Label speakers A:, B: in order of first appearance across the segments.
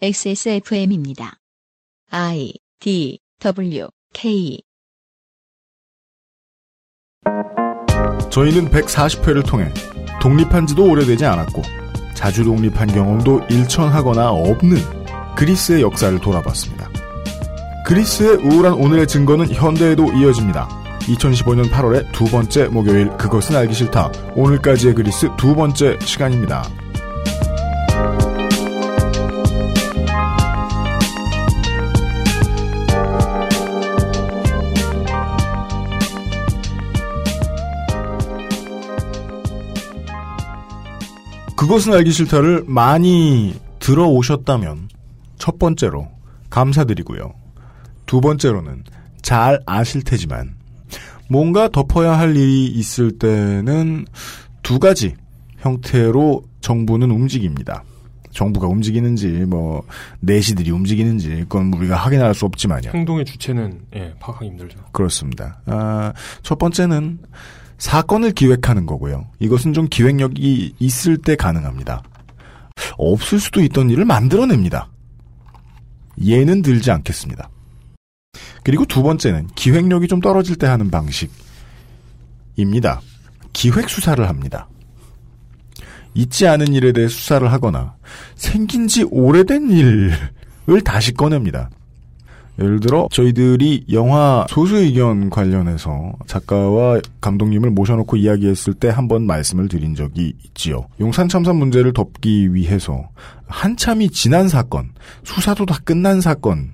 A: XSFM입니다. I D W K
B: 저희는 140회를 통해 독립한 지도 오래되지 않았고 자주 독립한 경험도 일천하거나 없는 그리스의 역사를 돌아봤습니다. 그리스의 우울한 오늘의 증거는 현대에도 이어집니다. 2015년 8월의 두 번째 목요일 그것은 알기 싫다. 오늘까지의 그리스 두 번째 시간입니다. 그것은 알기 싫다를 많이 들어오셨다면 첫 번째로 감사드리고요. 두 번째로는 잘 아실 테지만 뭔가 덮어야 할 일이 있을 때는 두 가지 형태로 정부는 움직입니다. 정부가 움직이는지 뭐 내시들이 움직이는지 그건 우리가 확인할 수 없지만요.
C: 행동의 주체는 예, 파악하기 힘들죠.
B: 그렇습니다. 아, 첫 번째는 사건을 기획하는 거고요. 이것은 좀 기획력이 있을 때 가능합니다. 없을 수도 있던 일을 만들어냅니다. 예는 들지 않겠습니다. 그리고 두 번째는 기획력이 좀 떨어질 때 하는 방식입니다. 기획 수사를 합니다. 있지 않은 일에 대해 수사를 하거나 생긴 지 오래된 일을 다시 꺼냅니다. 예를 들어 저희들이 영화 소수 의견 관련해서 작가와 감독님을 모셔놓고 이야기했을 때 한 번 말씀을 드린 적이 있지요. 용산 참사 문제를 덮기 위해서 한참이 지난 사건, 수사도 다 끝난 사건을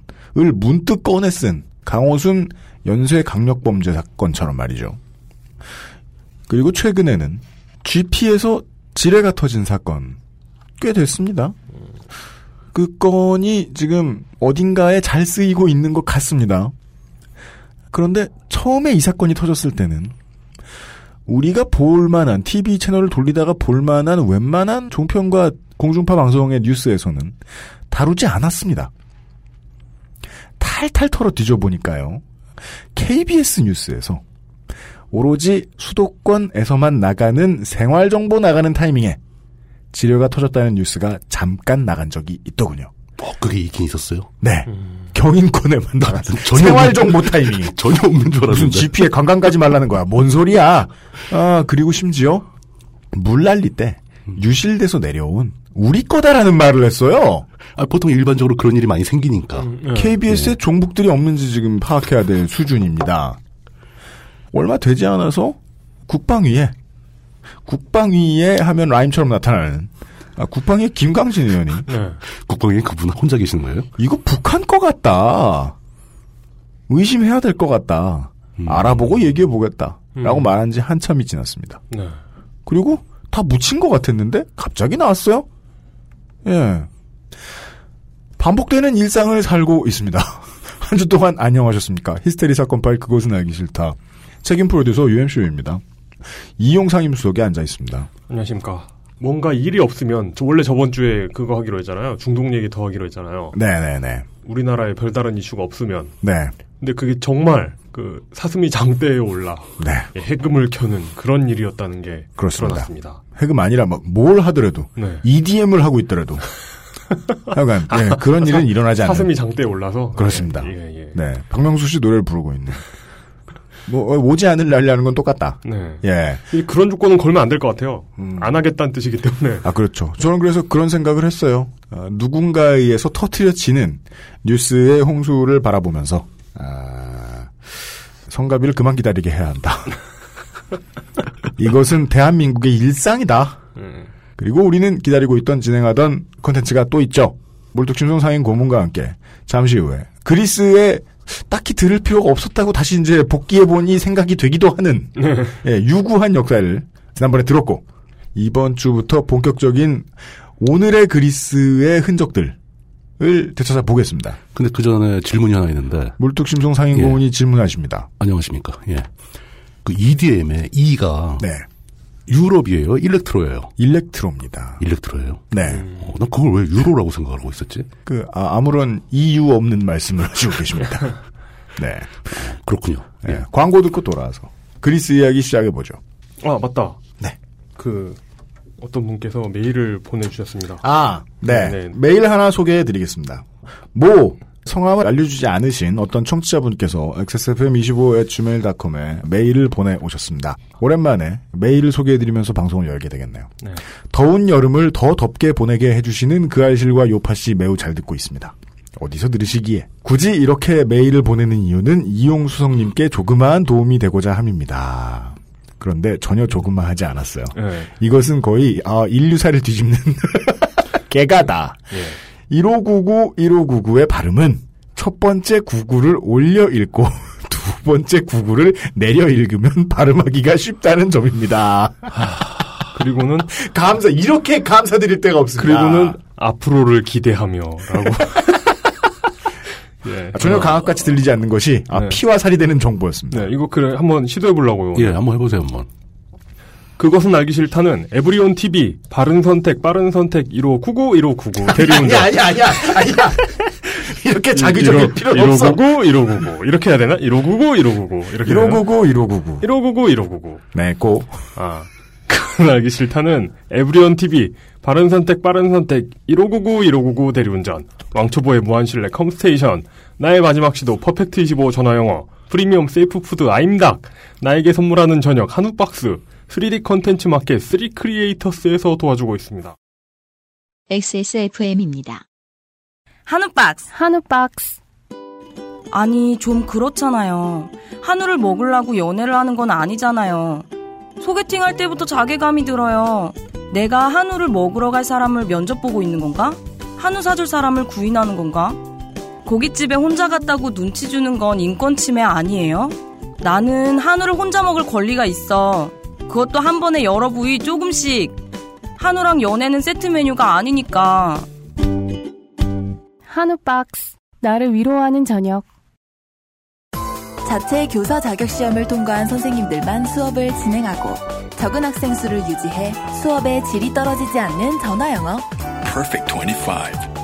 B: 문득 꺼내 쓴 강호순 연쇄 강력범죄 사건처럼 말이죠. 그리고 최근에는 GP에서 지뢰가 터진 사건 꽤 됐습니다. 그 건이 지금 어딘가에 잘 쓰이고 있는 것 같습니다. 그런데 처음에 이 사건이 터졌을 때는 우리가 볼만한 TV 채널을 돌리다가 볼만한 웬만한 종편과 공중파 방송의 뉴스에서는 다루지 않았습니다. 탈탈 털어 뒤져보니까요. KBS 뉴스에서 오로지 수도권에서만 나가는 생활정보 나가는 타이밍에 지뢰가 터졌다는 뉴스가 잠깐 나간 적이 있더군요.
D: 어, 그게 있긴 있었어요?
B: 네. 경인권에만 나갔어.
D: 전혀
B: 생활정보 타이밍이.
D: 전혀 없는 줄
B: 무슨
D: 알았는데.
B: GP에 관광 가지 말라는 거야. 뭔 소리야. 아, 그리고 심지어 물난리 때 유실돼서 내려온 우리 거다라는 말을 했어요.
D: 아, 보통 일반적으로 그런 일이 많이 생기니까.
C: 음, 예.
B: KBS에 종북들이 없는지 지금 파악해야 될 수준입니다. 얼마 되지 않아서 국방위에 국방위에 하면 라임처럼 나타나는 아, 국방위 김강진 의원이
C: 네.
D: 국방에 그분 혼자 계시는 거예요?
B: 이거 북한 거 같다. 의심해야 될 것 같다.
D: 음.
B: 알아보고 얘기해 보겠다. 라고
C: 음.
B: 말한 지 한참이 지났습니다.
C: 네.
B: 그리고 다 묻힌 것 같았는데 갑자기 나왔어요. 예. 반복되는 일상을 살고 있습니다. 한 주 동안 안녕하셨습니까? 히스테리 사건 파일 그것은 알기 싫다. 책임 프로듀서 UMC입니다. 이용 상 임수석에 앉아 있습니다.
C: 안녕하십니까. 뭔가 일이 없으면 저 원래 저번 주에 그거 하기로 했잖아요. 중동 얘기 더 하기로 했잖아요.
B: 네네네.
C: 우리나라에 별다른 이슈가 없으면.
B: 네.
C: 근데 그게 정말 그 사슴이 장대에 올라
B: 네.
C: 예, 해금을 켜는 그런 일이었다는 게
B: 그렇습니다.
C: 드러났습니다.
B: 해금 아니라 막 뭘 하더라도
C: 네.
B: EDM을 하고 있더라도 약간 예, 그런 일은 일어나지 않는
C: 사슴이 장대에 올라서
B: 그렇습니다.
C: 예, 예, 예.
B: 네 박명수 씨 노래를 부르고 있는 뭐 어, 오지 않을 날이라는 건 똑같다.
C: 네.
B: 예.
C: 이 그런 조건은 걸면 안 될 것 같아요.
B: 음.
C: 안 하겠다는 뜻이기 때문에.
B: 아 그렇죠. 저는 그래서 그런 생각을 했어요. 어, 누군가에 의해서 터트려지는 뉴스의 홍수를 바라보면서 아, 성가비를 그만 기다리게 해야 한다. 이것은 대한민국의 일상이다.
C: 음.
B: 그리고 우리는 기다리고 있던 진행하던 콘텐츠가 또 있죠. 물뚝심송 상인 고문과 함께 잠시 후에 그리스에 딱히 들을 필요가 없었다고 다시 이제 복귀해보니 생각이 되기도 하는 예, 유구한 역사를 지난번에 들었고 이번 주부터 본격적인 오늘의 그리스의 흔적들 을 되찾아 보겠습니다.
D: 근데 그 전에 질문이 하나 있는데,
B: 물뚝심송 상인
D: 예.
B: 고문이 질문하십니다.
D: 안녕하십니까. 예. 그 EDM의 E가
B: 네,
D: 유럽이에요? 일렉트로예요?
B: 일렉트로입니다.
D: 일렉트로예요?
B: 네,
D: 어, 난 그걸 왜 유로라고 생각하고 있었지?
B: 그 아, 무런 이유 없는 말씀을 하시고 계십니다. 네.
D: 그렇군요.
B: 예, 광고 듣고 돌아와서 그리스 이야기 시작해 보죠.
C: 아 맞다.
B: 네.
C: 그 어떤 분께서 메일을 보내주셨습니다.
B: 아, 네.
C: 네.
B: 메일 하나 소개해 드리겠습니다. 모, 성함을 알려주지 않으신 어떤 청취자분께서 xsfm25.gmail.com에 메일을 보내 오셨습니다. 오랜만에 메일을 소개해드리면서 방송을 열게 되겠네요.
C: 네.
B: 더운 여름을 더 덥게 보내게 해주시는 그 알실과 요파 씨 매우 잘 듣고 있습니다. 어디서 들으시기에 굳이 이렇게 메일을 보내는 이유는 이용수성님께 조그마한 도움이 되고자 함입니다. 그런데 전혀 조그마하지 않았어요.
C: 네.
B: 이것은 거의 아, 인류사를 뒤집는 개가다.
C: 예.
B: 1599, 1599의 발음은 첫 번째 구구를 올려 읽고 두 번째 구구를 내려 읽으면 발음하기가 쉽다는 점입니다.
C: 그리고는
B: 감사 이렇게 감사드릴 때가 없습니다.
C: 그리고는 앞으로를 기대하며라고. 예.
B: 아, 전혀 강압같이 들리지 않는 것이 아,
C: 네.
B: 피와 살이 되는 정보였습니다.
C: 네, 이거 그래 한번 시도해 보려고요.
D: 예, 한번 해보세요, 한번.
C: 그것은 알기 싫다는 에브리온 TV 바른 선택 빠른 선택 1599 1599 대리운전.
B: 아니야 아니야 아니야 이렇게 자기적일 필요는 없어.
C: 1599 1599 이렇게 해야 되나? 1599 1599 이렇게
B: 1599 1599
C: 1599 1599.
B: 네, 고
C: 아. 그건 알기 싫다는 에브리온 TV 바른 선택 빠른 선택 1599 1599 대리운전 왕초보의 무한신뢰 컴스테이션 나의 마지막 시도 퍼펙트 25 전화영어 프리미엄 safe food 아임닭 나에게 선물하는 저녁 한우박스 3D 컨텐츠 마켓 3 크리에이터스에서 도와주고 있습니다.
A: XSFM입니다.
E: 한우박스.
F: 한우박스.
E: 아니, 좀 그렇잖아요. 한우를 먹으려고 연애를 하는 건 아니잖아요. 소개팅 할 때부터 자괴감이 들어요. 내가 한우를 먹으러 갈 사람을 면접 보고 있는 건가? 한우 사줄 사람을 구인하는 건가? 고깃집에 혼자 갔다고 눈치 주는 건 인권 침해 아니에요? 나는 한우를 혼자 먹을 권리가 있어. 그것도 한 번에 여러 부위 조금씩. 한우랑 연애는 세트 메뉴가 아니니까.
F: 한우박스. 나를 위로하는 저녁.
G: 자체 교사 자격 시험을 통과한 선생님들만 수업을 진행하고 적은 학생 수를 유지해 수업의 질이 떨어지지 않는 전화 영어.
H: Perfect 25.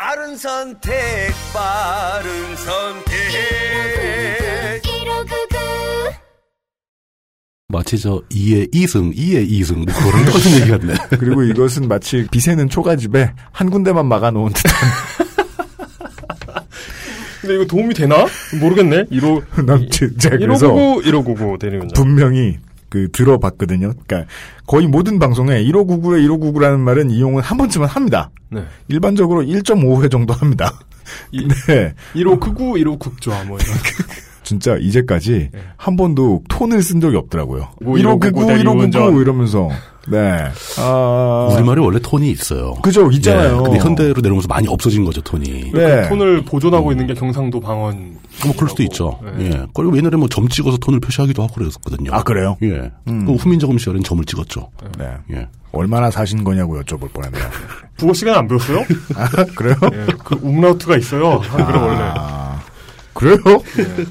I: 바른 선택, 바른 선택.
D: 마치 저 2의 2승, 2의 2승, 뭐 그런 똑같은 얘기 같네.
B: 그리고 이것은 마치 비새는 초가집에 한 군데만 막아놓은 듯한
C: 근데 이거 도움이 되나? 모르겠네. 15
B: 난 진짜 그래서
C: 1599 1599 대리운전.
B: 분명히 그 들어봤거든요. 그러니까 거의 모든 방송에 1599에 1599라는 말은 이용은 한 번쯤은 합니다.
C: 네.
B: 일반적으로 1.5회 정도 합니다.
C: 이-
B: 네.
C: 1599 1599조 뭐 이런.
B: 진짜 이제까지 한 번도 톤을 쓴 적이 없더라고요.
C: 뭐
B: 1599,
C: 1599
B: 1599 이러면서. 네. 아.
D: 우리말에 원래 톤이 있어요.
B: 그죠, 있잖아요.
D: 예, 근데 현대로 내려오면서 많이 없어진 거죠, 톤이.
B: 네.
C: 그 톤을 보존하고 있는 게 경상도 방언.
D: 뭐 그럴 수도 있죠.
C: 네.
D: 예. 그리고 옛날에 뭐 점 찍어서 톤을 표시하기도 하고 그랬었거든요.
B: 아, 그래요?
D: 예.
B: 음.
D: 그 후민정음 시절엔 점을 찍었죠.
B: 네.
D: 예.
B: 얼마나 사신 거냐고 여쭤볼 뻔했네요.
C: 국어 시간 안 배웠어요?
B: 아, 그래요?
C: 예, 그 umlaut가 있어요. 한글에 원래.
B: 아, 그래요?
C: 예.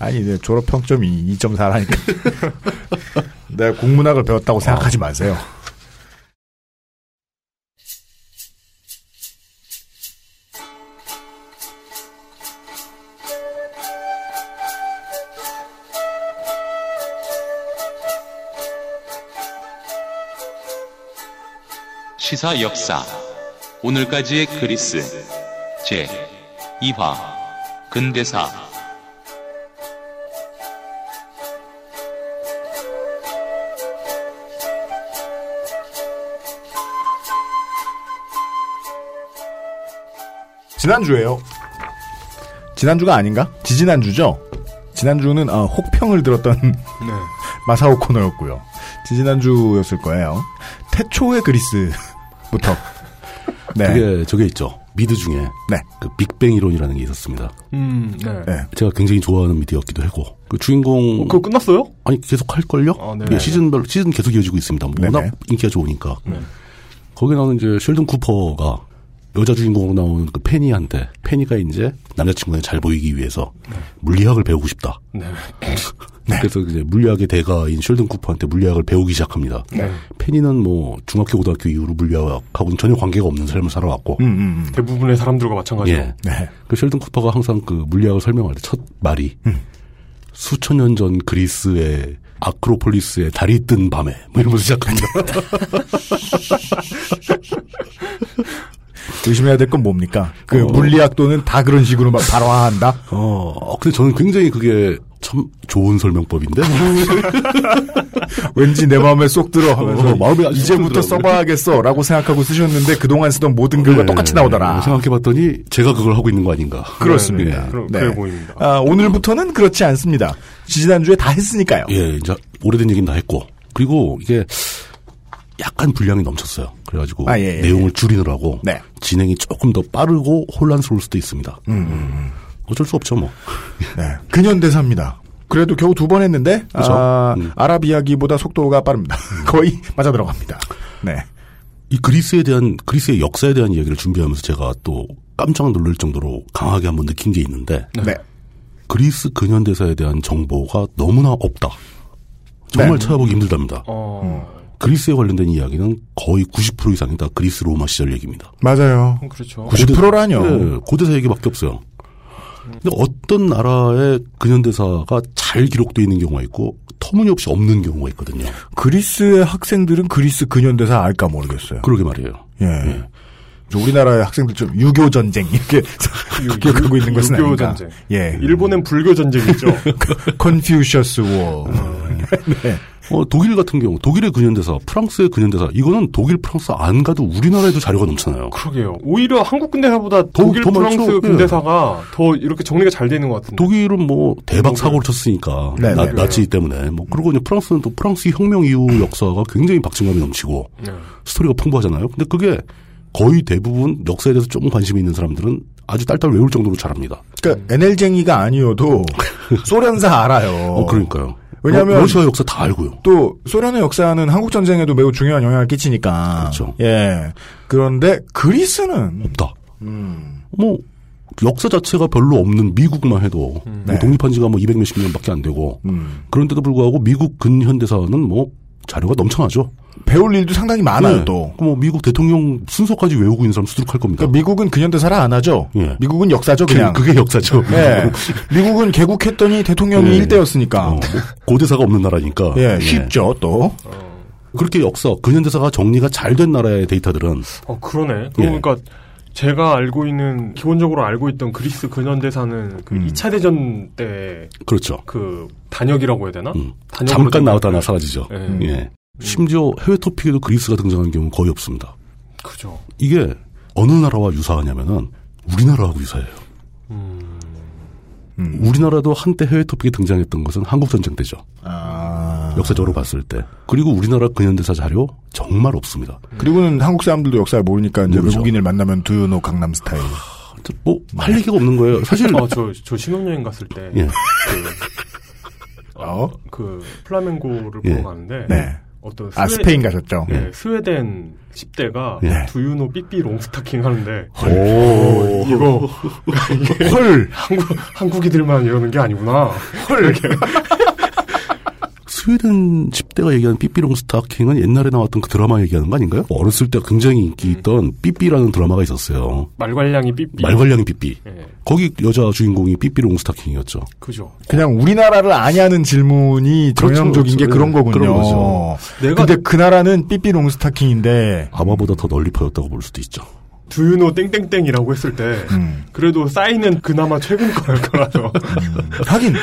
B: 아니, 내 졸업 평점이 2.4라니까. 내가 국문학을 배웠다고 생각하지 마세요.
J: 시사 역사 오늘까지의 그리스 제 2화 근대사
B: 지난주에요. 지난주가 아닌가? 지지난주죠? 지난주는 어, 혹평을 들었던
C: 네.
B: 마사오 코너였고요. 지지난주였을 거예요. 태초의 그리스부터. 네.
D: 그게 저게 있죠. 미드 중에
B: 네.
D: 그 빅뱅 이론이라는 게 있었습니다.
C: 음, 네.
B: 네.
D: 제가 굉장히 좋아하는 미드였기도 하고 그 주인공
C: 어, 그거 끝났어요?
D: 아니 계속 할 걸요?
C: 아, 네.
D: 예, 시즌별 시즌 계속 이어지고 있습니다. 뭐 워낙
B: 네네.
D: 인기가 좋으니까.
C: 네.
D: 거기 나오는 이제 쉘든 쿠퍼가 여자 주인공으로 나오는 그 페니한테 페니가 이제 남자친구에 잘 보이기 위해서 물리학을 배우고 싶다.
C: 네.
D: 그래서 이제 물리학의 대가인 쉘든 쿠퍼한테 물리학을 배우기 시작합니다.
C: 네.
D: 페니는 뭐 중학교 고등학교 이후로 물리학하고는 전혀 관계가 없는 삶을 살아왔고
B: 음, 음, 음.
C: 대부분의 사람들과 마찬가지로.
D: 예.
B: 네.
D: 그 쉘든 쿠퍼가 항상 그 물리학을 설명할 때 첫 말이 수천 년 전 그리스의 아크로폴리스의 달이 뜬 밤에 뭐 이러면서 시작합니다.
B: 의심해야 될 건 뭡니까? 그
D: 어.
B: 물리학도는 다 그런 식으로 막 발화한다?
D: 어, 어, 근데 저는 굉장히 그게 참 좋은 설명법인데.
B: 왠지 내 마음에 쏙 들어 하면서
D: 어, 마음에
B: 이제부터
D: 들더라고요.
B: 써봐야겠어 라고 생각하고 쓰셨는데 그동안 쓰던 모든 글과
D: 네.
B: 똑같이 나오더라.
D: 생각해봤더니 제가 그걸 하고 있는 거 아닌가.
B: 그렇습니다.
C: 네,
B: 네.
C: 그래 보입니다.
B: 아, 오늘부터는 그렇지 않습니다. 지지난주에 다 했으니까요.
D: 예, 이제 오래된 얘기는 다 했고. 그리고 이게 약간 분량이 넘쳤어요. 그래가지고
B: 아, 예, 예,
D: 내용을 줄이느라고
B: 네.
D: 진행이 조금 더 빠르고 혼란스러울 수도 있습니다.
B: 음,
D: 어쩔 수 없죠, 뭐.
B: 네. 근현대사입니다. 그래도 겨우 두 번 했는데? 아,
D: 음.
B: 아랍 이야기보다 속도가 빠릅니다. 거의 맞아 들어갑니다. 네.
D: 이 그리스에 대한 그리스의 역사에 대한 이야기를 준비하면서 제가 또 깜짝 놀랄 정도로 강하게 한번 느낀 게 있는데
B: 네.
D: 그리스 근현대사에 대한 정보가 너무나 없다. 정말
B: 네.
D: 찾아보기 힘들답니다.
C: 어,
D: 그리스에 관련된 이야기는 거의 90% 이상이 다 그리스 로마 시절 얘기입니다.
B: 맞아요.
C: 그렇죠.
B: 90%라뇨.
D: 네, 고대사 얘기밖에 없어요. 근데 어떤 나라의 근현대사가 잘 기록되어 있는 경우가 있고 터무니없이 없는 경우가 있거든요.
B: 그리스의 학생들은 그리스 근현대사 알까 모르겠어요.
D: 그러게 말이에요.
B: 예. 저 우리나라의 학생들 좀 유교 전쟁 이렇게 기억하고 있는 것은
C: 유교
B: 아닌가.
C: 전쟁.
B: 예.
C: 일본엔 불교 전쟁이죠.
B: Confucius War. 네.
D: 어, 독일 같은 경우, 독일의 근현대사, 프랑스의 근현대사, 이거는 독일, 프랑스 안 가도 우리나라에도 자료가 넘잖아요.
C: 그러게요. 오히려 한국 근대사보다 독일,
D: 더
C: 프랑스
D: 많죠.
C: 근대사가 더 이렇게 정리가 잘 되어 있는 것 같은데.
D: 독일은 뭐 대박 사고를 쳤으니까
B: 네,
D: 나,
B: 네.
D: 나치 때문에 뭐 그리고 이제 프랑스는 또 프랑스 혁명 이후 역사가 굉장히 박진감이 넘치고
C: 네.
D: 스토리가 풍부하잖아요. 근데 그게 거의 대부분 역사에 대해서 조금 관심이 있는 사람들은 아주 딸딸 외울 정도로 잘합니다.
B: 그러니까 NL쟁이가 아니어도 소련사 알아요.
D: 어, 그러니까요.
B: 왜냐하면
D: 러, 러시아 역사 다 알고요.
B: 또 소련의 역사는 한국 전쟁에도 매우 중요한 영향을 끼치니까.
D: 그렇죠.
B: 예. 그런데 그리스는
D: 없다.
B: 음,
D: 뭐 역사 자체가 별로 없는 미국만 해도
C: 음.
D: 뭐
B: 네.
D: 독립한 지가 뭐 200 몇십 년밖에 안 되고
B: 음.
D: 그런데도 불구하고 미국 근현대사는 뭐 자료가 넘쳐나죠.
B: 배울 일도 상당히 많아요
D: 네.
B: 또.
D: 뭐 미국 대통령 순서까지 외우고 있는 사람 수두룩할 겁니다.
B: 그러니까 미국은 근현대사를 안 하죠.
D: 예.
B: 미국은 역사죠 그냥.
D: 그, 게 역사죠.
B: 예. 미국은 개국했더니 대통령이
D: 예.
B: 일대였으니까.
D: 어, 뭐 고대사가 없는 나라니까.
B: 예,
D: 예.
B: 쉽죠 또.
D: 그렇게 역사, 근현 대사가 정리가 잘 된 나라의 데이터들은
C: 어, 그러네.
D: 예.
C: 그러니까 제가 알고 있는 기본적으로 알고 있던 그리스 근현대사는 그
B: 음.
C: 2차 대전 때
D: 그렇죠.
C: 그 단역이라고 해야 되나?
D: 음.
C: 단역으로
D: 잠깐
C: 것
D: 사라지죠.
C: 예.
B: 음.
D: 예. 심지어 해외 토픽에도 그리스가 등장하는 경우는 거의 없습니다.
C: 그죠.
D: 이게 어느 나라와 유사하냐면은 우리나라하고 유사해요.
B: 음.
D: 우리나라도 한때 해외 토픽에 등장했던 것은 한국전쟁 때죠.
B: 아.
D: 역사적으로 봤을 때. 그리고 우리나라 근현대사 자료 정말 없습니다.
B: 그리고 한국 사람들도 역사를 모르니까 이제
D: 모르죠.
B: 외국인을 만나면 두유노 강남 스타일.
D: 뭐할 얘기가 없는 거예요. 사실
C: 어, 저, 저 신혼여행 갔을 때.
D: 예.
C: 그, 어, 그, 플라멩고를
D: 예.
C: 보러 가는데.
B: 네.
C: 어떤
B: 아 스페인 가셨죠.
C: 네, 스웨덴 10대가
D: 예.
C: Do you know 삐삐 롱스타킹 하는데
B: 오.
C: 이거
B: 헐.
C: 한국 한국이들만 이러는 게 아니구나.
B: 헐.
D: 스웨덴 10대가 얘기하는 삐삐롱 스타킹은 옛날에 나왔던 그 드라마 얘기하는 거 아닌가요? 어렸을 때 굉장히 인기 있던 삐삐라는 드라마가 있었어요.
C: 말괄량이 삐삐.
D: 말괄량이 삐삐.
C: 예,
D: 거기 여자 주인공이 삐삐롱 스타킹이었죠.
C: 그죠.
B: 그냥 우리나라를 아냐는 질문이
D: 그렇죠,
B: 전형적인 게
D: 그렇죠.
B: 그런 거군요.
D: 그런 거죠.
C: 내가
B: 근데 그 나라는 삐삐롱 스타킹인데
D: 아마보다 더 널리 퍼졌다고 볼 수도 있죠.
C: 두유노 땡땡땡이라고 했을 때
B: 음.
C: 그래도 사인은 그나마 최근 거일 거라서.
B: 하긴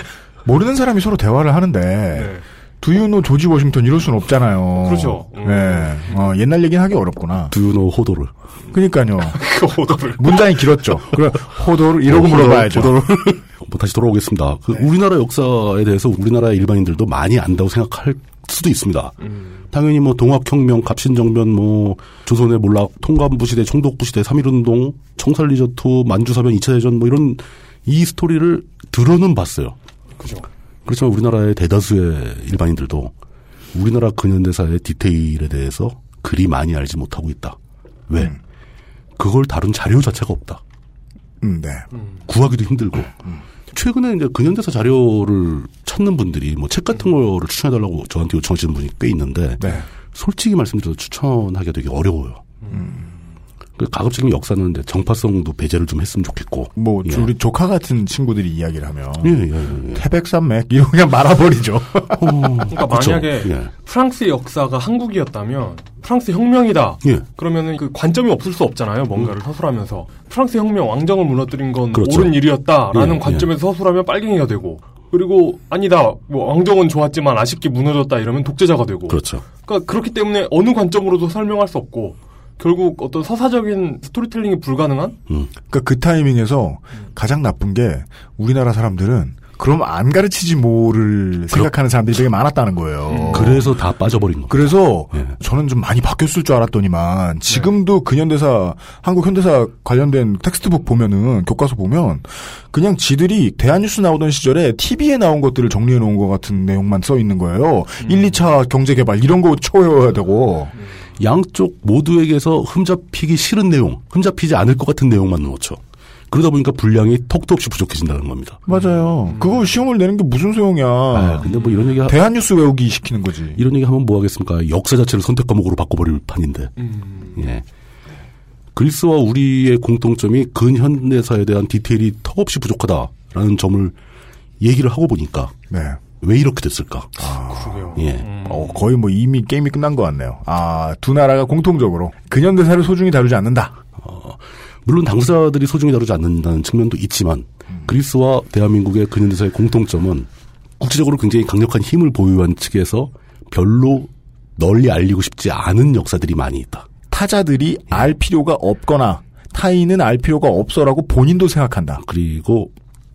B: 모르는 사람이 서로 대화를 하는데
C: 네.
B: 두유노 조지 워싱턴 이럴 순 없잖아요.
C: 그렇죠. 음.
B: 네. 어, 옛날 얘기는 하기 어렵구나.
D: 두유노 호도를.
B: 그니까요.
C: 그 호도를.
B: 문장이 길었죠. 그래, 호도를 이러고
D: 어, 호도-
B: 물어봐야죠.
D: 호도를. 뭐 다시 돌아오겠습니다. 그 우리나라 역사에 대해서 우리나라 일반인들도 많이 안다고 생각할 수도 있습니다. 당연히 뭐 동학혁명, 갑신정변, 뭐 조선의 몰락, 통감부 시대, 총독부 시대, 삼일운동, 청산리 전투, 만주사변, 2차 대전 뭐 이런 이 스토리를 들어는 봤어요.
C: 그죠.
D: 그렇지만 우리나라의 대다수의 일반인들도 우리나라 근현대사의 디테일에 대해서 그리 많이 알지 못하고 있다. 왜? 그걸 다룬 자료 자체가 없다.
B: 음, 네.
D: 구하기도 힘들고. 최근에 이제 근현대사 자료를 찾는 분들이 뭐 책 같은 거를 추천해달라고 저한테 요청하시는 분이 꽤 있는데
B: 네.
D: 솔직히 말씀드려서 추천하기가 되게 어려워요. 그 가급적이면 역사는 이제 정파성도 배제를 좀 했으면 좋겠고.
B: 뭐,
D: 예.
B: 우리 조카 같은 친구들이 이야기를 하면.
D: 예, 예, 예.
B: 태백산맥, 이런 그냥 말아버리죠.
C: 그러니까
D: 그쵸.
C: 만약에
D: 예.
C: 프랑스의 역사가 한국이었다면 프랑스 혁명이다.
D: 예.
C: 그러면은 그 관점이 없을 수 없잖아요. 뭔가를 서술하면서 프랑스 혁명 왕정을 무너뜨린 건
D: 그렇죠.
C: 옳은 일이었다라는
D: 예,
C: 관점에서 서술하면 빨갱이가 되고 그리고 아니다. 뭐 왕정은 좋았지만 아쉽게 무너졌다 이러면 독재자가 되고.
D: 그렇죠.
C: 그러니까 그렇기 때문에 어느 관점으로도 설명할 수 없고 결국 어떤 서사적인 스토리텔링이 불가능한
B: 그러니까 그 타이밍에서 가장 나쁜 게 우리나라 사람들은 그럼 안 가르치지 뭐를 생각하는 사람들이 되게 많았다는 거예요.
D: 그래서 다 빠져버린 거.
B: 그래서
D: 예.
B: 저는 좀 많이 바뀌었을 줄 알았더니만 지금도 근현대사 한국 현대사 관련된 textbook 보면은 교과서 보면 그냥 지들이 대한뉴스 나오던 시절에 TV에 나온 것들을 정리해 놓은 것 같은 내용만 써 있는 거예요. 1, 2차 경제개발 이런 거 쳐외워야 되고
D: 양쪽 모두에게서 흠잡히기 싫은 내용, 흠잡히지 않을 것 같은 내용만 넣죠. 그러다 보니까 분량이 턱도 없이 부족해진다는 겁니다.
B: 맞아요. 그거 시험을 내는 게 무슨 소용이야.
D: 아, 근데 뭐 이런 얘기 하,
B: 대한뉴스 외우기 시키는 거지.
D: 이런 얘기 하면 뭐 하겠습니까? 역사 자체를 선택 과목으로 바꿔버릴 판인데. 예. 그리스와 우리의 공통점이 근현대사에 대한 디테일이 턱없이 부족하다라는 점을 얘기를 하고 보니까
B: 네.
D: 왜 이렇게 됐을까?
C: 그러게요.
D: 예.
B: 어, 거의 뭐 이미 게임이 끝난 것 같네요. 아, 두 나라가 공통적으로 근현대사를 소중히 다루지 않는다.
D: 물론 당사자들이 소중히 다루지 않는다는 측면도 있지만 그리스와 대한민국의 근현대사의 공통점은 국제적으로 굉장히 강력한 힘을 보유한 측에서 별로 널리 알리고 싶지 않은 역사들이 많이 있다.
B: 타자들이 알 필요가 없거나 타인은 알 필요가 없어라고 본인도 생각한다.
D: 그리고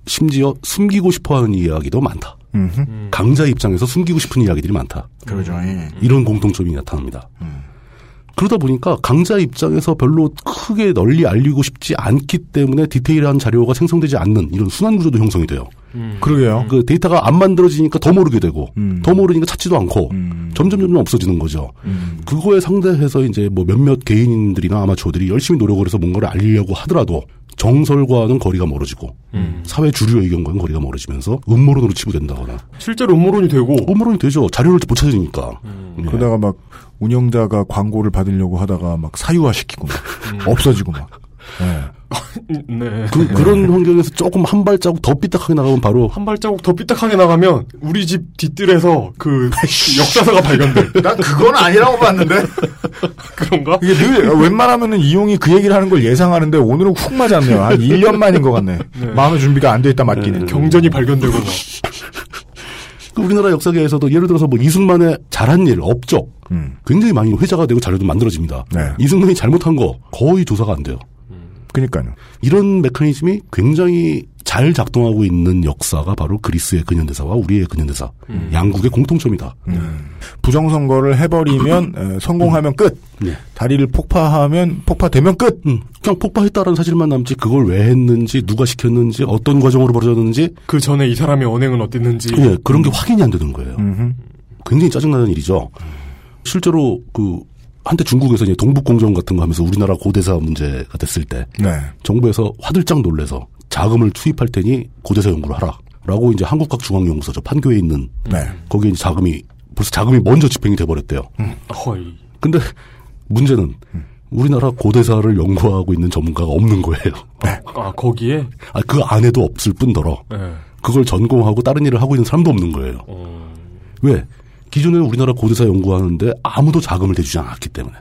D: 심지어 숨기고 싶어하는 이야기도 많다.
B: 음흠.
D: 강자 입장에서 숨기고 싶은 이야기들이 많다.
B: 그러죠. 예.
D: 이런 공통점이 나타납니다. 그러다 보니까 강자 입장에서 별로 크게 널리 알리고 싶지 않기 때문에 디테일한 자료가 생성되지 않는 이런 순환 구조도 형성이 돼요.
B: 그러게요.
D: 그 데이터가 안 만들어지니까 더 모르게 되고
B: 음.
D: 더 모르니까 찾지도 않고 점점 점점 없어지는 거죠. 그거에 상대해서 이제 뭐 몇몇 개인들이나 아마추어들이 열심히 노력을 해서 뭔가를 알리려고 하더라도 정설과는 거리가 멀어지고 사회 주류 의견과는 거리가 멀어지면서 음모론으로 치부된다거나
C: 실제로 음모론이 되고
D: 음모론이 되죠. 자료를 못 찾으니까. 예.
B: 그러다가 막 운영자가 광고를 받으려고 하다가 막 사유화시키고 막 없어지고 막. 예.
C: 네.
D: 그, 그런 환경에서 조금 한 발자국 더 삐딱하게 나가면 바로
C: 한 발자국 더 삐딱하게 나가면 우리 집 뒤뜰에서 그 역사서가 발견돼.
B: 난 그건 아니라고 봤는데.
C: 그런가?
B: 이게 늘 웬만하면은 이용이 그 얘기를 하는 걸 예상하는데 오늘은 훅 맞았네요. 한 1년 만인 것 같네. 마음의 준비가 안 돼 있다 맞기는.
C: 경전이 발견되고 막.
D: 그 우리나라 역사계에서도 예를 들어서 뭐 이승만의 잘한 일, 업적
B: 음.
D: 굉장히 많이 회자가 되고 자료도 만들어집니다.
B: 네.
D: 이승만이 잘못한 거 거의 조사가 안 돼요.
B: 그니까요.
D: 이런 메커니즘이 굉장히 잘 작동하고 있는 역사가 바로 그리스의 근현대사와 우리의 근현대사 양국의 공통점이다.
B: 부정선거를 해버리면 에, 성공하면 끝.
D: 네.
B: 다리를 폭파하면 폭파되면 끝.
D: 음, 그냥 폭파했다라는 사실만 남지 그걸 왜 했는지 누가 시켰는지 어떤 과정으로 벌어졌는지
C: 그 전에 이 사람의 언행은 어땠는지.
D: 예, 그런 게 확인이 안 되는 거예요.
B: 음흠.
D: 굉장히 짜증나는 일이죠. 실제로 그 한때 중국에서 이제 동북공정 같은 거 하면서 우리나라 고대사 문제가 됐을 때
B: 네.
D: 정부에서 화들짝 놀래서 자금을 투입할 테니 고대사 연구를 하라. 라고 이제 한국학중앙연구소죠. 판교에 있는
B: 네.
D: 거기에 이제 자금이 벌써 자금이 먼저 집행이 돼 버렸대요.
C: 허이.
D: 근데 문제는 우리나라 고대사를 연구하고 있는 전문가가 없는 거예요.
C: 아 거기에.
D: 아, 그 안에도 없을 뿐더러
C: 네.
D: 그걸 전공하고 다른 일을 하고 있는 사람도 없는 거예요.
C: 어.
D: 왜? 기존에는 우리나라 고대사 연구하는데 아무도 자금을 대주지 않았기 때문에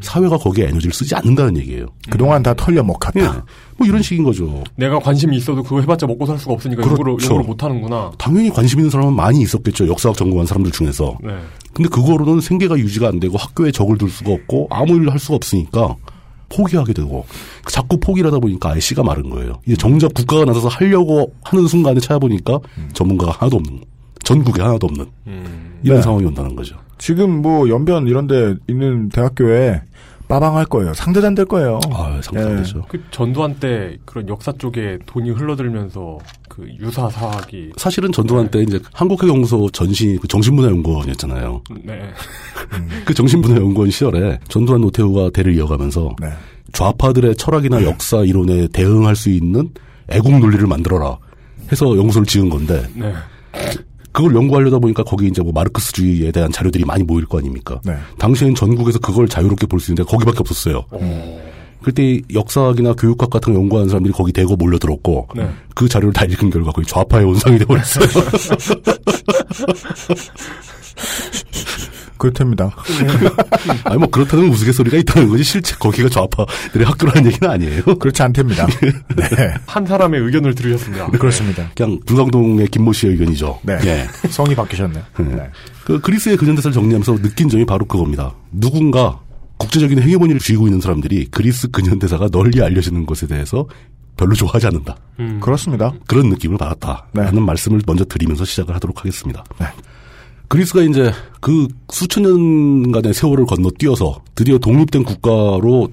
D: 사회가 거기에 에너지를 쓰지 않는다는 얘기예요.
B: 그동안 다 털려 먹었다.
D: 예. 뭐 이런 식인 거죠.
C: 내가 관심이 있어도 그거 해봤자 먹고 살 수가 없으니까
D: 그렇죠.
C: 요거를, 요거를 못하는구나.
D: 당연히 관심 있는 사람은 많이 있었겠죠. 역사학 전공한 사람들 중에서.
C: 네.
D: 근데 그거로는 생계가 유지가 안 되고 학교에 적을 둘 수가 없고 아무 일을 할 수가 없으니까 포기하게 되고 자꾸 포기를 하다 보니까 아예 씨가 마른 거예요. 이제 정작 국가가 나서서 하려고 하는 순간에 찾아보니까 전문가가 하나도 없는 전국에 하나도 없는 이런
B: 네.
D: 상황이 온다는 거죠.
B: 지금 뭐 연변 이런 데 있는 대학교에 빠방할 거예요. 상대도 안 될 거예요.
D: 아, 상대 안 되죠.
C: 그 전두환 때 그런 역사 쪽에 돈이 흘러들면서 그 유사 사학이
D: 사실은 전두환 때 이제 한국해경소 전신 그 정신문화연구원이었잖아요.
C: 네.
D: 그 정신문화연구원 시절에 전두환 노태우가 대를 이어가면서
B: 네.
D: 좌파들의 철학이나 역사 이론에 대응할 수 있는 애국 논리를 만들어라 해서 연구소를 지은 건데
C: 네.
D: 그걸 연구하려다 보니까 거기 이제 뭐 마르크스주의에 대한 자료들이 많이 모일 거 아닙니까?
B: 네.
D: 당시엔 전국에서 그걸 자유롭게 볼 수 있는데 거기밖에 없었어요. 그때 역사학이나 교육학 같은 거 연구하는 사람들이 거기 대거 몰려들었고
C: 네.
D: 그 자료를 다 읽은 결과 거의 좌파의 원상이 되어버렸어요.
B: 그렇답니다.
D: 아니 뭐 그렇다는 우스갯소리가 있다는 거지 실제 거기가 좌파들의 학교라는 얘기는 아니에요.
B: 그렇지 않답니다. 네.
C: 한 사람의 의견을 들으셨습니다.
B: 그렇습니다.
D: 그냥 불광동의 김모 씨의 의견이죠.
B: 네.
D: 예.
B: 성이 바뀌셨네. 네.
D: 그 그리스의 근현대사를 정리하면서 느낀 점이 바로 그겁니다. 누군가 국제적인 헤게모니를 쥐고 있는 사람들이 그리스 근현대사가 널리 알려지는 것에 대해서 별로 좋아하지 않는다.
B: 그렇습니다.
D: 그런 느낌을 받았다 라는 말씀을 먼저 드리면서 시작을 하도록 하겠습니다. 그리스가 이제 그 수천 년간의 세월을 건너뛰어서 드디어 독립된 국가로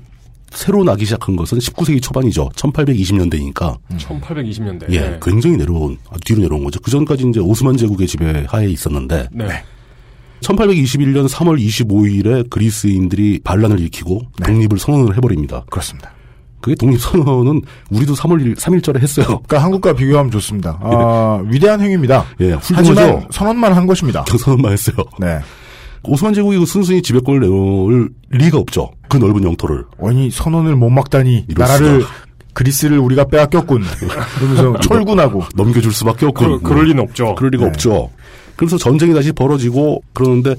D: 새로 나기 시작한 것은 19세기 초반이죠. 1820년대니까.
C: 1820년대.
D: 예,
C: 네.
D: 굉장히 내려온, 아, 뒤로 내려온 거죠. 그 전까지 이제 오스만 제국의 지배 하에 있었는데,
C: 네.
D: 1821년 3월 25일에 그리스인들이 반란을 일으키고 독립을 선언을 해버립니다.
B: 그렇습니다.
D: 그게 독립선언은 우리도 3월 1, 3일절에 했어요.
B: 그러니까 한국과 비교하면 좋습니다. 아, 위대한 행위입니다.
D: 예,
B: 하지만. 선언만 한 것입니다.
D: 그 선언만 했어요.
B: 네.
D: 오스만 제국이 그 순순히 지배권을 내놓을 리가 없죠. 그 넓은 영토를.
B: 아니 선언을 못 막다니
D: 이럴
B: 나라를. 그리스를 우리가 빼앗겼군. 그러면서 철군하고
D: 넘겨줄 수밖에 없고.
C: 그, 그럴 리는 없죠.
D: 그럴 리가
B: 네.
D: 없죠. 그래서 전쟁이 다시 벌어지고 그러는데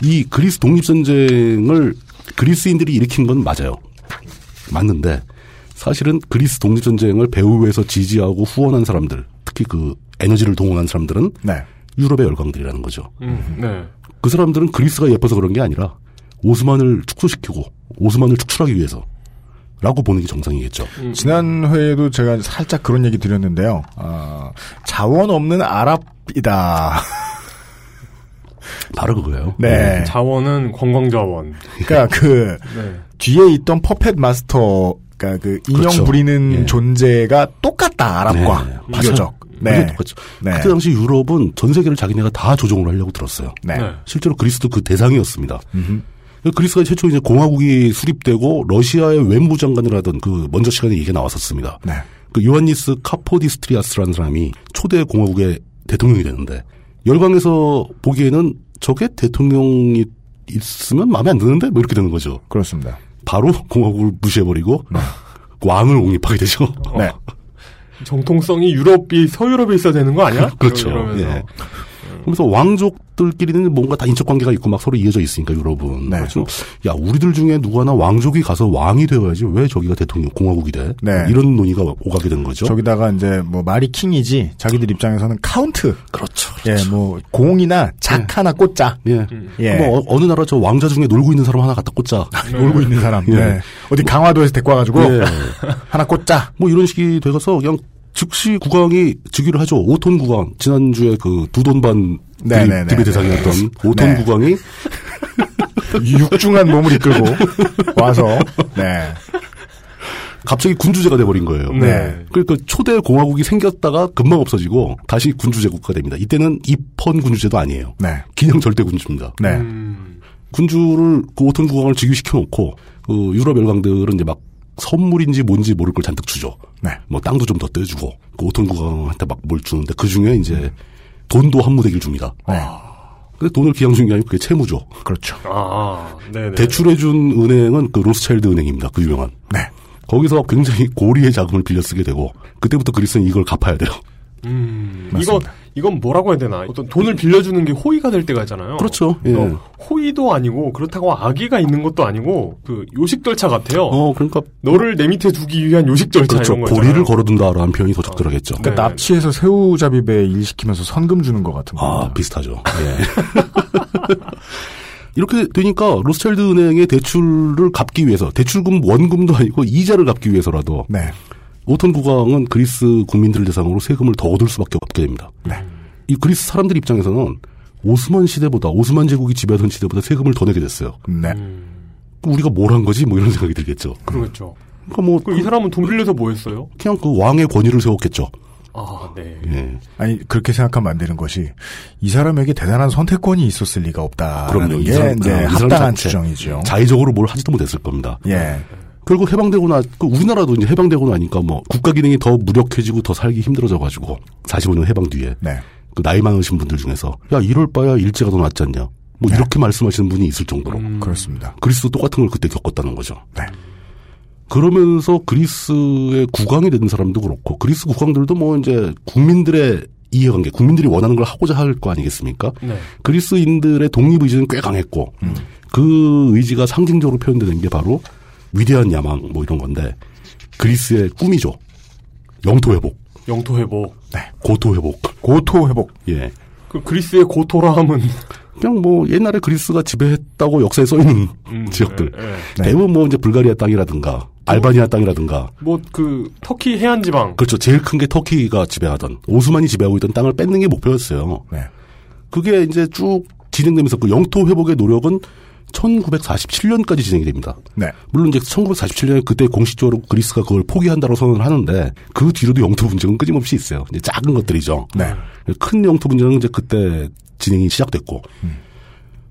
D: 이 그리스 독립 전쟁을 그리스인들이 일으킨 건 맞아요. 맞는데 사실은 그리스 독립 전쟁을 배후에서 지지하고 후원한 사람들, 특히 그 에너지를 동원한 사람들은
B: 네.
D: 유럽의 열강들이라는 거죠.
C: 음, 네.
D: 그 사람들은 그리스가 예뻐서 그런 게 아니라 오스만을 축소시키고 오스만을 축출하기 위해서 라고 보는 게 정상이겠죠.
B: 지난 회에도 제가 살짝 그런 얘기 드렸는데요. 아, 자원 없는 아랍이다.
D: 바로 그거예요.
B: 네.
C: 자원은 관광자원.
B: 그러니까 그
C: 네.
B: 뒤에 있던 퍼펫 마스터, 그러니까 그 인형
D: 그렇죠.
B: 부리는
D: 예.
B: 존재가 똑같다 아랍과
D: 네.
B: 비교적.
D: 맞아요.
B: 네.
D: 똑같죠.
B: 네.
D: 그때 당시 유럽은 전 세계를 자기네가 다 조종을 하려고 들었어요.
B: 네.
C: 네.
D: 실제로 그리스도 그 대상이었습니다.
B: 음흠.
D: 그리스가 최초 이제 공화국이 수립되고 러시아의 외무부 장관을 하던 그 먼저 시간에 얘기가 나왔었습니다.
B: 네.
D: 그 요한니스 카포디스트리아스라는 사람이 초대 공화국의 대통령이 되는데 열강에서 보기에는 저게 대통령이 있으면 마음에 안 드는데 뭐 이렇게 되는 거죠.
B: 그렇습니다.
D: 바로 공화국을 무시해버리고 왕을 옹립하게 되죠.
B: 네.
C: 정통성이 유럽이 서유럽에 있어야 되는 거 아니야?
D: 그렇죠.
C: 이러면서.
D: 예. 그래서 왕족들끼리는 뭔가 다 인적 관계가 있고 막 서로 이어져 있으니까 유럽은.
B: 네.
D: 야 우리들 중에 누구 하나 왕족이 가서 왕이 되어야지 왜 저기가 대통령 공화국이 돼?
B: 네.
D: 이런 논의가 오가게 된 거죠.
B: 저기다가 이제 뭐 말이 king이지 자기들 입장에서는 카운트.
D: 그렇죠.
B: 예, 뭐 공이나 작 하나 꽂자.
D: 예.
B: 예.
D: 뭐 어- 어느 나라 저 왕자 중에 놀고 있는 사람 하나 갖다 꽂자.
B: 놀고 있는 사람.
D: 예.
B: 네. 어디 강화도에서 데리고 와가지고
D: 예.
B: 하나 꽂자.
D: 뭐 이런 식이 돼가서 그냥 즉시 국왕이 즉위를 하죠. 5톤 국왕 지난주에 그 두 돈반
B: 네네네.
D: 딥의 대상이었던 5톤
B: 네.
D: 국왕이
B: 육중한 몸을 이끌고 와서 네.
D: 갑자기 군주제가 돼버린 거예요.
B: 네.
D: 그러니까 초대 공화국이 생겼다가 금방 없어지고 다시 군주제 국가 됩니다. 이때는 입헌 군주제도 아니에요.
B: 네.
D: 기냥 절대 군주입니다.
B: 네.
C: 음.
D: 군주를 그 오톤 국왕을 즉위시켜 놓고 그 유럽 열강들은 이제 막 선물인지 뭔지 모를 걸 잔뜩 주죠.
B: 네.
D: 뭐 땅도 좀 더 떼주고 그 오톤 국왕한테 막 뭘 주는데 그 중에 이제 돈도 한 무대기를 줍니다.
B: 네.
D: 근데 돈을 기양 주는 게 아니고 그게 채무죠.
B: 그렇죠.
C: 아, 네네.
D: 대출해준 은행은 그 로스차일드 은행입니다. 그 유명한.
B: 네.
D: 거기서 굉장히 고리의 자금을 빌려 쓰게 되고 그때부터 그리스는 이걸 갚아야 돼요.
C: 음, 이거,
B: 맞습니다.
C: 이 건 뭐라고 해야 되나 어떤 돈을 빌려주는 게 호의가 될 때가 있잖아요.
D: 그렇죠. 예.
C: 어, 호의도 아니고 그렇다고 악의가 있는 것도 아니고 그 요식 절차 같아요.
D: 어, 그러니까
C: 너를 내 밑에 두기 위한 요식 절차
D: 그렇죠.
C: 이런 거
D: 고리를. 걸어둔다라는 표현이 더 적절하겠죠.
B: 그러니까 납치해서 새우잡이 배 일 시키면서 선금 주는 것 같은 거.
D: 아, 비슷하죠. 예. 이렇게 되니까 로스차일드 은행의 대출을 갚기 위해서 대출금 원금도 아니고 이자를 갚기 위해서라도
B: 네.
D: 오톤 국왕은 그리스 국민들을 대상으로 세금을 더 얻을 수밖에 없게 됩니다. 이 그리스 사람들 입장에서는 오스만 시대보다 오스만 제국이 지배하던 시대보다 세금을 더 내게 됐어요.
B: 네.
D: 그럼 우리가 뭘 한 거지? 뭐 이런 생각이 들겠죠.
C: 그러겠죠.
D: 그러니까 뭐
C: 그이 사람은 돈 빌려서 뭐 했어요?
D: 그냥 그 왕의 권위를 세웠겠죠.
C: 아, 네.
D: 예.
B: 아니 그렇게 생각하면 안 되는 것이 이 사람에게 대단한 선택권이 있었을 리가 없다라는
D: 그럼요.
B: 이게이
D: 사람
B: 합당한
D: 자체
B: 추정이죠.
D: 자의적으로 뭘 하지도 못했을 겁니다.
B: 예.
D: 결국 해방되고 나, 그 우리나라도 이제 해방되고 나니까 뭐 국가 기능이 더 무력해지고 더 살기 힘들어져가지고 45년 해방 뒤에
B: 네.
D: 그 나이 많으신 분들 중에서 야 이럴 바야 일제가 더 낫지 않냐 뭐
B: 네.
D: 이렇게 말씀하시는 분이 있을 정도로
C: 음.
B: 그렇습니다.
D: 그리스도 똑같은 걸 그때 겪었다는 거죠.
B: 네.
D: 그러면서 그리스의 국왕이 된 사람도 그렇고 그리스 국왕들도 뭐 이제 국민들의 이해관계, 국민들이 원하는 걸 하고자 할 거 아니겠습니까?
C: 네.
D: 그리스인들의 독립 의지는 꽤 강했고
B: 음.
D: 그 의지가 상징적으로 표현되는 게 바로 위대한 야망 뭐 이런 건데 그리스의 꿈이죠. 영토 회복,
C: 영토 회복.
D: 고토 회복.
B: 고토 회복.
D: 예.
C: 그 그리스의 고토라 함은
D: 그냥 뭐 옛날에 그리스가 지배했다고 역사에 써 있는
C: 음,
D: 지역들.
C: 예, 예.
D: 대부분 뭐 이제 불가리아 땅이라든가 알바니아 땅이라든가
C: 뭐 그 터키 해안 지방.
D: 그렇죠. 제일 큰 게 터키가 지배하던 오스만이 지배하고 있던 땅을 뺏는 게 목표였어요.
B: 네.
D: 그게 이제 쭉 진행되면서 그 영토 회복의 노력은 1947년까지 진행이 됩니다.
B: 네.
D: 물론 이제 1947년에 그때 공식적으로 그리스가 그걸 포기한다고 선언을 하는데 그 뒤로도 영토 분쟁은 끊임없이 있어요. 이제 작은 것들이죠.
B: 네.
D: 큰 영토 분쟁은 이제 그때 진행이 시작됐고
B: 음.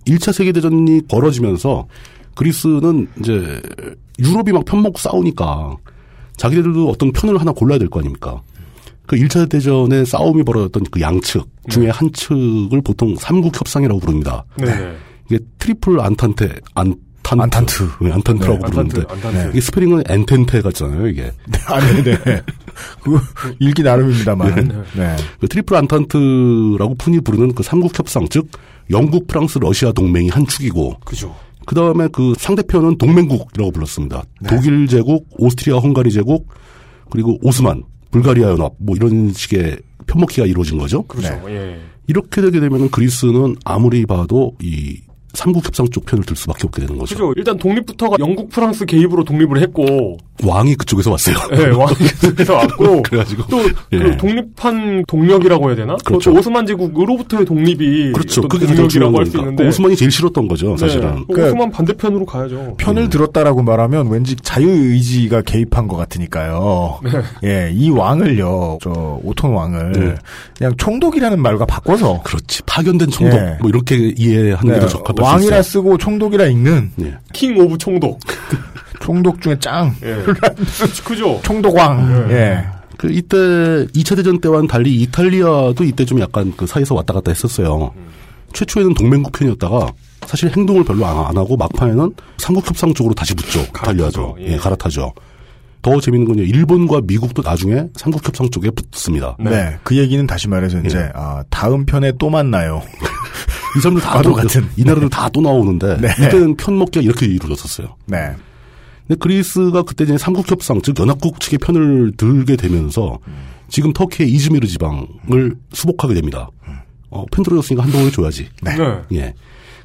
D: 1차 세계 대전이 벌어지면서 그리스는 이제 유럽이 막 편먹고 싸우니까 자기들도 어떤 편을 하나 골라야 될 거 아닙니까? 그 1차 대전에 싸움이 벌어졌던 그 양측 중에 한 측을 보통 삼국 협상이라고 부릅니다.
C: 네.
D: 이게 Triple
B: Entente Entente, Entente.
D: 네, Entente라고
C: 네,
D: 부르는데
C: Entente, Entente.
D: 이게 스펠링은 Entente 같잖아요. 이게
B: 아, 네네. 그 읽기 나름입니다만. 네.
D: 그 Triple Entente라고 흔히 부르는 그 삼국 협상 즉 영국, 프랑스, 러시아 동맹이 한 축이고
C: 그죠.
D: 그 다음에 그 상대편은 동맹국이라고 불렀습니다. 독일 제국, 오스트리아 헝가리 제국, 그리고 오스만, 불가리아 연합, 뭐 이런 식의 편먹기가 이루어진 거죠.
C: 그렇죠. 예.
D: 이렇게 되게 되면 그리스는 아무리 봐도 이 삼국 협상 쪽 편을 들 수밖에 없게 되는 거죠.
C: 그죠. 일단 독립부터가 영국, 프랑스 개입으로 독립을 했고,
D: 왕이 그쪽에서 왔어요.
C: 예, 왕이 그래서 왔고,
D: 그래가지고
C: 또,
D: 예.
C: 그 독립한 동력이라고 해야 되나?
D: 그렇죠.
C: 오스만 제국으로부터의 독립이
D: 그렇죠. 그게 가장 중요한
C: 동력이라고 할수
D: 거니까.
C: 있는데.
D: 그 오스만이 제일 싫었던 거죠, 사실은.
C: 네,
B: 그러니까
C: 오스만 반대편으로 가야죠.
B: 편을 들었다라고 말하면 왠지 자유의지가 개입한 것 같으니까요. 예, 이 왕을요, 저, 오톤 왕을
D: 네.
B: 그냥 총독이라는 말과 바꿔서.
D: 그렇지. 파견된 총독.
B: 예.
D: 뭐 이렇게 이해하는 게
B: 네,
D: 더 적합할 수
B: 왕이라. 쓰고 총독이라 읽는
D: 예.
C: king of 총독.
B: 총독 중에 짱.
C: 예. 그죠.
B: 총독왕. 예.
D: 그 이때 2차 대전 때와는 달리 이탈리아도 이때 좀 약간 그 사이에서 왔다 갔다 했었어요. 최초에는 동맹국 편이었다가 사실 행동을 별로 안, 안 하고 막판에는 삼국협상 쪽으로 다시 붙죠. 이탈리아도.
C: 예.
D: 예, 갈아타죠. 더 재밌는 건요. 일본과 미국도 나중에 삼국협상 쪽에 붙습니다.
B: 네. 그 얘기는 다시 말해서 이제,
D: 예.
B: 아, 다음 편에 또 만나요.
D: 이 사람들 다 또-
B: 같은.
D: 이 나라들 다또 나오는데
B: 네.
D: 이때는 편먹기가 이렇게 이루어졌었어요.
B: 네.
D: 근데 그리스가 그때 이제 삼국협상 즉 연합국 측의 편을 들게 되면서 지금 터키의 이즈미르 지방을 수복하게 됩니다. 어, 편 들어줬으니까 한동을 줘야지.
B: 네.
C: 네.
D: 예.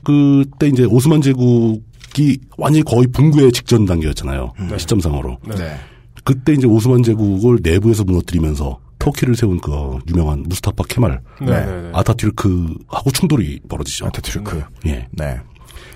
D: 그때 이제 오스만 제국이 완전히 거의 붕괴의 직전 단계였잖아요. 시점상으로.
B: 네.
D: 그때 이제 오스만 제국을 내부에서 무너뜨리면서 터키를 세운 그 유명한 무스타파 케말
C: 네.
B: 네.
C: 네. 네.
D: 아타튀르크하고 충돌이 벌어지죠.
B: 아타투르크.
D: 예.
B: 네.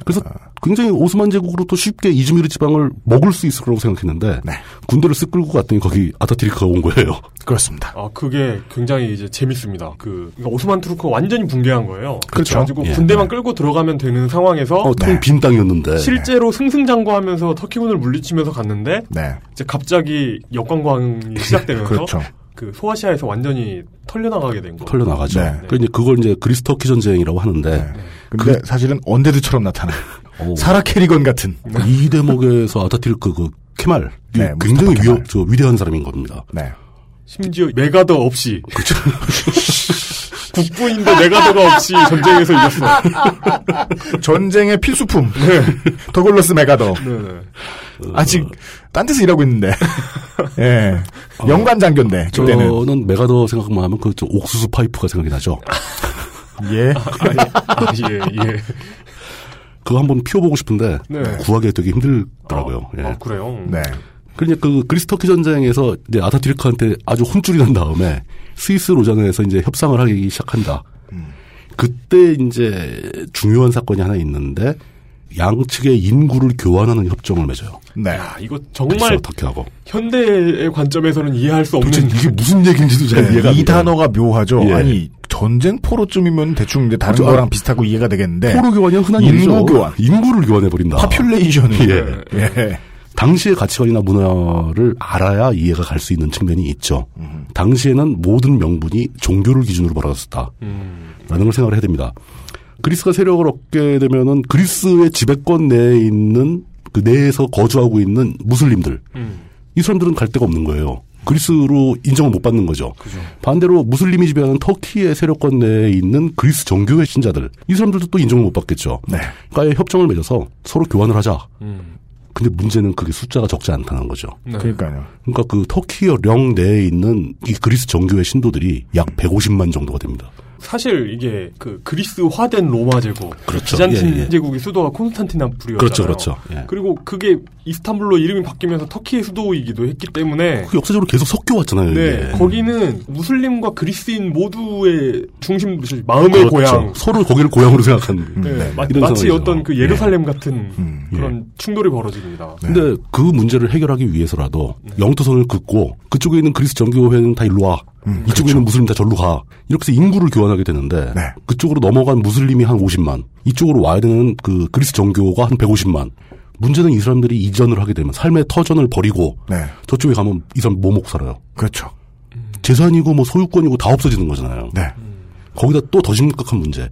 D: 그래서 굉장히 오스만 제국으로도 쉽게 이즈미르 지방을 먹을 수 있을 거라고 생각했는데
B: 네.
D: 군대를 쓱 끌고 갔더니 거기 아타튀르크가 온 거예요.
B: 그렇습니다.
C: 아, 그게 굉장히 이제 재밌습니다. 그, 그러니까 오스만 투르크가 완전히 붕괴한 거예요.
B: 그렇죠.
C: 그래가지고
D: 예.
C: 군대만 끌고 들어가면 되는 상황에서
D: 어, 텅빈 땅이었는데.
C: 실제로 승승장구하면서 터키군을 물리치면서 갔는데
B: 네.
C: 이제 갑자기 역관광이 시작되면서
B: 그렇죠.
C: 그 소아시아에서 완전히 털려나가게 된 거.
D: 털려 나가죠.
B: 네.
D: 그 이제 그걸 이제 그리스 터키 전쟁이라고 하는데
B: 네. 근데 사실은 언데드처럼 나타나.
D: 어,
B: 사라 캐리건 같은.
D: 이 대목에서 아타튀르크 그 케말
B: 네,
D: 굉장히
B: 케말.
D: 저 위대한 사람인 겁니다.
B: 네.
C: 심지어 맥아더 없이
D: 그렇죠.
C: 국부인데 맥아더가 없이 전쟁에서 이겼어.
B: 전쟁의 필수품. 더글러스 맥아더.
C: 네 네.
B: 아직 딴 데서 일하고 있는데. 예. 영관 장교인데 그때는.
D: 저는 맥아더 생각만 하면 그 옥수수 파이프가 생각이 나죠.
B: 예.
C: 아, 예, 예.
D: 그거 한번 피워보고 싶은데
C: 네.
D: 구하기 되게 힘들더라고요. 예.
C: 아, 그래요?
B: 네.
D: 그러니까 그 그리스 터키 전쟁에서 이제 아타투르크한테 아주 혼쭐이 난 다음에 스위스 로잔에서 이제 협상을 하기 시작한다. 그때 이제 중요한 사건이 하나 있는데 양측의 인구를 교환하는 협정을 맺어요.
B: 네.
C: 야, 이거 정말
D: 그리스와 터키하고.
C: 현대의 관점에서는 이해할 수 없는
D: 도대체 이게 무슨 얘기인지도 잘
B: 네,
D: 이해가
B: 안이
D: 돼요.
B: 단어가 묘하죠.
D: 예.
B: 아니 전쟁 포로쯤이면 대충 이제 다른
D: 그죠.
B: 거랑 비슷하고 이해가 되겠는데
D: 포로 교환이 흔한
B: 인구
D: 일이죠.
B: 교환.
D: 인구를 교환해 버린다.
B: population을
D: 예.
B: 예.
D: 당시의 가치관이나 문화를 알아야 이해가 갈 수 있는 측면이 있죠. 당시에는 모든 명분이 종교를 기준으로 벌어졌다. 라는 걸 생각을 해야 됩니다. 그리스가 세력을 얻게 되면은 그리스의 지배권 내에 있는 그 내에서 거주하고 있는 무슬림들. 이 사람들은 갈 데가 없는 거예요. 그리스로 인정을 못 받는 거죠. 반대로 무슬림이 지배하는 터키의 세력권 내에 있는 그리스 정교회 신자들. 이 사람들도 또 인정을 못 받겠죠.
B: 네.
D: 그러니까 협정을 맺어서 서로 교환을 하자.
C: 음.
D: 근데 문제는 그게 숫자가 적지 않다는 거죠.
C: 네.
B: 그러니까요.
D: 그러니까 그 터키령 내에 있는 이 그리스 정교회 신도들이 약 150만 정도가 됩니다.
C: 사실 이게 그 그리스화된 로마 제국,
D: 그렇죠.
C: 비잔틴
D: 예, 예.
C: 제국의 수도가 콘스탄티나플이었잖아요.
D: 그렇죠, 그렇죠. 예.
C: 그리고 그게 이스탄불로 이름이 바뀌면서 터키의 수도이기도 했기 때문에
D: 그 역사적으로 계속 섞여 왔잖아요.
C: 네. 거기는 무슬림과 그리스인 모두의 중심, 마음의
D: 그렇죠.
C: 고향.
D: 서로 거기를 고향으로 생각하는
C: 네, 마,
D: 이런
C: 마치
D: 상황이죠.
C: 어떤 그 예루살렘 같은 그런
D: 예.
C: 충돌이 벌어집니다.
D: 근데 그 문제를 해결하기 위해서라도 영토선을 긋고 그쪽에 있는 그리스 정교회는 다 일로 와. 이쪽에 있는 무슬림 다 절로 가. 이렇게 해서 인구를 교환하게 되는데 그쪽으로 넘어간 무슬림이 한 50만, 이쪽으로 와야 되는 그 그리스 정교가 한 150만. 문제는 이 사람들이 이전을 하게 되면 삶의 터전을 버리고
B: 네.
D: 저쪽에 가면 이 사람 뭐먹 살아요.
B: 그렇죠.
D: 재산이고 뭐 소유권이고 다 없어지는 거잖아요.
B: 네.
D: 거기다 또 더 심각한 문제.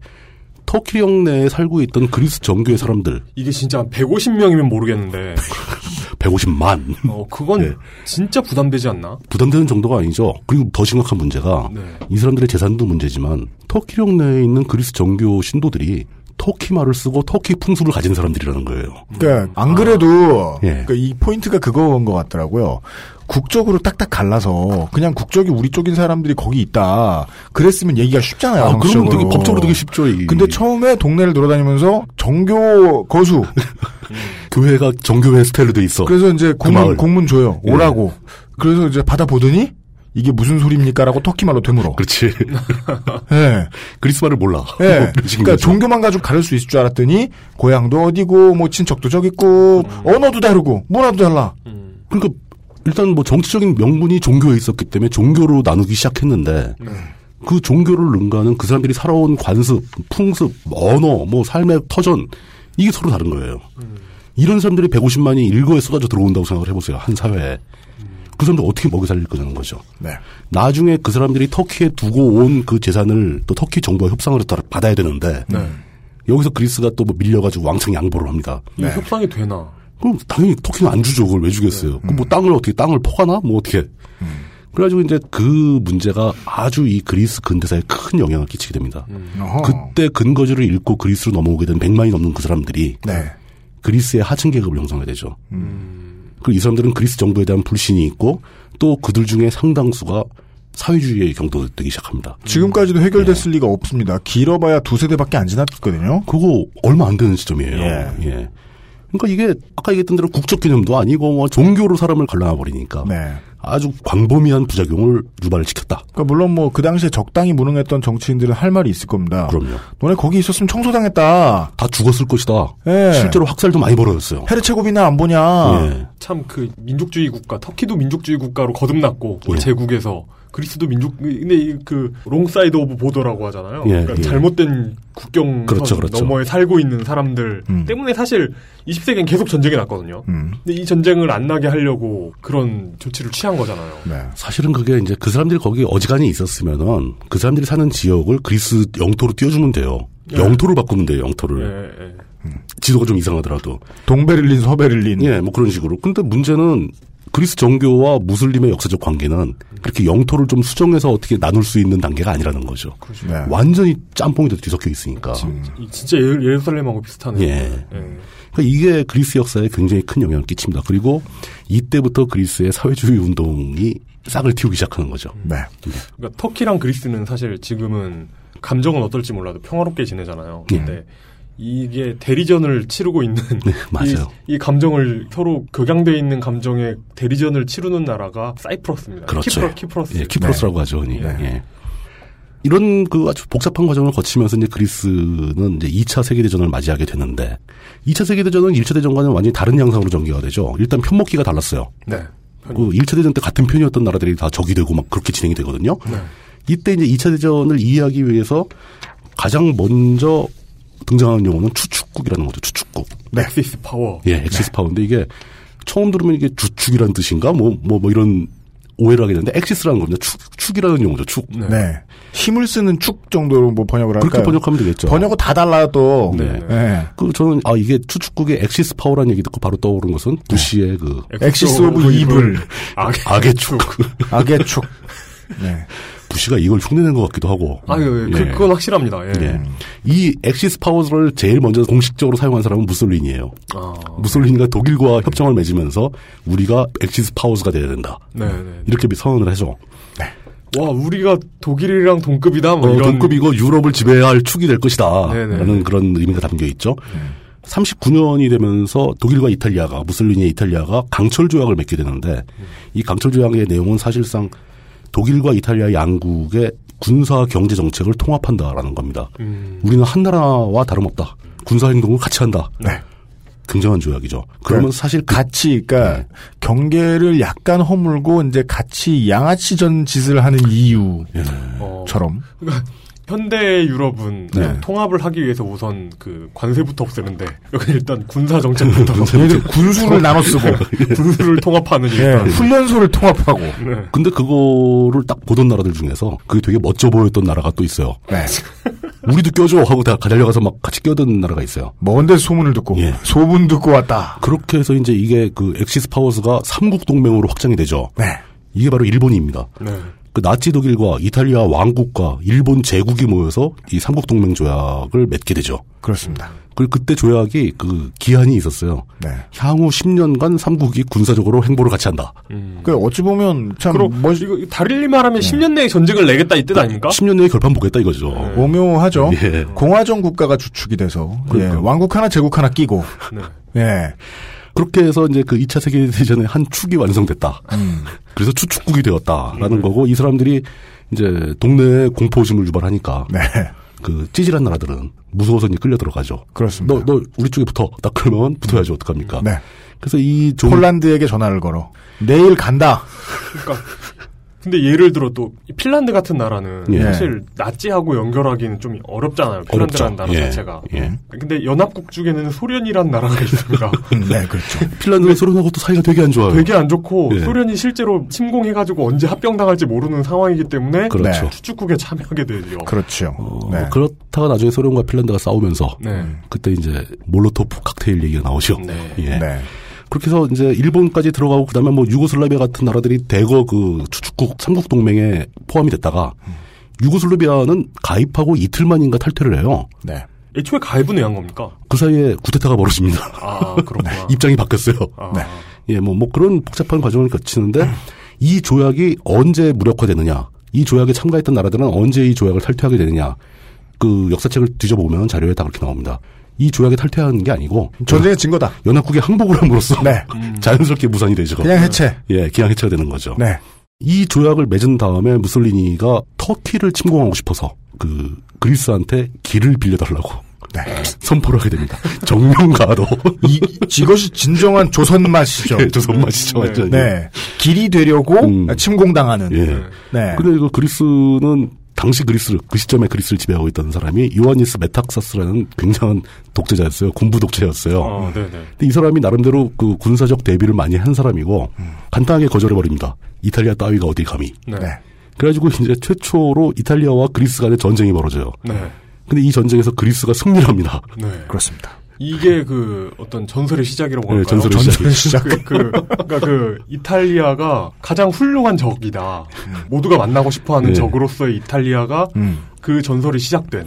D: 터키령 내에 살고 있던 그리스 정교회 사람들
C: 이게 진짜 150명이면 모르겠는데
D: 150만.
C: 어, 그건
D: 네.
C: 진짜 부담되지 않나?
D: 부담되는 정도가 아니죠. 그리고 더 심각한 문제가
C: 네.
D: 이 사람들의 재산도 문제지만 터키령 내에 있는 그리스 정교 신도들이 터키 말을 쓰고 터키 풍습을 가진 사람들이라는 거예요.
B: 그러니까 안 그래도
D: 예.
B: 그러니까 이 포인트가 그거인 것 같더라고요. 국적으로 딱딱 갈라서 그냥 국적이 우리 쪽인 사람들이 거기 있다. 그랬으면 얘기가 쉽잖아요.
D: 아,
B: 상식적으로.
D: 되게 법적으로 되게 쉽죠. 이.
B: 근데 처음에 동네를 돌아다니면서 정교 거수.
D: 교회가 정교회 스타일로 돼 있어.
B: 그래서 이제
D: 그
B: 공문,
D: 마을.
B: 공문 줘요.
D: 예.
B: 오라고. 그래서 이제 받아 보더니 이게 무슨 소리입니까라고 터키 말로 되물어.
D: 그렇지.
B: 예.
D: 그리스 말을 몰라.
B: 예.
D: 뭐 식인
B: 그러니까. 종교만 가지고 가를 수 있을 줄 알았더니 고향도 어디고 뭐 친척도 저기 있고 언어도 다르고 문화도 달라.
D: 그러니까 일단 뭐 정치적인 명분이 종교에 있었기 때문에 종교로 나누기 시작했는데 그 종교를 능가하는 그 사람들이 살아온 관습, 풍습, 언어, 뭐 삶의 터전 이게 서로 다른 거예요. 이런 사람들이 150만이 일거에 쏟아져 들어온다고 생각을 해보세요. 한 사회에. 그 사람들 어떻게 먹여 살릴 거냐는 거죠.
B: 네.
D: 나중에 그 사람들이 터키에 두고 온 그 재산을 또 터키 정부와 협상을 따라 받아야 되는데 여기서 그리스가 또 뭐 밀려가지고 왕창 양보를 합니다.
C: 이 협상이 되나?
D: 그럼 당연히 터키는 안 주죠. 그걸 왜 주겠어요? 그뭐 땅을 어떻게 땅을 퍼가나? 뭐 어떻게? 그래가지고 이제 그 문제가 아주 이 그리스 근대사에 큰 영향을 끼치게 됩니다.
B: 어허.
D: 그때 근거지를 잃고 그리스로 넘어오게 된 100만이 넘는 그 사람들이
B: 네.
D: 그리스의 하층 계급을 형성하게 되죠. 그리고 이 사람들은 그리스 정부에 대한 불신이 있고 또 그들 중에 상당수가 사회주의의 경도가 되기 시작합니다.
B: 지금까지도 해결됐을 리가 없습니다. 길어봐야 두 세대밖에 안 지났거든요.
D: 그거 얼마 안 되는 시점이에요.
B: 예.
D: 예. 그러니까 이게 아까 얘기했던 대로 국적 개념도 아니고 뭐 종교로 사람을 갈라놔 버리니까
B: 네.
D: 아주 광범위한 부작용을 유발을 시켰다.
B: 그러니까 물론 뭐 그 당시에 적당히 무능했던 정치인들은 할 말이 있을 겁니다.
D: 그럼요.
B: 너네 거기 있었으면 청소당했다.
D: 다 죽었을 것이다.
B: 예.
D: 실제로 학살도 많이 벌어졌어요.
B: 헤르체고비나 안 보냐.
D: 예.
C: 참그 민족주의 국가, 터키도 민족주의 국가로 거듭났고 우리
D: 예.
C: 제국에서 그리스도 민족 근데 이그 wrong side of border라고 하잖아요.
D: 예,
C: 그러니까
D: 예.
C: 잘못된 국경
D: 그렇죠, 그렇죠.
C: 너머에 살고 있는 사람들
B: 음.
C: 때문에 사실 20세기엔 계속 전쟁이 났거든요.
B: 음.
C: 근데 이 전쟁을 안 나게 하려고 그런 조치를 취한 거잖아요.
B: 네.
D: 사실은 그게 이제 그 사람들이 거기 어지간히 있었으면은 그 사람들이 사는 지역을 그리스 영토로 띄워주면 돼요.
C: 예.
D: 영토를 바꾸면 돼요, 영토를.
C: 예, 예.
D: 지도가 좀 이상하더라도.
B: 동베를린, 서베를린.
D: 예, 뭐 그런 식으로. 근데 문제는 그리스 정교와 무슬림의 역사적 관계는 그렇게 영토를 좀 수정해서 어떻게 나눌 수 있는 단계가 아니라는 거죠.
B: 네.
D: 완전히 짬뽕이 뒤섞여 있으니까.
C: 이- 진짜 예- 예루살렘하고 비슷하네요.
D: 예.
C: 예.
D: 그러니까 이게 그리스 역사에 굉장히 큰 영향을 끼칩니다. 그리고 이때부터 그리스의 사회주의 운동이 싹을 틔우기 시작하는 거죠.
B: 네.
C: 그러니까 터키랑 그리스는 사실 지금은 감정은 어떨지 몰라도 평화롭게 지내잖아요.
D: 예.
C: 근데 이게 대리전을 치르고 있는
D: 네, 맞아요.
C: 이, 이 감정을 서로 격양돼 있는 감정의 대리전을 치르는 나라가 사이프러스입니다.
D: 그렇죠.
C: 키프러, 키프러스.
D: 예, 키프로스라고 하죠. 흔히. 예. 이런 그 아주 복잡한 과정을 거치면서 이제 그리스는 이제 2차 세계대전을 맞이하게 되는데 2차 세계대전은 1차 대전과는 완전히 다른 양상으로 전개가 되죠. 일단 편먹기가 달랐어요.
C: 네.
D: 그 1차 대전 때 같은 편이었던 나라들이 다 적이 되고 막 그렇게 진행이 되거든요.
C: 네.
D: 이때 이제 2차 대전을 이해하기 위해서 가장 먼저 등장하는 용어는 추축국이라는 거죠. 추축국.
C: Axis Power.
D: 예, Axis Power인데 이게 처음 들으면 이게 주축이라는 뜻인가? 뭐, 뭐, 뭐 이런 오해를 하게 되는데 Axis라는 겁니다. 축, 축이라는 용어죠. 축.
B: 네. 힘을 쓰는 축 정도로 뭐 번역을 할까요?
D: 그렇게 번역하면 되겠죠.
B: 번역은 다 달라도.
D: 네.
B: 네.
D: 그 저는 아 이게 추축국의 Axis Power라는 얘기 듣고 바로 떠오른 것은 부시의 그
B: Axis of Evil.
C: 악의
D: 축.
B: 악의 축. 네.
D: 부시가 이걸 흉내낸 것 같기도 하고.
C: 아유, 예. 그,
D: 예.
C: 그건 확실합니다. 예.
D: 예. 이 Axis Power를 제일 먼저 공식적으로 사용한 사람은 무솔리니예요.
C: 아.
D: 무솔리니가 독일과 협정을 맺으면서 우리가 Axis Powers가 돼야 된다.
C: 네, 네.
D: 이렇게 선언을 하죠.
C: 와, 우리가 독일이랑 동급이다. 뭐
D: 어,
C: 이런.
D: 동급이고 유럽을 지배할 축이 될 것이다.
C: 네네.
D: 라는 그런 의미가 담겨 있죠. 39년이 되면서 독일과 이탈리아가 무솔리니의 이탈리아가 강철 조약을 맺게 되는데 이 강철 조약의 내용은 사실상 독일과 이탈리아 양국의 군사 경제 정책을 통합한다라는 겁니다.
C: 음.
D: 우리는 한 나라와 다름없다. 군사 행동을 같이 한다.
B: 네.
D: 굉장한 조약이죠. 그러면 사실 그-
B: 같이, 그러니까 경계를 약간 허물고 이제 같이 양아치전 짓을 하는 이유처럼.
C: 어. 그러니까 현대 유럽은
B: 네.
C: 통합을 하기 위해서 우선 그 관세부터 없애는데 여기 일단 군사 정책부터
B: 군수를 나눠 쓰고
C: 군수를 통합하는
B: 예,
C: 일단
B: 훈련소를 통합하고.
C: 네.
D: 근데 그거를 딱 보던 나라들 중에서 그게 되게 멋져 보였던 나라가 또 있어요.
B: 네.
D: 우리도 껴줘 하고 다 달려가서 막 같이 끼어든 나라가 있어요.
B: 먼데 소문을 듣고
D: 예.
B: 소문 듣고 왔다.
D: 그렇게 해서 이제 이게 그 Axis Powers가 삼국 동맹으로 확장이 되죠.
B: 네.
D: 이게 바로 일본입니다.
C: 네.
D: 그 나치 독일과 이탈리아 왕국과 일본 제국이 모여서 이 삼국 동맹 조약을 맺게 되죠.
B: 그렇습니다.
D: 그리고 그때 조약이 그 기한이 있었어요.
B: 네.
D: 향후 10년간 삼국이 군사적으로 행보를 같이 한다.
B: 그 어찌 보면 참
C: 그럼
B: 멋
C: 이거 다릴리 말하면 10년 내에 전쟁을 내겠다 이뜻 아닙니까?
D: 10년 내에 결판 보겠다 이거죠.
B: 오묘하죠.
D: 예.
B: 공화정 국가가 주축이 돼서 예,
D: 그러니까.
B: 왕국 하나 제국 하나 끼고
C: 네.
B: 예.
D: 그렇게 해서 이제 그 2차 세계대전의 한 축이 완성됐다.
B: 음.
D: 그래서 추축국이 되었다라는 거고 이 사람들이 이제 동네에 공포심을 유발하니까
B: 네.
D: 그 찌질한 나라들은 무서워서 이제 끌려 들어가죠.
B: 그렇습니다.
D: 너, 너 우리 쪽에 붙어. 딱 그러면 붙어야지 어떡합니까?
B: 네.
D: 그래서 이 조,
B: 폴란드에게 전화를 걸어. 내일 간다.
C: 그러니까 근데 예를 들어 또이 핀란드 같은 나라는
D: 예.
C: 사실 나치하고 연결하기는 좀 어렵잖아요. 핀란드라는. 나라
D: 예.
C: 자체가.
D: 예.
C: 근데 연합국 중에는 소련이라는 나라가 있습니다.
B: 네, 그렇죠.
D: 핀란드가 소련하고 또 사이가 되게 안 좋아요.
C: 되게 안 좋고
D: 예.
C: 소련이 실제로 침공해가지고 언제 합병당할지 모르는 상황이기 때문에
D: 그렇죠.
B: 네.
C: 추축국에 참여하게 되죠.
B: 그렇죠.
D: 어,
B: 네.
D: 그렇다가 나중에 소련과 핀란드가 싸우면서
C: 네.
D: 그때 이제 몰로토프 칵테일 얘기가 나오죠.
C: 네.
D: 그렇게 해서 이제 일본까지 들어가고 그다음에 뭐 유고슬라비아 같은 나라들이 대거 그 추축국 삼국 동맹에 포함이 됐다가 유고슬라비아는 가입하고 이틀만인가 탈퇴를 해요.
B: 네.
C: 애초에 가입은 왜 한 겁니까?
D: 그 사이에 구테타가 벌어집니다.
C: 아 그렇구나.
D: 입장이 바뀌었어요.
C: 아,
B: 네.
D: 예, 뭐, 뭐 그런 복잡한 과정을 거치는데 이 조약이 언제 무력화되느냐, 이 조약에 참가했던 나라들은 언제 이 조약을 탈퇴하게 되느냐, 그 역사책을 뒤져보면 자료에 다 그렇게 나옵니다. 이 조약에 탈퇴하는 게 아니고
B: 전쟁의 증거다.
D: 연합국에 항복을 함으로써
B: 네.
D: 자연스럽게 무산이 되죠.
B: 그냥 해체.
D: 예, 기왕 해체가 되는 거죠.
B: 네.
D: 이 조약을 맺은 다음에 무솔리니가 터키를 침공하고 싶어서 그 그리스한테 길을 빌려달라고
B: 네.
D: 선포를 하게 됩니다. 정명가도
B: 이, 이것이 진정한 조선 맛이죠.
D: 예, 조선 맛이죠, 완전히.
B: 네. 길이 되려고
D: 음.
B: 침공당하는.
D: 예.
B: 네.
D: 근데 이거 그리스는 당시 그리스를 그 시점에 그리스를 지배하고 있던 사람이 요하니스 메탁사스라는 굉장한 독재자였어요. 군부 독재였어요.
C: 어, 네네.
D: 근데 이 사람이 나름대로 그 군사적 대비를 많이 한 사람이고 간단하게 거절해 버립니다. 이탈리아 따위가 어디 감히.
C: 네.
B: 네.
D: 그래가지고 이제 최초로 이탈리아와 그리스 간의 전쟁이 벌어져요.
C: 네.
D: 근데 이 전쟁에서 그리스가 승리를 합니다.
C: 네.
B: 그렇습니다.
C: 이게 그 어떤 전설의 시작이라고
D: 네,
C: 할까요?
D: 전설의
B: 전설의 시작.
C: 그, 그, 그러니까 그 이탈리아가 가장 훌륭한 적이다. 모두가 만나고 싶어하는
D: 네.
C: 적으로서의 이탈리아가
B: 음.
C: 그 전설이 시작된.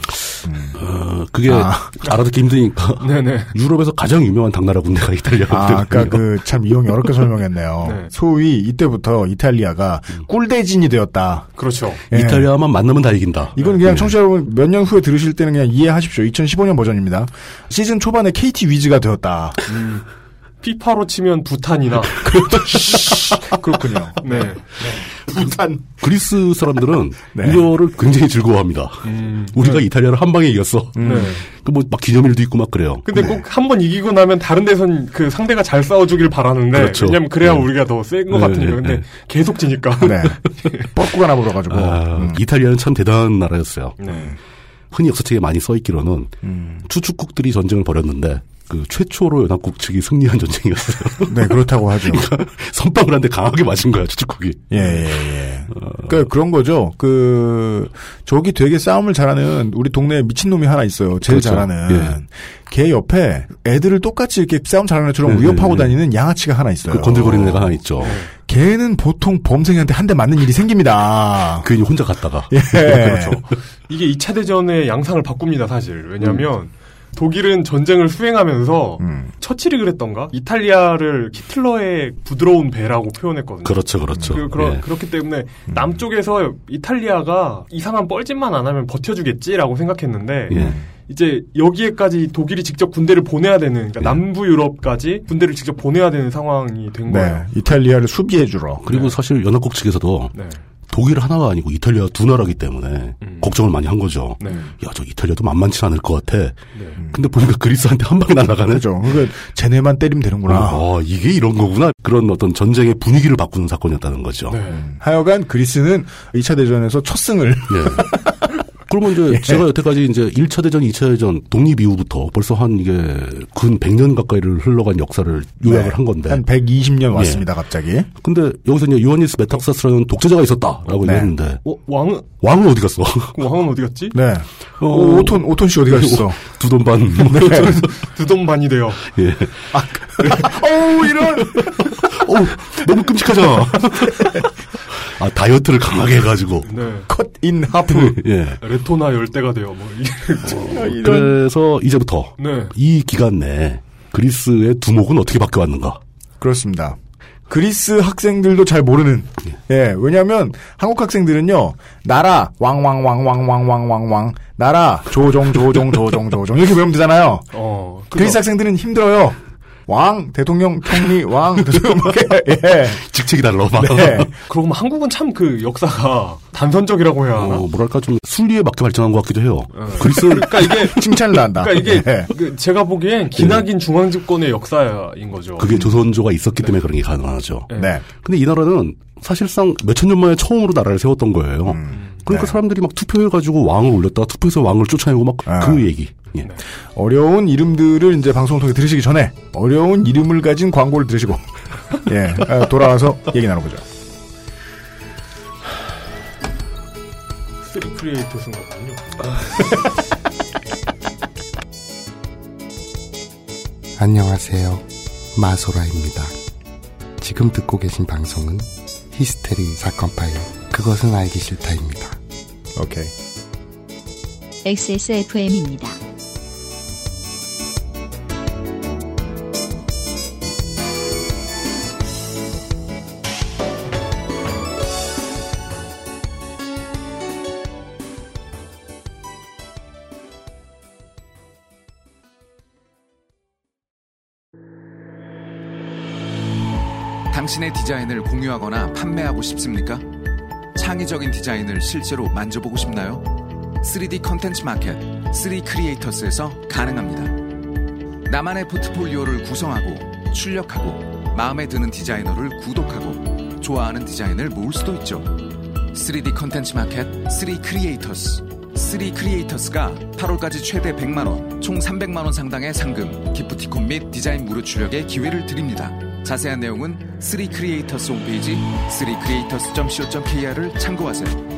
D: 어, 그게
B: 아.
D: 알아듣기 힘드니까
C: 네네.
D: 유럽에서 가장 유명한 당나라 군대가 이탈리아거든요.
B: 아, 아까 그 참 이용이 어렵게 설명했네요.
C: 네.
B: 소위 이때부터 이탈리아가 꿀대진이 되었다.
C: 그렇죠.
B: 예.
D: 이탈리아만 만나면 다 이긴다.
B: 이건 그냥
D: 네.
B: 청취자 여러분 몇 년 후에 들으실 때는 그냥 이해하십시오. 2015년 버전입니다. 시즌 초반에 KT 위즈가 되었다.
C: 피파로 치면 부탄이나.
B: 그렇군요.
C: 네.
B: 부산.
D: 그리스 사람들은
B: 네.
D: 이거를 굉장히 즐거워합니다.
C: 음.
D: 우리가 이탈리아를 한 방에 이겼어.
C: 네.
D: 그뭐 막 기념일도 있고 막 그래요.
C: 근데 꼭 한 번 이기고 나면 다른 데선 그 상대가 잘 싸워주길 바라는데
D: 그렇죠.
C: 왜냐면 그래야
D: 네.
C: 우리가 더 센것
D: 네,
C: 같으니까
D: 네,
C: 근데
D: 네.
C: 계속 지니까
B: 네. 뻐꾸가 나불어가지고.
D: 아,
B: 음.
D: 이탈리아는 참 대단한 나라였어요.
C: 네.
D: 흔히 역사책에 많이 써 있기로는
B: 음.
D: 추축국들이 전쟁을 벌였는데 그 최초로 연합국 측이 승리한 전쟁이었어요.
B: 네, 그렇다고 하죠.
D: 선빵을 한데 강하게 맞은 거야 추축국이.
B: 예, 예, 예. 그러니까 그런 거죠. 그, 저기 되게 싸움을 잘하는 우리 동네에 미친놈이 하나 있어요. 제일
D: 그렇죠.
B: 잘하는.
D: 예.
B: 걔 옆에 애들을 똑같이 이렇게 싸움 잘하는 애처럼
D: 네,
B: 위협하고
D: 네, 네.
B: 다니는 양아치가 하나 있어요.
D: 그 건들거리는 애가 하나 있죠.
B: 걔는 보통 범생이한테 한 대 맞는 일이 생깁니다.
D: 괜히 혼자 갔다가.
B: 예.
C: 그렇죠. 이게 2차 대전의 양상을 바꿉니다, 사실. 왜냐면, 독일은 전쟁을 수행하면서,
B: 음.
C: 처칠이 그랬던가? 이탈리아를 히틀러의 부드러운 배라고 표현했거든요.
D: 그렇죠, 그렇죠.
C: 그, 그
D: 예.
C: 그렇기 때문에, 남쪽에서 이탈리아가 이상한 뻘짓만 안 하면 버텨주겠지라고 생각했는데,
D: 예.
C: 이제 여기에까지 독일이 직접 군대를 보내야 되는, 그러니까 남부 유럽까지 군대를 직접 보내야 되는 상황이 된
B: 네.
C: 거예요.
B: 이탈리아를 수비해 주러.
D: 그리고 사실 연합국 측에서도
C: 네.
D: 독일 하나가 아니고 이탈리아 두 나라기 때문에 걱정을 많이 한 거죠.
C: 네.
D: 야, 저 이탈리아도 만만치 않을 것 같아.
C: 네.
D: 근데 보니까 그리스한테 한 방에 날아가네.
B: 그죠. 그러니까 쟤네만 때리면 되는구나.
D: 아, 이게 이런 거구나. 그런 어떤 전쟁의 분위기를 바꾸는 사건이었다는 거죠.
C: 네.
B: 하여간 그리스는 2차 대전에서 첫 승을.
D: 예. 그러면 이제
B: 예.
D: 제가 여태까지 이제 1차 대전, 2차 대전 독립 이후부터 벌써 한 이게 근 100년 가까이를 흘러간 역사를 요약을
B: 네.
D: 한 건데.
B: 한 120년
D: 예.
B: 왔습니다, 갑자기.
D: 근데 여기서 이제 요하니스 메탁사스라는 독재자가 있었다라고
B: 네.
D: 얘기했는데
C: 어, 왕은,
D: 왕은 어디 갔어?
C: 왕은 어디 갔지?
B: 네.
D: 어,
B: 오, 오톤, 오톤 씨 어디 가셨어?
D: 두돈 반.
C: 두돈 반이 돼요.
D: 예.
B: 어우, 이런!
D: 어, 너무 끔찍하잖아. 아, 다이어트를 강하게 해가지고.
C: 네.
B: 컷인 하프.
D: 예.
C: 레토나 열대가 돼요. 뭐 이게
D: 그래서 이제부터
C: 네.
D: 이 기간 내에 그리스의 두목은 어떻게 바뀌어왔는가?
B: 그렇습니다. 그리스 학생들도 잘 모르는. 예, 왜냐면, 한국 학생들은요, 나라, 왕, 왕, 왕, 왕, 왕, 왕, 왕, 왕, 나라, 조종, 조종, 조종, 조종. 이렇게 외우면 되잖아요.
C: 어.
B: 그리스 학생들은 힘들어요. 왕, 대통령, 총리, 왕, 대통령, 예.
D: 직책이 달라, 막.
B: 네.
C: 그러고 보면 한국은 참 그 역사가 단선적이라고 해야 하나?
D: 어, 뭐랄까 좀 순리에 맞게 발전한 것 같기도 해요.
C: 어.
D: 그리스
C: 그러니까 이게
B: 칭찬을 한다.
C: 그러니까 이게
B: 예.
C: 그 제가 보기엔 기나긴 중앙 집권의 역사인 거죠.
D: 그게 조선조가 있었기 때문에 그런 게 가능하죠.
C: 네.
B: 네.
D: 근데 이 나라는 사실상 몇천 년 만에 처음으로 나라를 세웠던 거예요.
B: 음.
D: 그러니까
B: 네.
D: 사람들이 막 투표해가지고 왕을 올렸다가 투표해서 왕을 쫓아내고 막그
B: 아.
D: 얘기. 예.
B: 어려운 이름들을 이제 방송을 통해 들으시기 전에 어려운 이름을 가진 광고를 들으시고 예 아, 돌아와서 얘기 나눠보죠.
C: Three Creators인 거군요.
K: 안녕하세요. 마소라입니다. 지금 듣고 계신 방송은 히스테리 사건 파일 그것은 알기 싫다입니다.
B: 오케이.
A: XSFM입니다.
L: 당신의 디자인을 공유하거나 판매하고 싶습니까? 창의적인 디자인을 실제로 만져보고 싶나요? 3D 컨텐츠 마켓 3 Creators에서 가능합니다. 나만의 포트폴리오를 구성하고 출력하고 마음에 드는 디자이너를 구독하고 좋아하는 디자인을 모을 수도 있죠. 3D 컨텐츠 마켓 3 Creators 3 Creators가 8월까지 최대 100만 원, 총 300만 원 상당의 상금, 기프티콘 및 디자인 무료 출력의 기회를 드립니다. 자세한 내용은 3 Creators 홈페이지 3creators.co.kr을 참고하세요.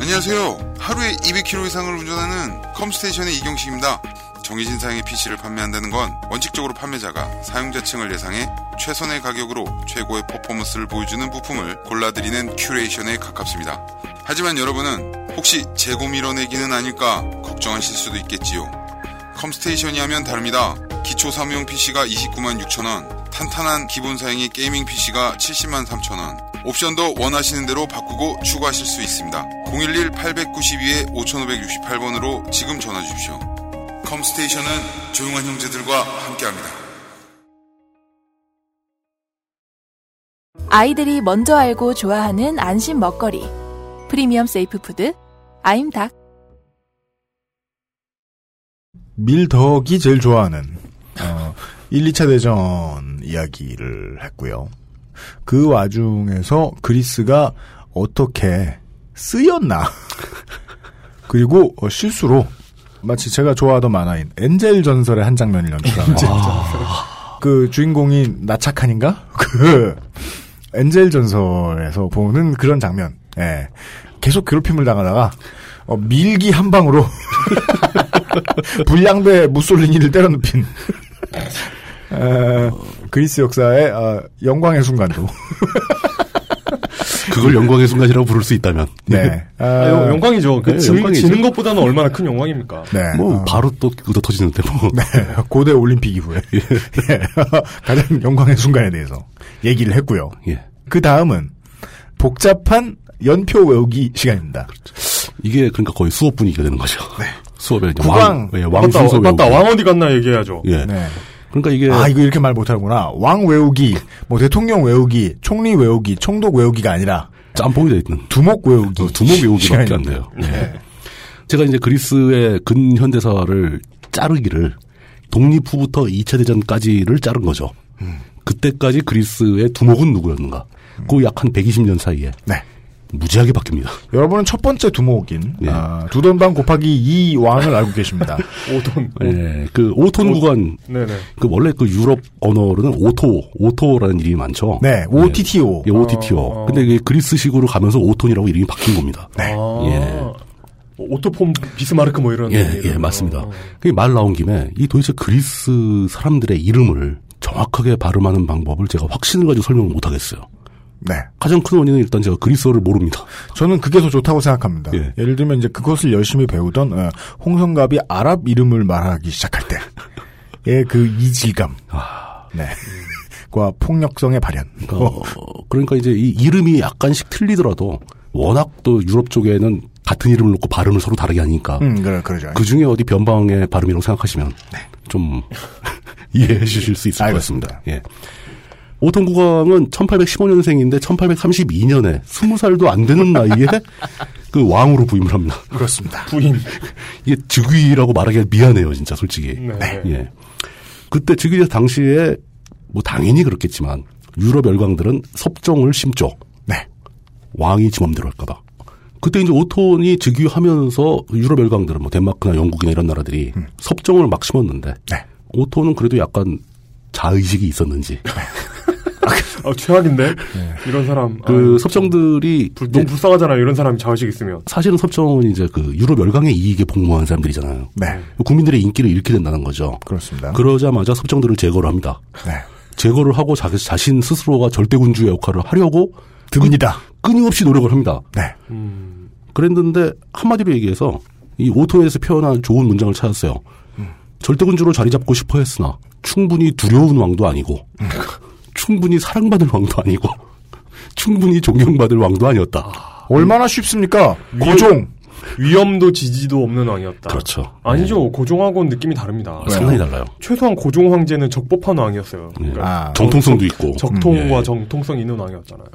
M: 안녕하세요. 하루에 200km 이상을 운전하는 컴스테이션의 이경식입니다. 정해진 사양의 PC를 판매한다는 건 원칙적으로 판매자가 사용자층을 예상해 최선의 가격으로 최고의 퍼포먼스를 보여주는 부품을 골라드리는 큐레이션에 가깝습니다. 하지만 여러분은 혹시 재고 밀어내기는 아닐까 걱정하실 수도 있겠지요. 컴스테이션이 하면 다릅니다. 기초 사무용 PC가 29만 6천원, 탄탄한 기본 사양의 게이밍 PC가 70만 3천원, 옵션도 원하시는 대로 바꾸고 추가하실 수 있습니다. 011-892-5568번으로 지금 전화 주십시오. 컴스테이션은 조용한 형제들과 함께합니다.
G: 아이들이 먼저 알고 좋아하는 안심 먹거리. Premium Safe Food 아임닭.
B: 밀덕이 제일 좋아하는 어, 1, 2차 대전 이야기를 했고요. 그 와중에서 그리스가 어떻게 쓰였나. 그리고 어, 실수로 마치 제가 좋아하던 만화인 엔젤 전설의 한 장면을 연출한 그 주인공이 나착한인가? 그 엔젤 전설에서 보는 그런 장면 예. 계속 괴롭힘을 당하다가 어, 밀기 한 방으로 불량배 무솔리니를 때려눕힌 어, 그리스 역사의 어, 영광의 순간도
D: 그걸 영광의 순간이라고 부를 수 있다면.
B: 네.
C: 아, 영- 영광이죠. 그
D: 네,
C: 지,
D: 영광이죠.
C: 지는 것보다는 얼마나 큰 영광입니까?
B: 네.
D: 뭐
B: 어.
D: 바로 또 의도 터지는데 뭐.
B: 네, 고대 올림픽 이후에 예, 가장 영광의 순간에 대해서 얘기를 했고요.
D: 예.
B: 그 다음은 복잡한 연표 외우기 시간입니다.
D: 이게 그러니까 거의 수업 분위기가 되는 거죠. 수업에 이제
B: 국왕.
D: 왕, 예, 왕
C: 맞다,
D: 순서
C: 맞다.
D: 외우기.
C: 왕 어디 갔나 얘기해야죠.
D: 예.
B: 네.
D: 그러니까 이게
B: 아 이거 이렇게 말 못하는구나. 왕 외우기, 뭐 대통령 외우기, 총리 외우기, 총독 외우기가 아니라
D: 짬뽕이 돼 있는
B: 두목 외우기,
D: 어, 두목 외우기밖에 안. 돼요. 예. 제가 이제 그리스의 근현대사를 자르기를 독립 후부터 2차 대전까지를 자른 거죠.
B: 음.
D: 그때까지 그리스의 두목은 누구였는가? 그약 한 120년 사이에
B: 네.
D: 무지하게 바뀝니다.
B: 여러분은 첫 번째 두목인
D: 예.
B: 아, 두돈방 곱하기 이 왕을 알고 계십니다.
C: 오톤.
D: 예, 그 오톤 구간,
C: 네네.
D: 그 원래 그 유럽 언어로는 오토, 오토라는 이름이 많죠.
B: 네, OTTO.
D: 예, OTTO.
C: 어, 어.
D: 근데 이게 그리스식으로 가면서 오톤이라고 이름이 바뀐 겁니다.
B: 네.
C: 아,
D: 예.
C: 오토폼 비스마르크 뭐 이런.
D: 예,
C: 이름.
D: 예, 맞습니다.
C: 어.
D: 그말 나온 김에 이 도대체 그리스 사람들의 이름을 정확하게 발음하는 방법을 제가 확신을 가지고 설명을 못 하겠어요.
B: 네.
D: 가장 큰 원인은 일단 제가 그리스어를 모릅니다.
B: 저는 그게 더 좋다고 생각합니다.
D: 예.
B: 를 들면 이제 그것을 열심히 배우던 어, 홍성갑이 아랍 이름을 말하기 시작할 때의 그 이질감, 네, 과 폭력성의 발현.
D: 어, 그러니까 이제 이 이름이 약간씩 틀리더라도 워낙 또 유럽 쪽에는 같은 이름을 놓고 발음을 서로 다르게 하니까
B: 음, 그래, 그러죠.
D: 그 중에 어디 변방의 발음이라고 생각하시면 좀 이해해 주실 수 있을 것
B: 알겠습니다.
D: 같습니다. 예. 오톤 국왕은 1815년생인데 1832년에 20살도 안 되는 나이에 그 왕으로 부임을 합니다.
B: 그렇습니다.
C: 부인.
D: 이게 즉위라고 말하기가 미안해요, 진짜 솔직히.
C: 네.
D: 예. 그때 즉위 당시에 뭐 당연히 그렇겠지만 유럽 열강들은 섭정을 심죠.
B: 네.
D: 왕이 지 맘대로 할까봐. 그때 이제 오톤이 즉위하면서 유럽 열강들은 뭐 덴마크나 영국이나 이런 나라들이 섭정을 막 심었는데
B: 음. 네.
D: 오톤은 그래도 약간 자의식이 있었는지
C: 아, 최악인데? 이런 사람.
D: 그
C: 아,
D: 섭정들이
C: 불, 너무 불쌍하잖아요. 이런 사람이 자의식 있으면.
D: 사실은 섭정은 이제 그 유럽 열강의 이익에 복무한 사람들이잖아요.
B: 네.
D: 국민들의 인기를 잃게 된다는 거죠.
B: 그렇습니다.
D: 그러자마자 섭정들을 제거를 합니다.
B: 네.
D: 제거를 하고 자기 자신 스스로가 절대군주의 역할을 하려고
B: 듭니다.
D: 끊임없이 노력을 합니다.
B: 네.
C: 음,
D: 그랬는데 한마디로 얘기해서 이 오톤에서 표현한 좋은 문장을 찾았어요. 절대군주로 자리 잡고 싶어 했으나 충분히 두려운 왕도 아니고 충분히 사랑받을 왕도 아니고 충분히 존경받을 왕도 아니었다.
B: 얼마나 쉽습니까? 고종.
C: 위험도 지지도 없는 왕이었다.
D: 그렇죠.
C: 아니죠. 고종하고는 느낌이 다릅니다.
D: 상당히 달라요.
C: 최소한 고종 황제는 적법한 왕이었어요. 그러니까
B: 아,
D: 정통성도 있고
C: 적통과
D: 음, 예.
C: 정통성 있는 왕이었잖아요.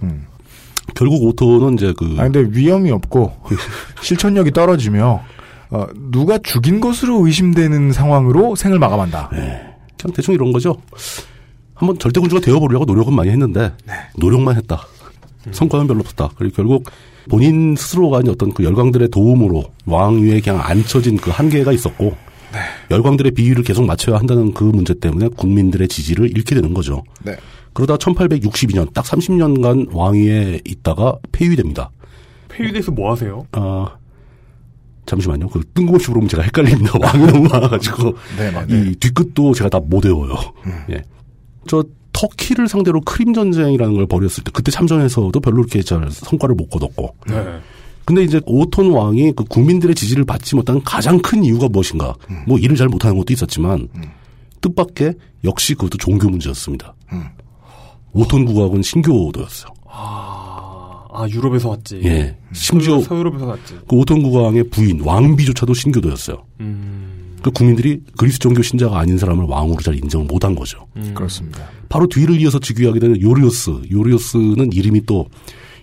D: 결국 오톤은 이제 그
B: 아, 근데 위험이 없고, 실천력이 떨어지며, 어, 누가 죽인 것으로 의심되는 상황으로 생을 마감한다.
D: 그 냥 대충 이런 거죠. 한번 절대 군주가 되어보려고 노력은 많이 했는데 노력만 했다. 성과는 별로 없었다. 그리고 결국 본인 스스로가 이제 어떤 그 열광들의 도움으로 왕위에 그냥 앉혀진 그 한계가 있었고 열광들의 비위를 계속 맞춰야 한다는 그 문제 때문에 국민들의 지지를 잃게 되는 거죠.
B: 네.
D: 그러다 1862년 딱 30년간 왕위에 있다가 폐위됩니다.
C: 폐위돼서 뭐 하세요?
D: 어, 잠시만요. 그 뜬금없이 물으면 제가 헷갈립니다. 왕이 너무 많아가지고
B: 네.
D: 이 뒤끝도 제가 다 못 외워요. 예. 저 터키를 상대로 크림 전쟁이라는 걸 벌였을 때 그때 참전해서도 별로 이렇게 잘 성과를 못 거뒀고.
C: 네.
D: 근데 이제 오톤 왕이 그 국민들의 지지를 받지 못한 가장 큰 이유가 무엇인가? 뭐 일을 잘 못하는 것도 있었지만 뜻밖의 역시 그것도 종교 문제였습니다. 오톤 국왕은 신교도였어요.
C: 아 유럽에서 왔지.
D: 예. 심지어
C: 서- 서유럽에서 왔지.
D: 그 오톤 국왕의 부인 왕비조차도 신교도였어요. 그 국민들이 그리스 종교 신자가 아닌 사람을 왕으로 잘 인정을 못한 거죠.
B: 그렇습니다.
D: 바로 뒤를 이어서 즉위하게 되는 요리오스. 요리오스는 이름이 또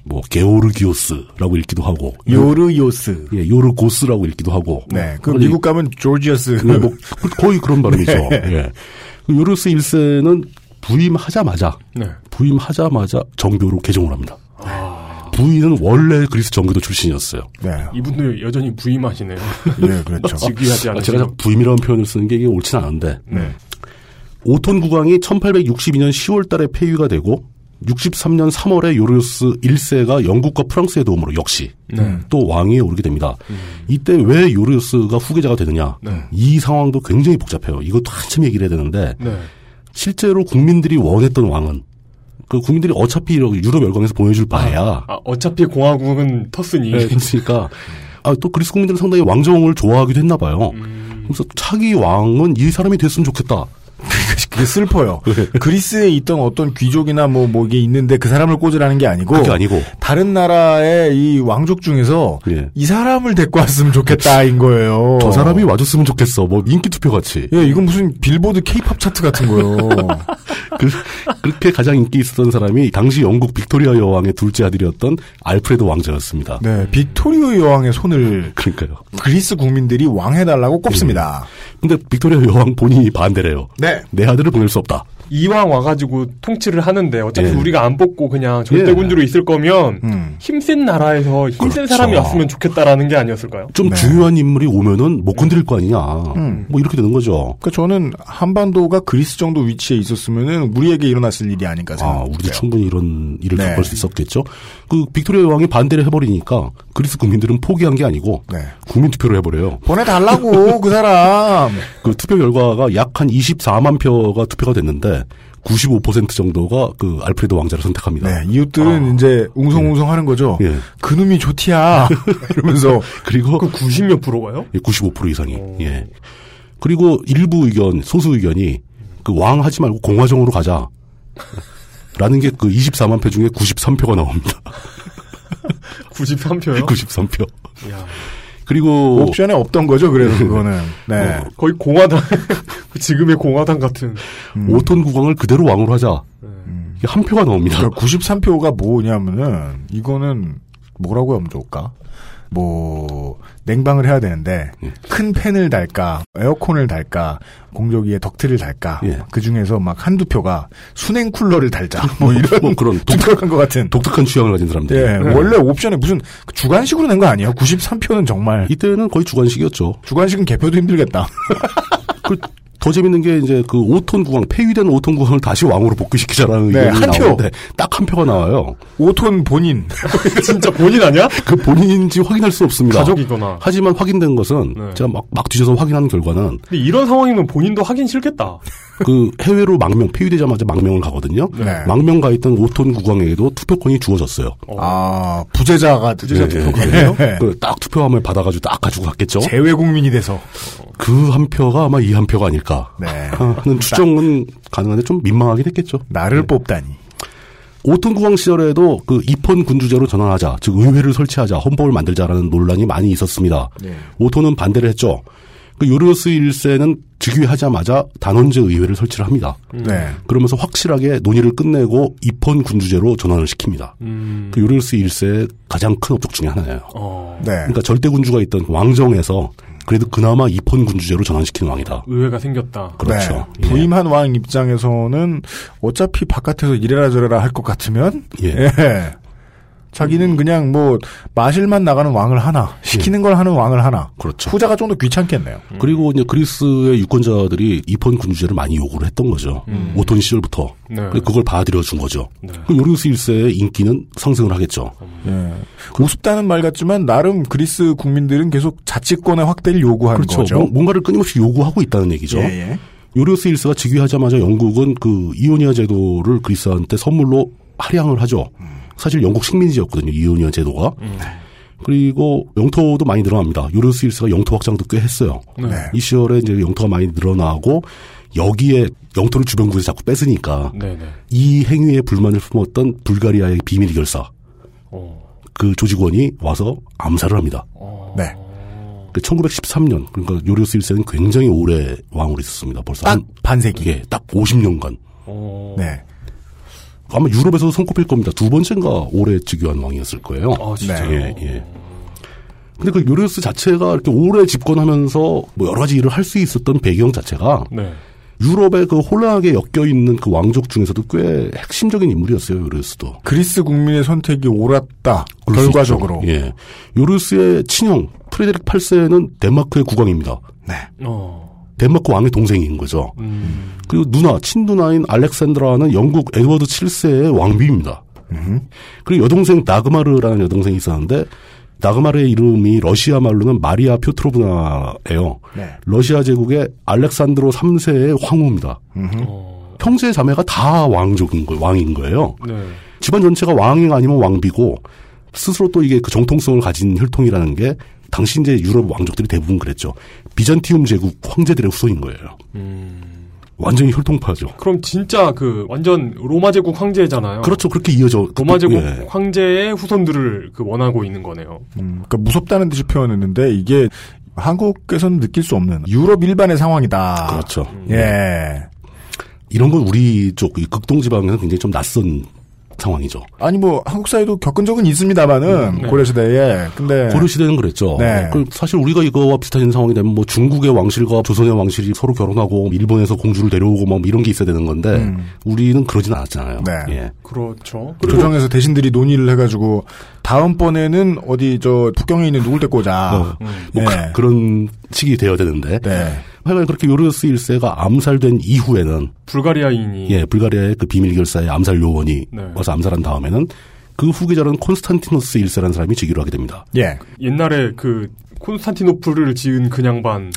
D: 뭐 게오르기오스라고 읽기도 하고
B: 요르요스.
D: 예, 요르고스라고 읽기도 하고
B: 네. 그
D: 그러니-
B: 미국 가면 조지어스.
D: 네, 뭐 그- 거의 그런 발음이죠.
B: 네.
D: 예. 그 요르스 1세는 부임하자마자
C: 네.
D: 부임하자마자 정교로 개종을 합니다. 부인은 원래 그리스 정교도 출신이었어요.
B: 네.
C: 이분도 여전히 부임하시네요.
B: 예, 그렇죠.
D: 아,
C: 않으시고.
D: 제가 부임이라는 표현을 쓰는 게 이게 옳진 않은데
C: 네.
D: 오톤 국왕이 1862년 10월 달에 폐위가 되고 63년 3월에 요르스 1세가 영국과 프랑스의 도움으로 역시
C: 네.
D: 또 왕위에 오르게 됩니다. 이때 왜 요르스가 후계자가 되느냐?
C: 네.
D: 이 상황도 굉장히 복잡해요. 이것도 한참 얘기를 해야 되는데
C: 네.
D: 실제로 국민들이 원했던 왕은 그 국민들이 어차피 이렇게 유럽 열강에서 보내줄 바에야
C: 아, 어차피 공화국은 텄으니.
D: 네, 그러니까 아, 또 그리스 국민들은 상당히 왕정을 좋아하기도 했나 봐요.
C: 음.
D: 그래서 차기 왕은 이 사람이 됐으면 좋겠다.
B: 슬퍼요. 그리스에 있던 어떤 귀족이나 뭐, 뭐, 이게 있는데 그 사람을 꽂으라는 게 아니고.
D: 그게 아니고
B: 다른 나라의 이 왕족 중에서
D: 예.
B: 이 사람을 데리고 왔으면 좋겠다인 거예요.
D: 저 사람이 와줬으면 좋겠어. 뭐 인기 투표 같이.
B: 예, 이건 무슨 빌보드 케이팝 차트 같은 거예요.
D: 그, 그렇게 가장 인기 있었던 사람이 당시 영국 빅토리아 여왕의 둘째 아들이었던 알프레드 왕자였습니다.
B: 네, 빅토리아 여왕의 손을
D: 그러니까요.
B: 그리스 국민들이 왕해달라고 꼽습니다.
D: 근데 빅토리아 여왕 본인이 반대래요.
B: 네.
D: 내 아들을 보낼 수 없다.
C: 이왕 와가지고 통치를 하는데 어차피
D: 예.
C: 우리가 안 뽑고 그냥 절대군주로 있을 거면
B: 음.
C: 힘센 나라에서 힘센
D: 그렇죠.
C: 사람이 왔으면 좋겠다라는 게 아니었을까요?
D: 좀
B: 네.
D: 중요한 인물이 오면은 못 건드릴 거 아니냐.
B: 음.
D: 뭐 이렇게 되는 거죠.
B: 그러니까 저는 한반도가 그리스 정도 위치에 있었으면은 우리에게 일어났을 일이 아닌가
D: 아,
B: 생각해요.
D: 우리도 충분히 이런 일을
B: 네.
D: 겪을 수 있었겠죠. 그 빅토리아 여왕이 반대를 해버리니까 그리스 국민들은 포기한 게 아니고
B: 네.
D: 국민 투표를 해버려요.
B: 보내달라고 그 사람.
D: 그 투표 결과가 약 한 24만 표가 투표가 됐는데 95% 정도가 그 알프레드 왕자를 선택합니다.
B: 네, 이웃들은 이제 웅성웅성 하는 거죠.
D: 예.
B: 그놈이 좋티야 이러면서
D: 그리고
C: 그 90몇 프로가요?
D: 95% 이상이. 예. 그리고 일부 의견, 소수 의견이 그 왕 하지 말고 공화정으로 가자. 라는 게 그 24만 표 중에 93표가 나옵니다.
C: 93표요?
D: 93표.
C: 야.
D: 그리고
B: 옵션에 없던 거죠. 그래서 그거는 네.
C: 어, 거의 공화당 지금의 공화당 같은
D: 오톤 국왕을 그대로 왕으로 하자. 이게 한 표가 나옵니다.
B: 그러니까 93표가 뭐냐면은 이거는 뭐라고 하면 좋을까? 뭐 냉방을 해야 되는데
D: 예.
B: 큰 팬을 달까 에어컨을 달까 공조기에 덕트를 달까
D: 예.
B: 그 중에서 막 한두 표가 순행 쿨러를 달자 뭐 이런
D: 뭐 그런
B: 독특한 것 같은
D: 독특한 취향을 가진 사람들.
B: 예 원래 옵션에 무슨 주관식으로 낸 거 아니에요 93표는 정말
D: 이때는 거의 주관식이었죠.
B: 주관식은 개표도 힘들겠다
D: 그, 더 재밌는 게 이제 그 5톤 국왕, 폐위된 5톤 국왕을 다시 왕으로 복귀시키자라는
B: 네,
D: 의견이
B: 한 표.
D: 나오는데 딱 한 표가 나와요.
B: 5톤 본인
C: 진짜 본인 아니야?
D: 그 본인인지 확인할 수 없습니다.
C: 가족이거나.
D: 하지만 확인된 것은
C: 네.
D: 제가 막, 막 뒤져서 확인한 결과는
C: 근데 이런 상황이면 본인도 하긴 싫겠다.
D: 그 해외로 망명, 폐위되자마자 망명을 가거든요.
B: 네.
D: 망명 가 있던 5톤 국왕에게도 투표권이 주어졌어요.
B: 아 부재자가 부재자
D: 네,
B: 투표권이에요
D: 네. 그 딱 투표함을 받아가지고 딱 가지고 갔겠죠.
B: 재외 국민이 돼서
D: 그 한 표가 아마 이 한 표가 아닐까
B: 네
D: 하는 추정은 가능한데 좀 민망하긴 했겠죠.
B: 나를 뽑다니
D: 오톤 국왕 시절에도 그 입헌 군주제로 전환하자, 즉 의회를 설치하자, 헌법을 만들자라는 논란이 많이 있었습니다.
B: 네.
D: 오톤은 반대를 했죠. 그 요르스 1세는 즉위하자마자 단원제 의회를 설치를 합니다.
B: 네.
D: 그러면서 확실하게 논의를 끝내고 입헌 군주제로 전환을 시킵니다.
C: 음.
D: 그 요르스 1세의 가장 큰 업적 중에 하나예요.
C: 어.
B: 네.
D: 그러니까 절대 군주가 있던 왕정에서 그래도 그나마 입헌 군주제로 전환시키는 왕이다.
C: 의회가 생겼다.
D: 그렇죠.
B: 네. 부임한 왕 입장에서는 어차피 바깥에서 이래라 저래라 할 것 같으면
D: 예.
B: 예. 자기는 그냥 뭐 마실만 나가는 왕을 하나 시키는 걸 하는 왕을 하나
D: 그렇죠.
B: 후자가 좀 더 귀찮겠네요.
D: 그리고 이제 그리스의 유권자들이 입헌 군주제를 많이 요구를 했던 거죠.
B: 음.
D: 오톤 시절부터.
B: 네.
D: 그걸 받아들여 준 거죠. 그 요리우스 1세의 인기는 상승을 하겠죠.
B: 예. 우습다는 말 같지만 나름 그리스 국민들은 계속 자치권의 확대를 요구하는
D: 그렇죠.
B: 거죠.
D: 뭐- 뭔가를 끊임없이 요구하고 있다는 얘기죠.
B: 예, 예.
D: 요리우스 1세가 즉위하자마자 영국은 그 이오니아 제도를 그리스한테 선물로 할양을 하죠. 사실 영국 식민지였거든요. 이오니아 제도가. 그리고 영토도 많이 늘어납니다. 요리우스 1세가 영토 확장도 꽤 했어요.
B: 네.
D: 이 시절에 이제 영토가 많이 늘어나고 여기에 영토를 주변국에서 자꾸 뺏으니까
C: 네 네.
D: 이 행위에 불만을 품었던 불가리아의 비밀 결사 그 조직원이 와서 암살을 합니다.
B: 네.
D: 그 1913년 그러니까 요리우스 1세는 굉장히 오래 왕으로 있었습니다. 벌써
B: 딱
D: 한
B: 반세기.
D: 예, 딱 50년간.
B: 네.
D: 아마 유럽에서도 손꼽힐 겁니다. 두 번째인가 오래 즉위한 왕이었을 거예요.
C: 아, 진짜요?
D: 예, 예. 근데 그 요리우스 자체가 이렇게 오래 집권하면서 뭐 여러 가지 일을 할 수 있었던 배경 자체가
C: 네.
D: 유럽의 그 혼란하게 엮여 있는 그 왕족 중에서도 꽤 핵심적인 인물이었어요. 요리우스도.
B: 그리스 국민의 선택이 옳았다. 결과적으로.
D: 예. 요리우스의 친형 프레데릭 8세는 덴마크의 국왕입니다.
B: 네.
C: 어.
D: 덴마크 왕의 동생인 거죠.
C: 음.
D: 그리고 누나, 친누나인 알렉산드라는 영국 에드워드 7세의 왕비입니다. 그리고 여동생 나그마르라는 여동생이 있었는데 나그마르의 이름이 러시아 말로는 마리아 표트로브나예요.
B: 네.
D: 러시아 제국의 알렉산드로 3세의 황후입니다. 형제 자매가 다 왕족인 거예요. 왕인 거예요.
C: 네.
D: 집안 전체가 왕이 아니면 왕비고 스스로 또 이게 그 정통성을 가진 혈통이라는 게 당시 이제 유럽 왕족들이 대부분 그랬죠. 비잔티움 제국 황제들의 후손인 거예요. 완전히 혈통파죠.
C: 그럼 진짜 그 완전 로마 제국 황제잖아요.
D: 그렇죠. 그렇게 이어져.
C: 로마 제국
D: 예.
C: 황제의 후손들을 그 원하고 있는 거네요.
B: 음, 그러니까 무섭다는 듯이 표현했는데 이게 한국에서는 느낄 수 없는 유럽 일반의 상황이다.
D: 그렇죠.
B: 예.
D: 이런 건 우리 쪽 이 극동 지방에는 굉장히 좀 낯선 상황이죠.
B: 아니 뭐 한국 사회도 겪은 적은 있습니다만은
D: 네.
B: 고려 시대에 근데
D: 고려 시대는 그랬죠.
B: 네.
D: 그 사실 우리가 이거와 비슷한 상황이 되면 뭐 중국의 왕실과 조선의 왕실이 서로 결혼하고 일본에서 공주를 데려오고 뭐 이런 게 있어야 되는 건데
B: 음.
D: 우리는 그러진 않았잖아요.
B: 네.
D: 예.
C: 그렇죠.
B: 조정에서 대신들이 논의를 해가지고 다음번에는 어디 저 북경에 있는 누굴 데리고 오자.
D: 어, 뭐
B: 예.
D: 그, 런 식이 되어야 되는데.
B: 네.
D: 하여간 그렇게 요르스 1세가 암살된 이후에는
C: 불가리아인이
D: 예, 불가리아의 그 비밀 결사의 암살 요원이
C: 네.
D: 와서 암살한 다음에는 그 후계자는 콘스탄티노스 1세라는 사람이 즉위를 하게 됩니다.
B: 예.
C: 옛날에 그 콘스탄티노플을 지은 그 양반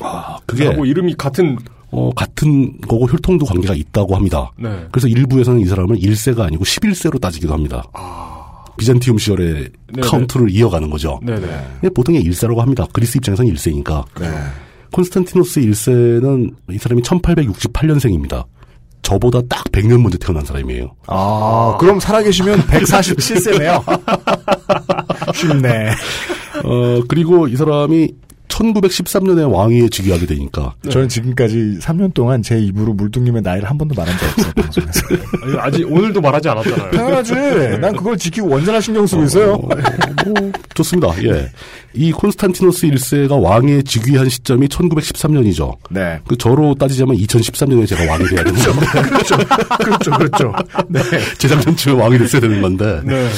D: 그게
C: 하고 이름이 같은
D: 어, 같은 거고 혈통도 관계가 있다고 합니다.
C: 네.
D: 그래서 일부에서는 이 사람을 1세가 아니고 11세로 따지기도 합니다. 비잔티움 시절의
C: 네네.
D: 카운트를 이어가는 거죠.
C: 네네.
D: 예, 보통 1세라고 합니다. 그리스 입장에서는 1세니까. 콘스탄티노스 1세는 이 사람이 1868년생입니다. 저보다 딱 100년 먼저 태어난 사람이에요.
B: 아, 그럼 살아계시면 147세네요. 쉽네.
D: 어, 그리고 이 사람이 1913년에 왕위에 즉위하게 되니까.
B: 저는 지금까지 3년 동안 제 입으로 물뚱님의 나이를 한 번도 말한 적 없어요, 방송에서.
C: 아니, 아직 오늘도 말하지 않았잖아요.
B: 당연하지. 난 그걸 지키고 원전화 신경 쓰고 있어요.
D: 뭐, 좋습니다. 예. 이 콘스탄티노스 1세가 왕에 즉위한 시점이 1913년이죠.
B: 네.
D: 그 저로 따지자면 2013년에 제가 왕이 돼야 되는 건데.
B: 그렇죠. 그렇죠. 그렇죠. 네.
D: 재작년쯤에 왕이 됐어야 되는 건데.
C: 네.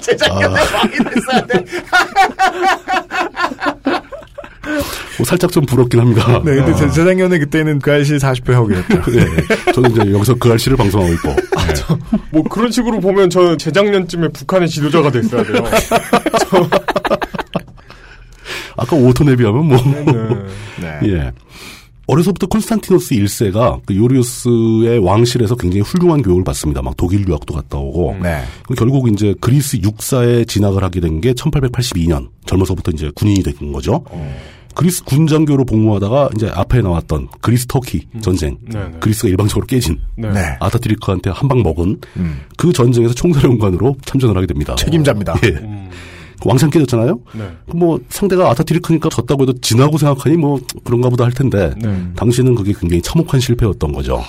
B: 재작년에 왕이 됐어야 돼.
D: 뭐 살짝 좀 부럽긴 합니다.
B: 네, 근데 제- 재작년에 그때는 그 아저씨 40회 하고 그랬죠.
D: 네. 저는 이제 여기서 그 알씨를 방송하고 있고.
C: 뭐 그런 식으로 보면 저는 재작년쯤에 북한의 지도자가 됐어야 돼요.
D: 아까 오톤에 비하면 뭐.
B: 네.
D: 예. 어려서부터 콘스탄티노스 1세가 그 요리우스의 왕실에서 굉장히 훌륭한 교육을 받습니다. 막 독일 유학도 갔다 오고.
B: 네.
D: 그 결국 이제 그리스 육사에 진학을 하게 된 게 1882년. 젊어서부터 이제 군인이 된 거죠. 그리스 군 장교로 복무하다가 이제 앞에 나왔던 그리스 터키 전쟁.
C: 네네.
D: 그리스가 일방적으로 깨진.
C: 네.
B: 네.
D: 아타트리크한테 한 방 먹은
B: 음.
D: 그 전쟁에서 총사령관으로 참전을 하게 됩니다.
B: 책임자입니다.
D: 예. 그 왕창 깨졌잖아요.
C: 네.
D: 그뭐 상대가 아타트리크니까 졌다고 해도 지나고 생각하니 뭐 그런가 보다 할 텐데
C: 네.
D: 당시는 그게 굉장히 참혹한 실패였던 거죠.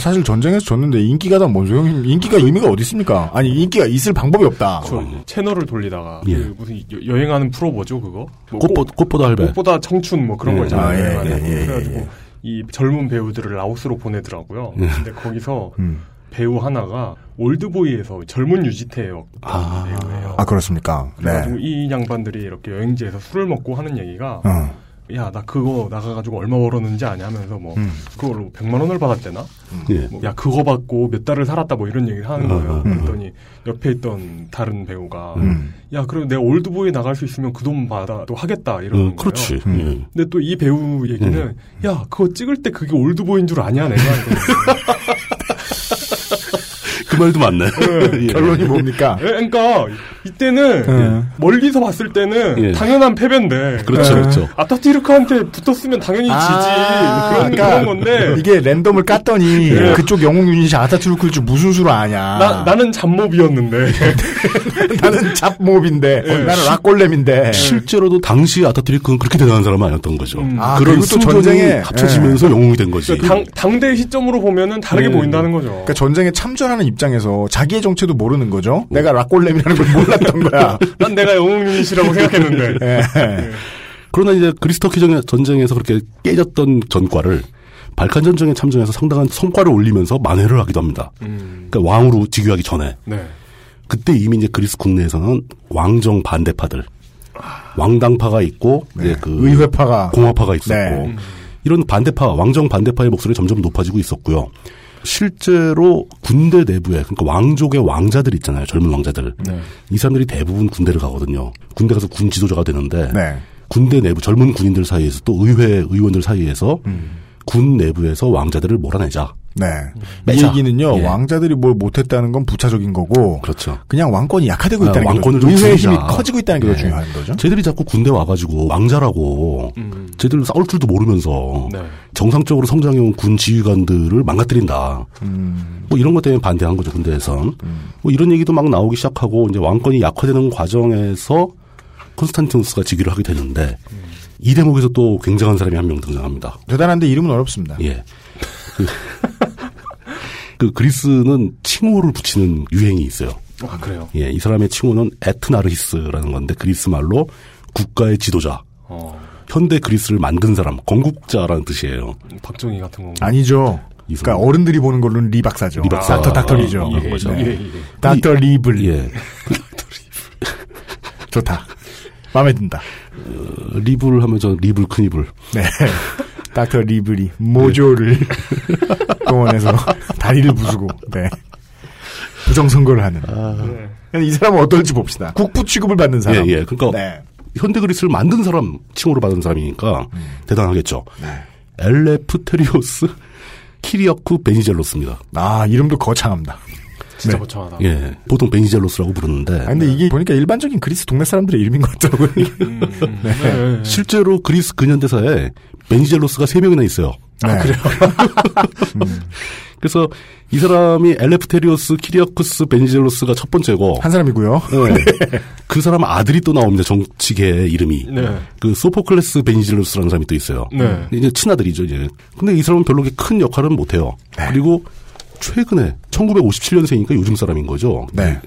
B: 사실 전쟁에서 졌는데 인기가 다 뭔 소용? 인기가 의미가 어디 있습니까? 아니 인기가 있을 방법이 없다.
C: 저 채널을 돌리다가
D: 예.
C: 그 무슨 여, 여행하는 프로 뭐죠 그거? 뭐
D: 꽃보, 꽃보다 할배.
C: 꽃보다 청춘 뭐 그런
D: 예.
C: 거 있잖아요.
B: 아, 예, 예,
C: 거.
B: 예,
C: 그래가지고
B: 예.
C: 이 젊은 배우들을 라오스로 보내더라고요.
D: 예.
C: 근데 거기서
B: 음.
C: 배우 하나가 올드보이에서 젊은 유지태 역 배우예요.
B: 아, 그렇습니까? 네.
C: 그래가지고 이 양반들이 이렇게 여행지에서 술을 먹고 하는 얘기가
B: 어.
C: 야 나 그거 나가가지고 얼마 벌었는지 아냐 하면서 뭐
B: 음.
C: 그걸로 100만 원을 받았대나?
D: 예.
C: 뭐, 야 그거 받고 몇 달을 살았다 뭐 이런 얘기를 하는 거예요.
D: 음.
C: 그랬더니 옆에 있던 다른 배우가
D: 음.
C: 야 그럼 내가 올드보이 나갈 수 있으면 그 돈 받아도 하겠다 이러는
D: 어,
C: 거예요.
D: 그렇지.
B: 음.
D: 예.
C: 근데 또 이 배우 얘기는 야 그거 찍을 때 그게 올드보이인 줄 아냐 내가
D: 그 말도 맞네. 예.
B: 결론이 뭡니까?
C: 예, 그러니까 이때는
B: 예.
C: 멀리서 봤을 때는
D: 예.
C: 당연한 패배인데
D: 그렇죠, 그렇죠.
C: 아타티르크한테 붙었으면 당연히 지지 그런,
B: 그러니까
C: 그런 건데
B: 이게 랜덤을 깠더니
C: 예.
B: 그쪽 영웅 유닛이 아타투르크일 줄 무슨 수로 아냐.
C: 나, 나는 잡몹이었는데
B: 나는 잡몹인데
C: 예.
B: 나는 락골렘인데
D: 실제로도 당시 아타트리크는 그렇게 대단한 사람은 아니었던 거죠.
B: 아,
D: 그런
B: 또 전쟁에
D: 합쳐지면서 영웅이 된 거지.
C: 그러니까 당, 당대 시점으로 보면은 다르게
B: 예.
C: 보인다는 거죠.
B: 그러니까 전쟁에 참전하는 입장 에서 자기의 정체도 모르는 거죠. 내가 락골렘이라는 걸 몰랐던 거야.
C: 난 내가 영웅 유닛이라고 생각했는데
B: 예.
D: 그러나 이제 그리스터키 전- 전쟁에서 그렇게 깨졌던 전과를 발칸 전쟁에 참전해서 상당한 성과를 올리면서 만회를 하기도 합니다.
C: 음.
D: 그러니까 왕으로 즉위하기 전에
C: 네.
D: 그때 이미 이제 그리스 국내에서는 왕정 반대파들, 왕당파가 있고 이제 그
B: 네. 의회파가
D: 공화파가 있었고
B: 네.
D: 이런 반대파, 왕정 반대파의 목소리 점점 높아지고 있었고요. 실제로 군대 내부에 그러니까 왕족의 왕자들 있잖아요. 젊은 왕자들.
B: 네.
D: 이 사람들이 대부분 군대를 가거든요. 군대 가서 군 지도자가 되는데
B: 네.
D: 군대 내부 젊은 군인들 사이에서 또 의회 의원들 사이에서 군 내부에서 왕자들을 몰아내자.
B: 네. 이
D: 매자.
B: 얘기는요,
D: 예.
B: 왕자들이 뭘 못했다는 건 부차적인 거고,
D: 그렇죠.
B: 그냥 왕권이 약화되고
D: 아,
B: 있다는
D: 왕권을
B: 게,
D: 좀
B: 의회의
D: 줄이자.
B: 힘이 커지고 있다는 게더
D: 네.
B: 중요한 거죠.
D: 쟤들이 자꾸 군대 와가지고 왕자라고 쟤들 싸울 줄도 모르면서
C: 네.
D: 정상적으로 성장해온 군 지휘관들을 망가뜨린다.
B: 음.
D: 뭐 이런 것 때문에 반대한 거죠 군대에선. 뭐 이런 얘기도 막 나오기 시작하고 이제 왕권이 약화되는 과정에서 콘스탄티누스가 즉위를 하게 되는데 이 대목에서 또 굉장한 사람이 한 명 등장합니다.
B: 대단한데 이름은 어렵습니다.
D: 예. 그, 그 그리스는 칭호를 붙이는 유행이 있어요.
C: 아 그래요.
D: 예, 이 사람의 칭호는 에트나르히스라는 건데 그리스 말로 국가의 지도자.
C: 어,
D: 현대 그리스를 만든 사람, 건국자라는 뜻이에요.
C: 박정희 같은 건가?
B: 아니죠.
D: 이
B: 그러니까. 어른들이 보는 걸로는 리 박사죠.
D: 리 박사.
B: 닥터 닥터리죠.
D: 예, 거죠.
B: 네.
C: 예, 예.
B: 닥터 리블.
D: 예.
B: 좋다. 마음에 든다.
D: 어, 리블 하면 저 리블 큰 이불.
B: 네. 닥터 리블이 모조를 동원해서 다리를 부수고, 네. 부정 선거를 하는. 이 사람은 어떨지 봅시다. 국부 취급을 받는 사람.
D: 예, 예. 그러니까
B: 네.
D: 현대 그리스를 만든 사람 칭호를 받은 사람이니까
B: 음.
D: 대단하겠죠.
B: 네.
D: 엘레프테리오스 키리아쿠 베니젤로스입니다.
B: 아, 이름도 거창합니다.
C: 진짜
B: 네.
C: 거창하다.
D: 예. 보통 베니젤로스라고 부르는데
B: 아, 근데 이게 보니까 일반적인 그리스 동네 사람들의 이름인 것 같더라고요.
C: 음, 네. 네.
D: 실제로 그리스 근현대사에 베니젤로스가 세 명이나 있어요.
B: 아, 그래요?
D: 그래서 이 사람이 엘레프테리오스 키리아쿠스 베니젤로스가 첫 번째고
B: 한 사람이고요.
D: 네. 그 사람 아들이 또 나옵니다. 정치계 이름이.
C: 네.
D: 그 소포클레스 베니젤로스라는 사람이 또 있어요.
C: 네.
D: 이제 친아들이죠, 이제. 근데 이 사람은 별로 그렇게 큰 역할은 못 해요.
B: 네.
D: 그리고 최근에 1957년생이니까 요즘 사람인 거죠.
B: 네.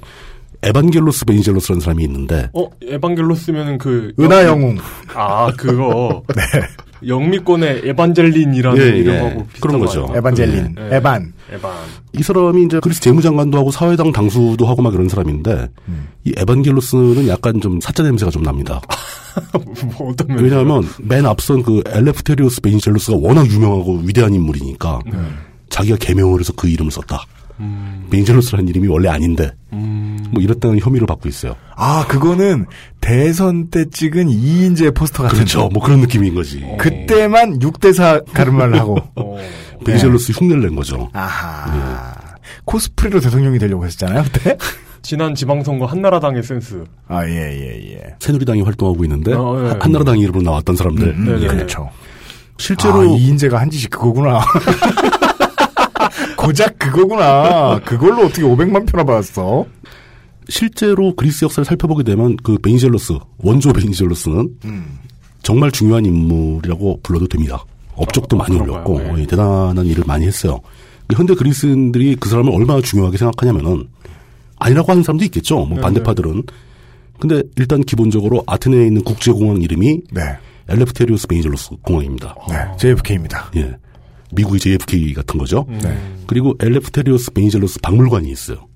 D: 에반겔로스 베니젤로스라는 사람이 있는데
C: 어, 에반겔로스면은 그
B: 은하 영웅.
C: 아 그거 영미권의 에반젤린이라는
D: 예, 예.
C: 이름하고
D: 그런
C: 비슷한
D: 거죠.
C: 거 아니에요?
B: 에반젤린.
C: 네.
B: 에반.
C: 에반.
D: 이 사람이 이제 그리스 재무장관도 하고 사회당 당수도 하고 막 이런 사람인데 이 에반겔로스는 약간 좀 사짜 냄새가 좀 납니다.
C: 뭐?
D: 왜냐하면 맨 앞선 그 엘레프테리오스 베니젤로스가 워낙 유명하고 위대한 인물이니까
C: 네.
D: 자기가 개명을 해서 그 이름을 썼다.
C: 음.
D: 베니젤로스라는 이름이 원래 아닌데 뭐 이랬다는 혐의를 받고 있어요.
B: 아, 그거는 대선 때 찍은 이인재 포스터 같은.
D: 그렇죠. 뭐 그런 느낌인 거지.
B: 그때만 6대4 가르마를 하고.
C: 어.
D: 베니젤로스 흉내를 낸 거죠.
B: 아하. 코스프레로 대통령이 되려고 했었잖아요, 그때?
C: 지난 지방선거 한나라당의 센스.
B: 아, 예, 예, 예.
D: 새누리당이 활동하고 있는데
C: 어, 예.
D: 한- 한나라당 이름으로 나왔던 사람들.
B: 음,
C: 네, 네.
B: 그렇죠.
D: 실제로
B: 아, 이인재가 한 짓이 그거구나. 고작 그거구나. 그걸로 어떻게 500만 표나 받았어?
D: 실제로 그리스 역사를 살펴보게 되면 그 베니젤로스 원조 베니젤로스는
B: 음.
D: 정말 중요한 인물이라고 불러도 됩니다. 업적도
C: 어,
D: 많이? 올렸고
C: 네.
D: 예, 대단한 일을 많이 했어요. 현대 그리스인들이 그 사람을 얼마나 중요하게 생각하냐면은 아니라고 하는 사람도 있겠죠. 뭐
C: 네,
D: 반대파들은. 근데 일단 기본적으로 아테네에 있는 국제공항 이름이
B: 네.
D: 엘레프테리오스 베니젤로스 공항입니다.
B: 네. JFK입니다.
D: 예. 미국의 JFK 같은 거죠.
B: 네.
D: 그리고 엘레프테리오스 베니젤로스 박물관이 있어요.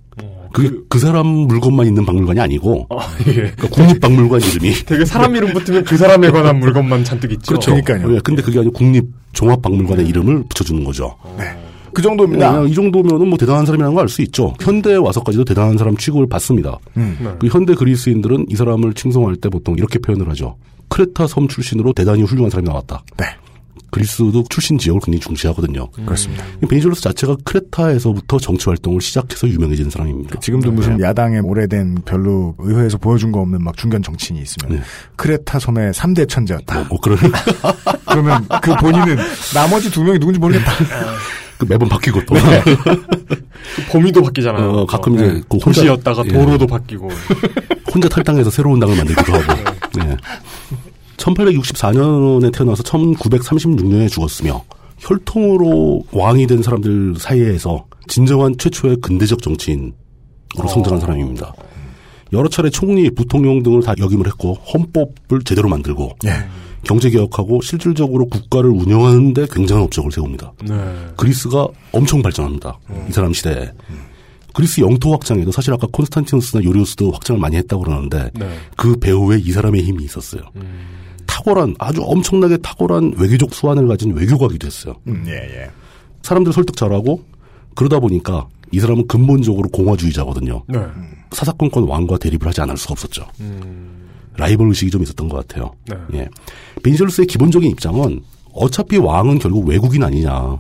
D: 그, 그 사람 물건만 있는 박물관이 아니고,
C: 예.
D: 그러니까 국립박물관 이름이.
C: 되게 사람 이름 붙으면 그 사람에 관한 물건만 잔뜩 있죠.
D: 그렇죠. 예, 근데 그게 아니고 국립종합박물관의 이름을 붙여주는 거죠.
B: 그 정도입니다.
D: 이 정도면은 뭐 대단한 사람이라는 걸 알 수 있죠. 현대에 와서까지도 대단한 사람 취급을 받습니다.
B: 음.
D: 그 현대 그리스인들은 이 사람을 칭송할 때 보통 이렇게 표현을 하죠. 크레타 섬 출신으로 대단히 훌륭한 사람이 나왔다.
B: 네.
D: 그리스도 출신 지역을 굉장히 중시하거든요.
B: 그렇습니다.
D: 베니젤로스 자체가 크레타에서부터 정치 활동을 시작해서 유명해진 사람입니다.
B: 지금도 무슨 야당의 오래된 별로 의회에서 보여준 거 없는 막 중견 정치인이 있으면 크레타 섬의 3대 천재였다.
D: 뭐 그런
B: 그러면 그 본인은 나머지 두 명이 누군지 모르겠다.
D: 그 매번 바뀌고 또.
C: 그 범위도 바뀌잖아요.
D: 어, 가끔 이제
C: 네.
D: 그 혼자-
C: 도시였다가
D: 예.
C: 도로도 바뀌고.
D: 혼자 탈당해서 새로운 당을 만들기도 하고. 네. 1864년에 태어나서 1936년에 죽었으며 혈통으로 왕이 된 사람들 사이에서 진정한 최초의 근대적 정치인으로 성장한 사람입니다. 여러 차례 총리, 부통령 등을 다 역임을 했고 헌법을 제대로 만들고 경제 개혁하고 실질적으로 국가를 운영하는데 굉장한 업적을 세웁니다.
C: 네.
D: 그리스가 엄청 발전합니다. 이 사람 시대에. 그리스 영토 확장에도 사실 아까 콘스탄티누스나 요리우스도 확장을 많이 했다고 그러는데
C: 네.
D: 그 배후에 이 사람의 힘이 있었어요. 탁월한 아주 엄청나게 탁월한 외교적 수완을 가진 외교가기도 했어요.
B: 음, 예, 예.
D: 사람들 설득 잘하고 그러다 보니까 이 사람은 근본적으로 공화주의자거든요.
C: 네.
D: 사사건건 왕과 대립을 하지 않을 수가 없었죠.
C: 음.
D: 라이벌 의식이 좀 있었던 것 같아요.
C: 네.
D: 예. 베니젤루스의 기본적인 입장은 어차피 왕은 결국 외국인 아니냐.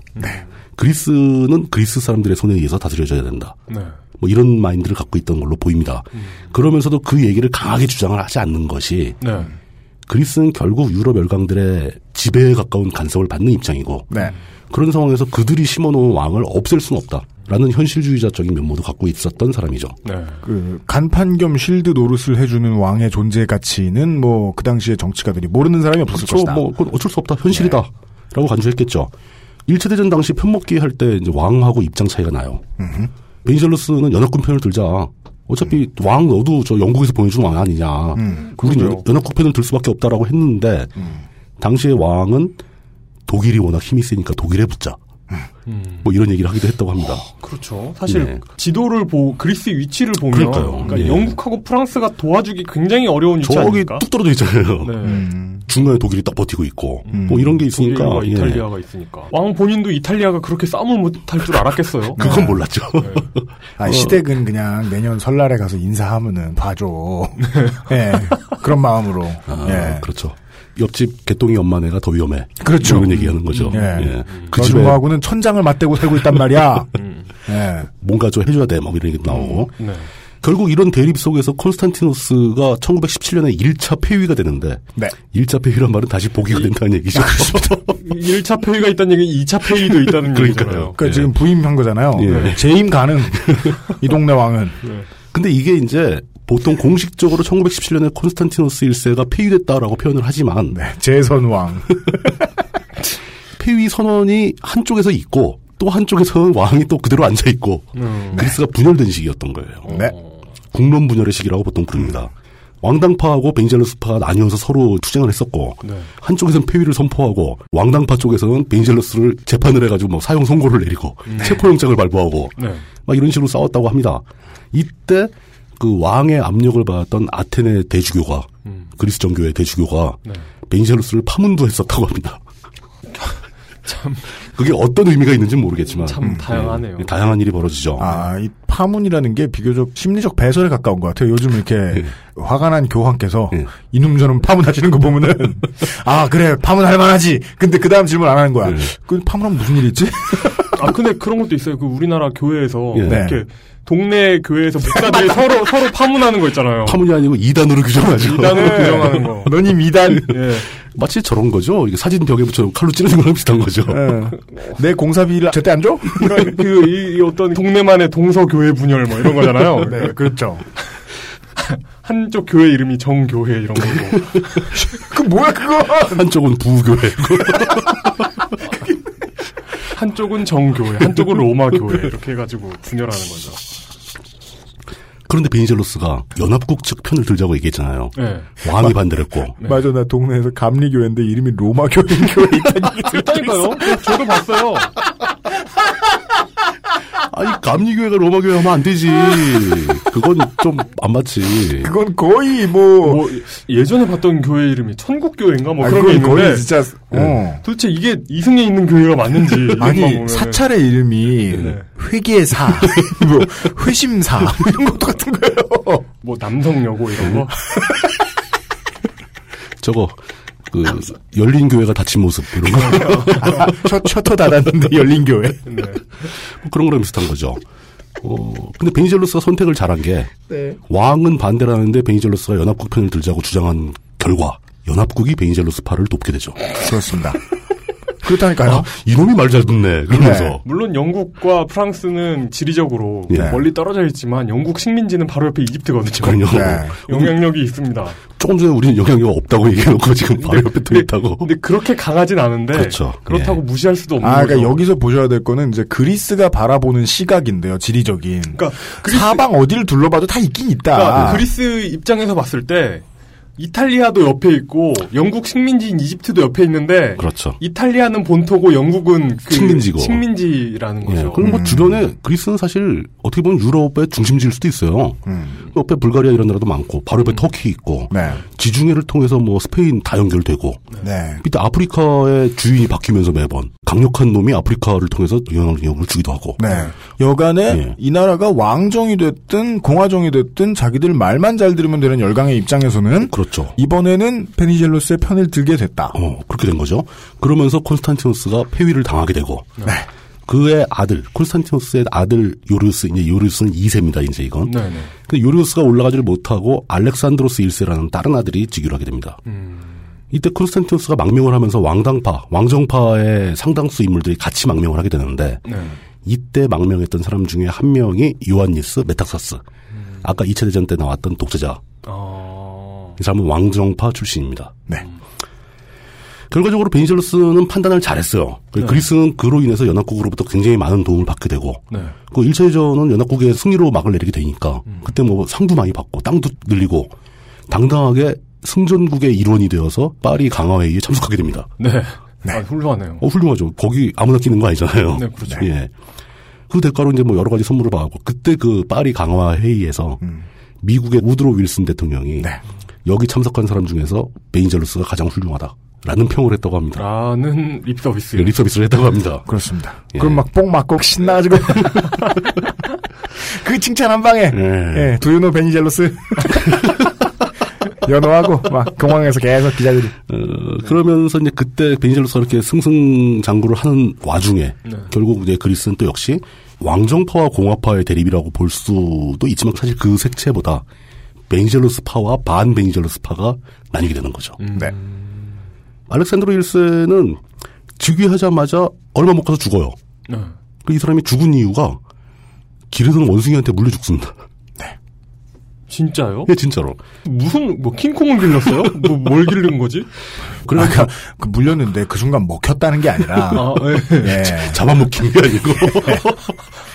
D: 그리스는 그리스 사람들의 손에 의해서 다스려져야 된다.
C: 네.
D: 뭐 이런 마인드를 갖고 있던 걸로 보입니다. 그러면서도 그 얘기를 강하게 주장을 하지 않는 것이
C: 네.
D: 그리스는 결국 유럽 열강들의 지배에 가까운 간섭을 받는 입장이고
B: 네.
D: 그런 상황에서 그들이 심어놓은 왕을 없앨 수는 없다 라는 현실주의자적인 면모도 갖고 있었던 사람이죠.
C: 네.
B: 그 간판 겸 쉴드 노릇을 해주는 왕의 존재 가치는 뭐 그 당시에 정치가들이 모르는 사람이 없었을
D: 그렇죠.
B: 것이다.
D: 뭐 그건 어쩔 수 없다. 현실이다라고 간주했겠죠. 일차 대전 당시 편먹기 할 때 왕하고 입장 차이가 나요. 베니젤루스는 연합군 편을 들자. 어차피 왕 너도 저 영국에서 보내준 왕 아니냐.
B: 음,
D: 우리. 연합군 편을 들 수밖에 없다라고 했는데 당시의 왕은 독일이 워낙 힘이 세니까 독일에 붙자. 뭐 이런 얘기를 하기도 했다고 합니다.
C: 그렇죠. 사실
D: 네.
C: 지도를 보 그리스 위치를 보면
D: 그러니까요.
C: 그러니까
D: 예.
C: 영국하고 프랑스가 도와주기 굉장히 어려운 위치
D: 저기
C: 아닙니까?
D: 뚝 떨어져 있잖아요.
C: 네.
D: 중간에 독일이 딱 버티고 있고 뭐 이런 게 있으니까
C: 독일과
D: 예.
C: 이탈리아가 있으니까 왕 본인도 이탈리아가 그렇게 싸움을 못할 줄 알았겠어요.
D: 그건 몰랐죠.
B: 아,
C: 어.
B: 시댁은 그냥 내년 설날에 가서 인사하면은 봐줘. 예. 그런 마음으로.
D: 아,
B: 예.
D: 그렇죠. 옆집 개똥이 엄마네가 더 위험해.
B: 그렇죠.
D: 뭐 이런 얘기하는 거죠.
B: 예.
D: 예. 그그 집에
B: 집하고는 천장을 맞대고 살고 있단 말이야. 예.
D: 뭔가 좀 해줘야 돼. 뭐 이런 얘기 나오고.
C: 네.
D: 결국 이런 대립 속에서 콘스탄티노스가 1917년에 1차 폐위가 되는데
B: 네.
D: 1차 폐위란 말은 다시 보기가 된다는 얘기죠.
C: 1차 폐위가 있다는 얘기 2차 폐위도 있다는
D: 그러니까요.
C: 얘기잖아요.
B: 그러니까 지금 부임한 거잖아요.
D: 예.
B: 재임 가능. 이 동네 왕은.
D: 근데 이게 이제 보통 공식적으로 1917년에 콘스탄티노스 1세가 폐위됐다라고 표현을 하지만
B: 재선왕.
D: 폐위 선언이 한쪽에서 있고 또 한쪽에서는 왕이 또 그대로 앉아 있고
C: 음.
D: 그리스가 분열된 시기였던 거예요.
B: 네.
D: 국론 분열의 시기라고 보통 부릅니다. 왕당파하고 베니젤루스파가 나뉘어서 서로 투쟁을 했었고
C: 네.
D: 한쪽에서는 폐위를 선포하고 왕당파 쪽에서는 베니젤루스를 재판을 해가지고 뭐 사형 선고를 내리고 체포영장을 발부하고
C: 네.
D: 막 이런 식으로 싸웠다고 합니다. 이때 그 왕의 압력을 받았던 아테네 대주교가 그리스 정교회 대주교가
C: 네.
D: 베니젤루스를 파문도 했었다고 합니다.
C: 참
D: 그게 어떤 의미가 있는지 는 모르겠지만
C: 참 다양하네요.
D: 예, 다양한 일이 벌어지죠.
B: 아, 이 파문이라는 게 비교적 심리적 배설에 가까운 것 같아요. 요즘 이렇게
D: 예.
B: 화가 난 교황께서 이놈 저놈 파문하시는 거 보면은 아 그래 파문할 만하지. 근데 그 다음 질문 안 하는
D: 예.
B: 거야. 그 파문하면 무슨 일이 있지?
C: 아 근데 그런 것도 있어요. 그 우리나라 교회에서
D: 예.
C: 이렇게 동네 교회에서 목사들이 서로 서로 파문하는 거 있잖아요.
D: 파문이 아니고 이단으로 규정하죠.
C: 이단으로 규정하는 거.
B: 너님 이단.
C: 예.
D: 마치 저런 거죠. 이게 사진 벽에 붙여 칼로 찌르는 거랑 비슷한 거죠.
B: 내 공사비를 제때 안 줘?
C: 그러니까 그, 이, 이 어떤 동네만의 동서교회 분열 뭐 이런 거잖아요.
B: 네, 그렇죠.
C: 한쪽 교회 이름이 정교회 이런 거고.
B: 그 뭐야 그거?
D: 한쪽은 부교회.
C: 한쪽은 정교회, 한쪽은 로마 교회 이렇게 해가지고 분열하는 거죠.
D: 그런데 베니젤로스가 연합국 측 편을 들자고 얘기했잖아요.
C: 네.
D: 왕이 반대를 했고.
B: 맞아, 나 동네에서 감리교회인데 이름이 로마 교회인 교회 있다는 얘기
C: 있다니까요. 저도 봤어요.
D: 아니 감리교회가 로마교회 하면 안 되지. 그건 좀 안 맞지.
B: 그건 거의 뭐,
C: 뭐 예전에 봤던 교회 이름이 천국교회인가 뭐
B: 아,
C: 그런 게
B: 그건
C: 있는데
B: 거의 진짜, 어.
C: 도대체 이게 이승에 있는 교회가 맞는지
B: 아니. 사찰의 이름이 회계사, 뭐 회심사 뭐 이런 것도 같은 거예요.
C: 뭐 남성 여고 이런 거
D: 저거 그 열린 교회가 닫힌 모습 이런 거.
B: 셔, 셔터 닫았는데 열린 교회.
C: 네.
D: 뭐 그런 거랑 비슷한 거죠. 어, 근데 베니젤로스가 선택을 잘한 게
B: 네.
D: 왕은 반대를 하는데 베니젤로스가 연합국 편을 들자고 주장한 결과 연합국이 베니젤로스 파를 돕게 되죠.
B: 그렇습니다. 그렇다니까요.
D: 아, 이놈이 말 잘 듣네. 그러면서
C: 물론 영국과 프랑스는 지리적으로
D: 예.
C: 멀리 떨어져 있지만 영국 식민지는 바로 옆에 이집트거든요.
D: 그럼요.
B: 네.
C: 영향력이 있습니다.
D: 조금 전에 우리는 영향력 없다고 얘기해놓고 지금 바로 옆에 또 있다고.
C: 근데 그렇게 강하진 않은데
D: 그렇죠.
C: 그렇다고 무시할 수도 없는
B: 아,
C: 거죠.
B: 그러니까 여기서 보셔야 될 거는 이제 그리스가 바라보는 시각인데요, 지리적인.
C: 그러니까
B: 사방 어디를 둘러봐도 다 있긴 있다.
C: 그러니까 그리스 입장에서 봤을 때 이탈리아도 옆에 있고 영국 식민지인 이집트도 옆에 있는데
D: 그렇죠.
C: 이탈리아는 본토고 영국은 그
D: 식민지고.
C: 식민지라는
D: 예,
C: 거죠.
D: 그럼 뭐 주변에 그리스는 사실 어떻게 보면 유럽의 중심지일 수도 있어요. 옆에 불가리아 이런 나라도 많고 바로 옆에 터키 있고
B: 네.
D: 지중해를 통해서 뭐 스페인 다 연결되고
B: 네.
D: 밑에 아프리카의 주인이 바뀌면서 매번 강력한 놈이 아프리카를 통해서 영향력을 주기도 하고
B: 네. 여간에
D: 예.
B: 이 나라가 왕정이 됐든 공화정이 됐든 자기들 말만 잘 들으면 되는 열강의 입장에서는
D: 그렇죠.
B: 이번에는 페니젤로스의 편을 들게 됐다.
D: 어, 그렇게 된 거죠. 그러면서 콘스탄티누스가 폐위를 당하게 되고
B: 네.
D: 그의 아들 콘스탄티누스의 아들 요리우스 이제 요리우스는 2세입니다. 이제 이건.
C: 네 네.
D: 근데 요리우스가 올라가지를 못하고 알렉산드로스 1세라는 다른 아들이 즉위를 하게 됩니다.
C: 음.
D: 이때 콘스탄티누스가 망명을 하면서 왕당파, 왕정파의 상당수 인물들이 같이 망명을 하게 되는데
C: 네.
D: 이때 망명했던 사람 중에 한 명이 요안니스 메탁사스.
C: 음.
D: 아까 2차 대전 때 나왔던 독재자.
C: 어.
D: 이 사람은 왕정파 출신입니다.
B: 네.
D: 결과적으로 베니젤로스는 판단을 잘했어요. 그
C: 네.
D: 그리스는 그로 인해서 연합국으로부터 굉장히 많은 도움을 받게 되고
C: 네.
D: 그 1차 대전은 연합국의 승리로 막을 내리게 되니까
C: 음.
D: 그때 뭐 상도 많이 받고 땅도 늘리고 당당하게 승전국의 일원이 되어서 파리 강화회의에 참석하게 됩니다.
C: 네. 아, 훌륭하네요.
D: 어, 훌륭하죠. 거기 아무나 끼는 거 아니잖아요.
C: 네, 그렇죠.
D: 예. 그 대가로 이제 뭐 여러 가지 선물을 받고 그때 그 파리 강화 회의에서
C: 음.
D: 미국의 우드로 윌슨 대통령이
B: 네.
D: 여기 참석한 사람 중에서 베니젤로스가 가장 훌륭하다 라는 평을 했다고 합니다.
C: 라는 립 서비스.
D: 립 서비스를 했다고 합니다.
B: 그렇습니다.
D: 예.
B: 그럼 막 뽕 맞고 신나가지고 그 칭찬 한 방에
D: 예.
B: 예, do you know 베니젤로스 연호하고 막 공항에서 계속 기자들이
D: 어, 그러면서 이제 그때 베니젤로스가 이렇게 승승장구를 하는 와중에
C: 네.
D: 결국 이제 그리스는 또 역시 왕정파와 공화파의 대립이라고 볼 수도 있지만 사실 그 색채보다 베니젤로스파와 반 베니젤로스파가 나뉘게 되는 거죠.
B: 네.
D: 알렉산드로 1세는 즉위하자마자 얼마 못 가서 죽어요.
C: 네.
D: 그이 사람이 죽은 이유가 기르던 원숭이한테 물려 죽습니다.
C: 진짜요?
D: 예, 진짜로.
C: 무슨 뭐 킹콩을 길렀어요? 뭐뭘 기른 거지?
B: 그러니까 그 물렸는데 그 순간 먹혔다는 게 아니라
C: 아, 예.
B: 예.
D: 잡아먹힌 게 아니고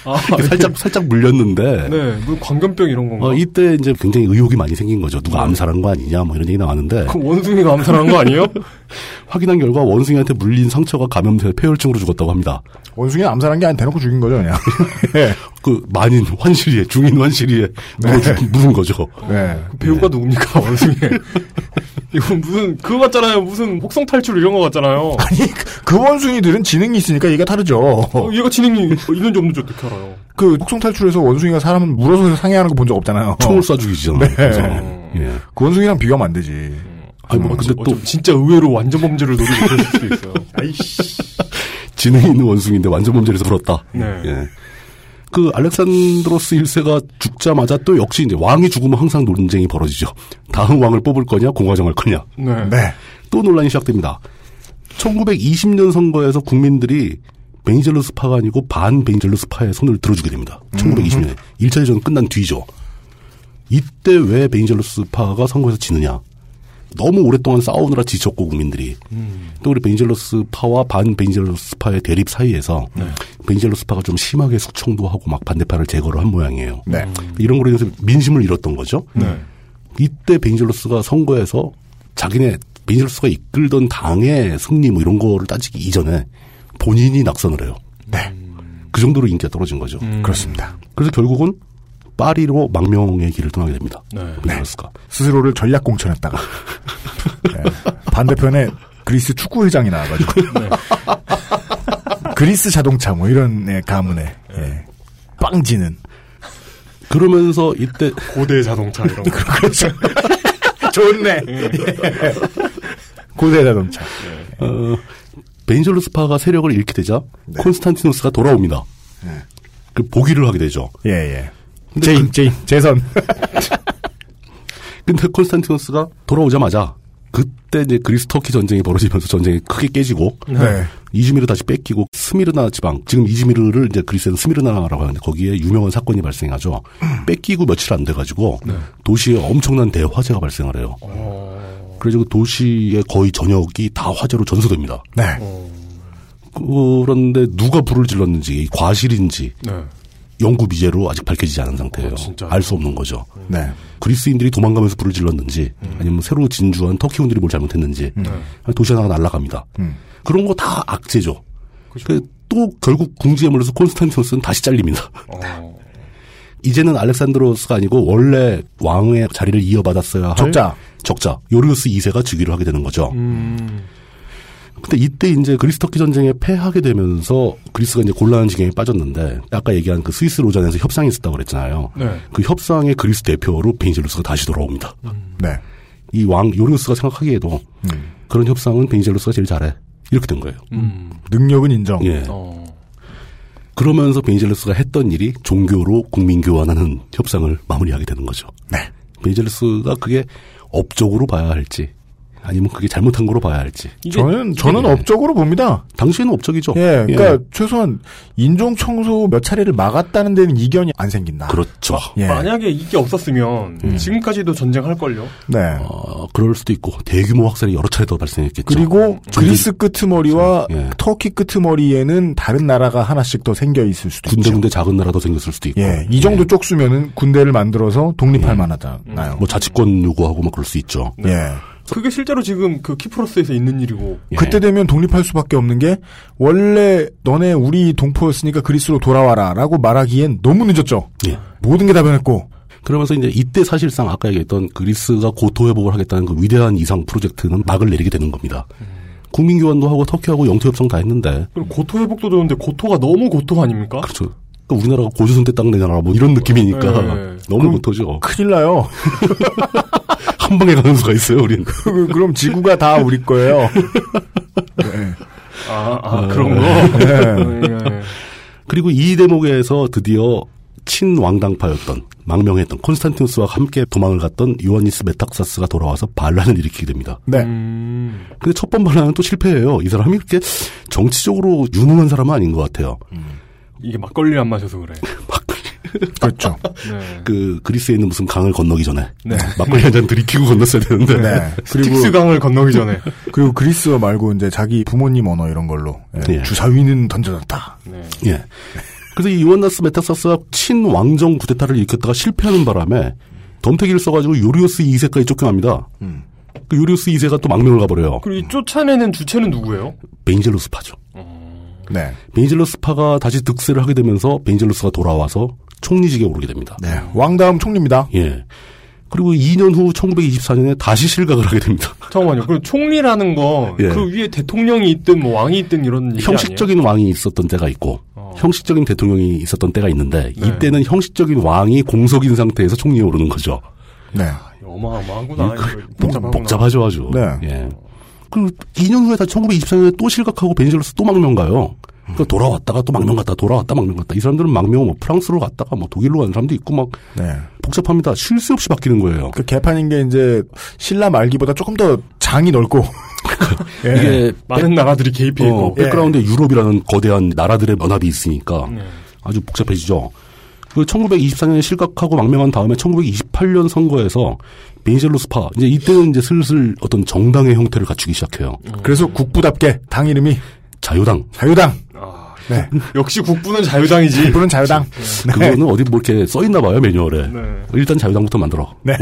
C: 아,
D: 살짝 살짝 물렸는데
C: 네, 뭐 광견병 이런 건가?
D: 어, 이때 이제 굉장히 의혹이 많이 생긴 거죠. 누가 암살한 거 아니냐, 뭐 이런 얘기 나왔는데.
C: 그 원숭이가 암살한 거 아니에요?
D: 확인한 결과 원숭이한테 물린 상처가 감염돼 폐혈증으로 죽었다고 합니다.
B: 원숭이는 암살한 게 아니라 대놓고 죽인 거죠 그냥. 예.
D: 그 만인 환시리에 중인 물어 죽- 물은 거죠.
B: 네.
C: 그 배우가 누굽니까 원숭이? 이거 무슨 그거 같잖아요. 무슨 혹성 탈출 이런 거 같잖아요.
B: 아니 그 원숭이들은 지능이 있으니까 얘가 다르죠.
C: 어, 얘가 지능이 있는지 없는지 어떻게 알아 요?
B: 그 혹성 탈출에서 원숭이가 사람을 물어서 상해하는 거 본 적 없잖아요.
D: 총을 쏴 죽이잖아요.
B: 네.
D: 그래서. 예.
B: 그 원숭이랑 비교하면 안 되지.
D: 아니 뭐 근데 또
C: 어쩜 진짜 의외로 완전 범죄를 노리고 있을 수도 있어요.
B: 아이씨.
D: 지능이 있는 원숭이인데 완전 범죄에서 불었다.
C: 네.
D: 예. 그 알렉산드로스 1세가 죽자마자 또 역시 이제 왕이 죽으면 항상 논쟁이 벌어지죠. 다음 왕을 뽑을 거냐, 공화정 할 거냐.
C: 네.
B: 네.
D: 또 논란이 시작됩니다. 1920년 선거에서 국민들이 베니젤로스파가 아니고 반 베니젤로스파의 손을 들어주게 됩니다. 1920년에 1차 대전 끝난 뒤죠. 이때 왜 베니젤로스파가 선거에서 지느냐? 너무 오랫동안 싸우느라 지쳤고 국민들이 또 우리 베니젤로스파와 반 베니젤로스파의 대립 사이에서 베니젤로스파가 좀 심하게 숙청도 하고 막 반대파를 제거를 한 모양이에요.
B: 네.
D: 이런 거로 인해서 민심을 잃었던 거죠.
C: 네.
D: 이때 베니젤로스가 선거에서 자기네 베니젤로스가 이끌던 당의 승리 뭐 이런 거를 따지기 이전에 본인이 낙선을 해요.
B: 네.
D: 그 정도로 인기가 떨어진 거죠.
B: 그렇습니다.
D: 그래서 결국은 파리로 망명의 길을 떠나게 됩니다.
C: 네.
D: 베인젤로스가.
B: 스스로를 전략 공천했다가 네. 반대편에 그리스 축구 회장이 나와가지고 그리스 자동차 뭐 이런 네, 가문에 예. 빵지는
D: 그러면서 이때
C: 고대 자동차 이런 거.
B: 그렇죠. 좋네. 고대 자동차.
D: 어, 베니젤로스파가 세력을 잃게 되자 콘스탄티노스가 돌아옵니다. 그 복위를 하게 되죠.
B: 예, 예.
D: 근데
B: 제인,
D: 그-
B: 제인, 재선.
D: 근데 콘스탄티노스가 돌아오자마자 그때 이제 그리스 터키 전쟁이 벌어지면서 전쟁이 크게 깨지고
B: 네.
D: 이즈미르 다시 뺏기고 스미르나 지방 지금 이즈미르를 이제 그리스에서 스미르나라고 하는데 거기에 유명한 사건이 발생하죠. 뺏기고 며칠 안 돼가지고 도시에 엄청난 대화재가 발생을 해요. 그래서 그 도시의 거의 전역이 다 화재로 전소됩니다.
B: 네.
D: 그런데 누가 불을 질렀는지 과실인지
C: 네.
D: 연구 미제로 아직 밝혀지지 않은 상태예요. 알수 없는 거죠.
B: 네.
D: 그리스인들이 도망가면서 불을 질렀는지 아니면 새로 진주한 터키군들이 뭘 잘못했는지 도시 하나가 날아갑니다. 그런 거 다 악재죠. 그또 결국 궁지에 몰려서 콘스탄티노스는 다시 잘립니다. 이제는 알렉산드로스가 아니고 원래 왕의 자리를 이어받았어야 할
B: 적자.
D: 적자 요르요스 2세가 즉위를 하게 되는 거죠.
C: 음.
D: 근데 이때 이제 그리스 터키 전쟁에 패하게 되면서 그리스가 이제 곤란한 지경에 빠졌는데 아까 얘기한 그 스위스 로잔에서 협상이 있었다고 그랬잖아요.
C: 네.
D: 그 협상의 그리스 대표로 베니젤로스가 다시 돌아옵니다.
B: 네.
D: 이 왕 요르요스가 생각하기에도 그런 협상은 베니젤로스가 제일 잘해. 이렇게 된 거예요.
C: 음.
B: 능력은 인정.
D: 예.
C: 어.
D: 그러면서 베니젤로스가 했던 일이 종교로 국민 교환하는 협상을 마무리하게 되는 거죠.
B: 네.
D: 베인젤루스가 그게 업적으로 봐야 할지 아니면 그게 잘못한 거로 봐야 할지.
B: 저는 저는
D: 예.
B: 업적으로 봅니다.
D: 당시에는 업적이죠.
B: 예, 그러니까 최소한 인종 청소 몇 차례를 막았다는 데는 이견이 안 생긴다.
D: 그렇죠.
B: 예.
C: 만약에 이게 없었으면 지금까지도 전쟁할 걸요.
B: 네.
D: 어, 그럴 수도 있고 대규모 확산이 여러 차례 더 발생했겠죠.
B: 그리고
D: 군대-
B: 그리스 끄트머리와
D: 예.
B: 터키 끄트머리에는 다른 나라가 하나씩 더 생겨 있을 수도 있죠.
D: 군데군데 작은 나라도 생겼을 수도 있고.
B: 예, 이 정도 쪽수면은 군대를 만들어서 독립할 만하잖아요.
D: 뭐 자치권 요구하고 막 그럴 수 있죠.
B: 예.
C: 그게 실제로 지금 그 키프로스에서 있는 일이고.
B: 그때 되면 독립할 수밖에 없는 게 원래 너네 우리 동포였으니까 그리스로 돌아와라라고 말하기엔 너무 늦었죠.
D: 예.
B: 모든 게 다 변했고.
D: 그러면서 이제 이때 사실상 아까 얘기했던 그리스가 고토 회복을 하겠다는 그 위대한 이상 프로젝트는 막을 내리게 되는 겁니다. 국민 교환도 하고 터키하고 영토 협상 다 했는데
C: 그리고 고토 회복도 좋은데 고토가 너무 고토 아닙니까?
D: 그렇죠. 그러니까 우리나라가 고조선 때 땅 내놔라 뭐 이런 느낌이니까
C: 네.
D: 너무 고토죠.
B: 큰일 나요.
D: 한 방에 가는 수가 있어요, 우리는.
B: 그- 그럼 지구가 다 우리 거예요.
C: 아, 아,
D: 어,
C: 그런 거.
B: 네.
C: 예.
D: 그리고 이 대목에서 드디어 친왕당파였던 망명했던 콘스탄티누스와 함께 도망을 갔던 요한니스 메탁사스가 돌아와서 반란을 일으키게 됩니다.
B: 네.
C: 음.
D: 근데 첫 번 반란은 또 실패해요. 이 사람이 그렇게 정치적으로 유능한 사람은 아닌 것 같아요.
C: 이게 막걸리를 안 마셔서 그래.
B: 그렇죠.
C: 네.
D: 그 그리스에 있는 무슨 강을 건너기 전에
C: 네.
D: 막걸리 한 잔 들이키고 건넜어야 되는데
B: 네. 그리고
C: 스틱스 강을 건너기 전에.
B: 그리고 그리스어 말고 이제 자기 부모님 언어 이런 걸로 예,
D: 예.
B: 주사위는 던져졌다.
C: 네.
D: 예. 그래서 이 요하니스 메탁사스가 친왕정 구데타를 일으켰다가 실패하는 바람에 덤태기를 써가지고 요르요스 2세까지 쫓겨납니다. 그 요르요스 2세가 또 망명을 가버려요.
C: 그리고 이 쫓아내는 주체는 누구예요?
D: 베니젤로스파죠.
B: 네.
D: 베인젤로스파가 다시 득세를 하게 되면서 베인젤로스가 돌아와서 총리직에 오르게 됩니다.
B: 네. 왕 다음 총리입니다.
D: 예. 그리고 2년 후 1924년에 다시 실각을 하게 됩니다.
C: 잠깐만요. 그 총리라는 건그
D: 예.
C: 위에 대통령이 있든 뭐 왕이 있든 이런
D: 형식적인 왕이 있었던 때가 있고 형식적인 대통령이 있었던 때가 있는데
C: 네.
D: 이때는 형식적인 왕이 공석인 상태에서 총리에 오르는 거죠.
B: 네.
C: 아니에요? 어마어마하구나.
D: 복,
C: 복잡하구나.
D: 복잡하죠 아주.
B: 네.
D: 예. 그리고 2년 후에 다 1924년에 또 실각하고 베니젤로스 또 망명 가요. 그러니까 돌아왔다가 또 망명 갔다 돌아왔다 망명 갔다 이 사람들은 망명을 뭐 프랑스로 갔다가 뭐 독일로 가는 사람도 있고 막
B: 네.
D: 복잡합니다. 쉴 새 없이 바뀌는 거예요.
B: 그 개판인 게 이제 신라 말기보다 조금 더 장이 넓고 예.
D: 이게
C: 많은 나라들이 개입해 있고.
D: 어, 백그라운드에 유럽이라는 거대한 나라들의 연합이 있으니까
C: 네.
D: 아주 복잡해지죠. 그 1924년에 실각하고 망명한 다음에 1928년 선거에서 베니젤로스파 이제 이때는 이제 슬슬 어떤 정당의 형태를 갖추기 시작해요.
B: 그래서 국부답게 당 이름이
D: 자유당.
B: 자유당. 네.
C: 역시 국부는 자유당이지.
B: 국부는 자유당.
D: 그거는 어디 뭐 이렇게 써 있나 봐요 매뉴얼에.
C: 네.
D: 일단 자유당부터 만들어.
B: 네.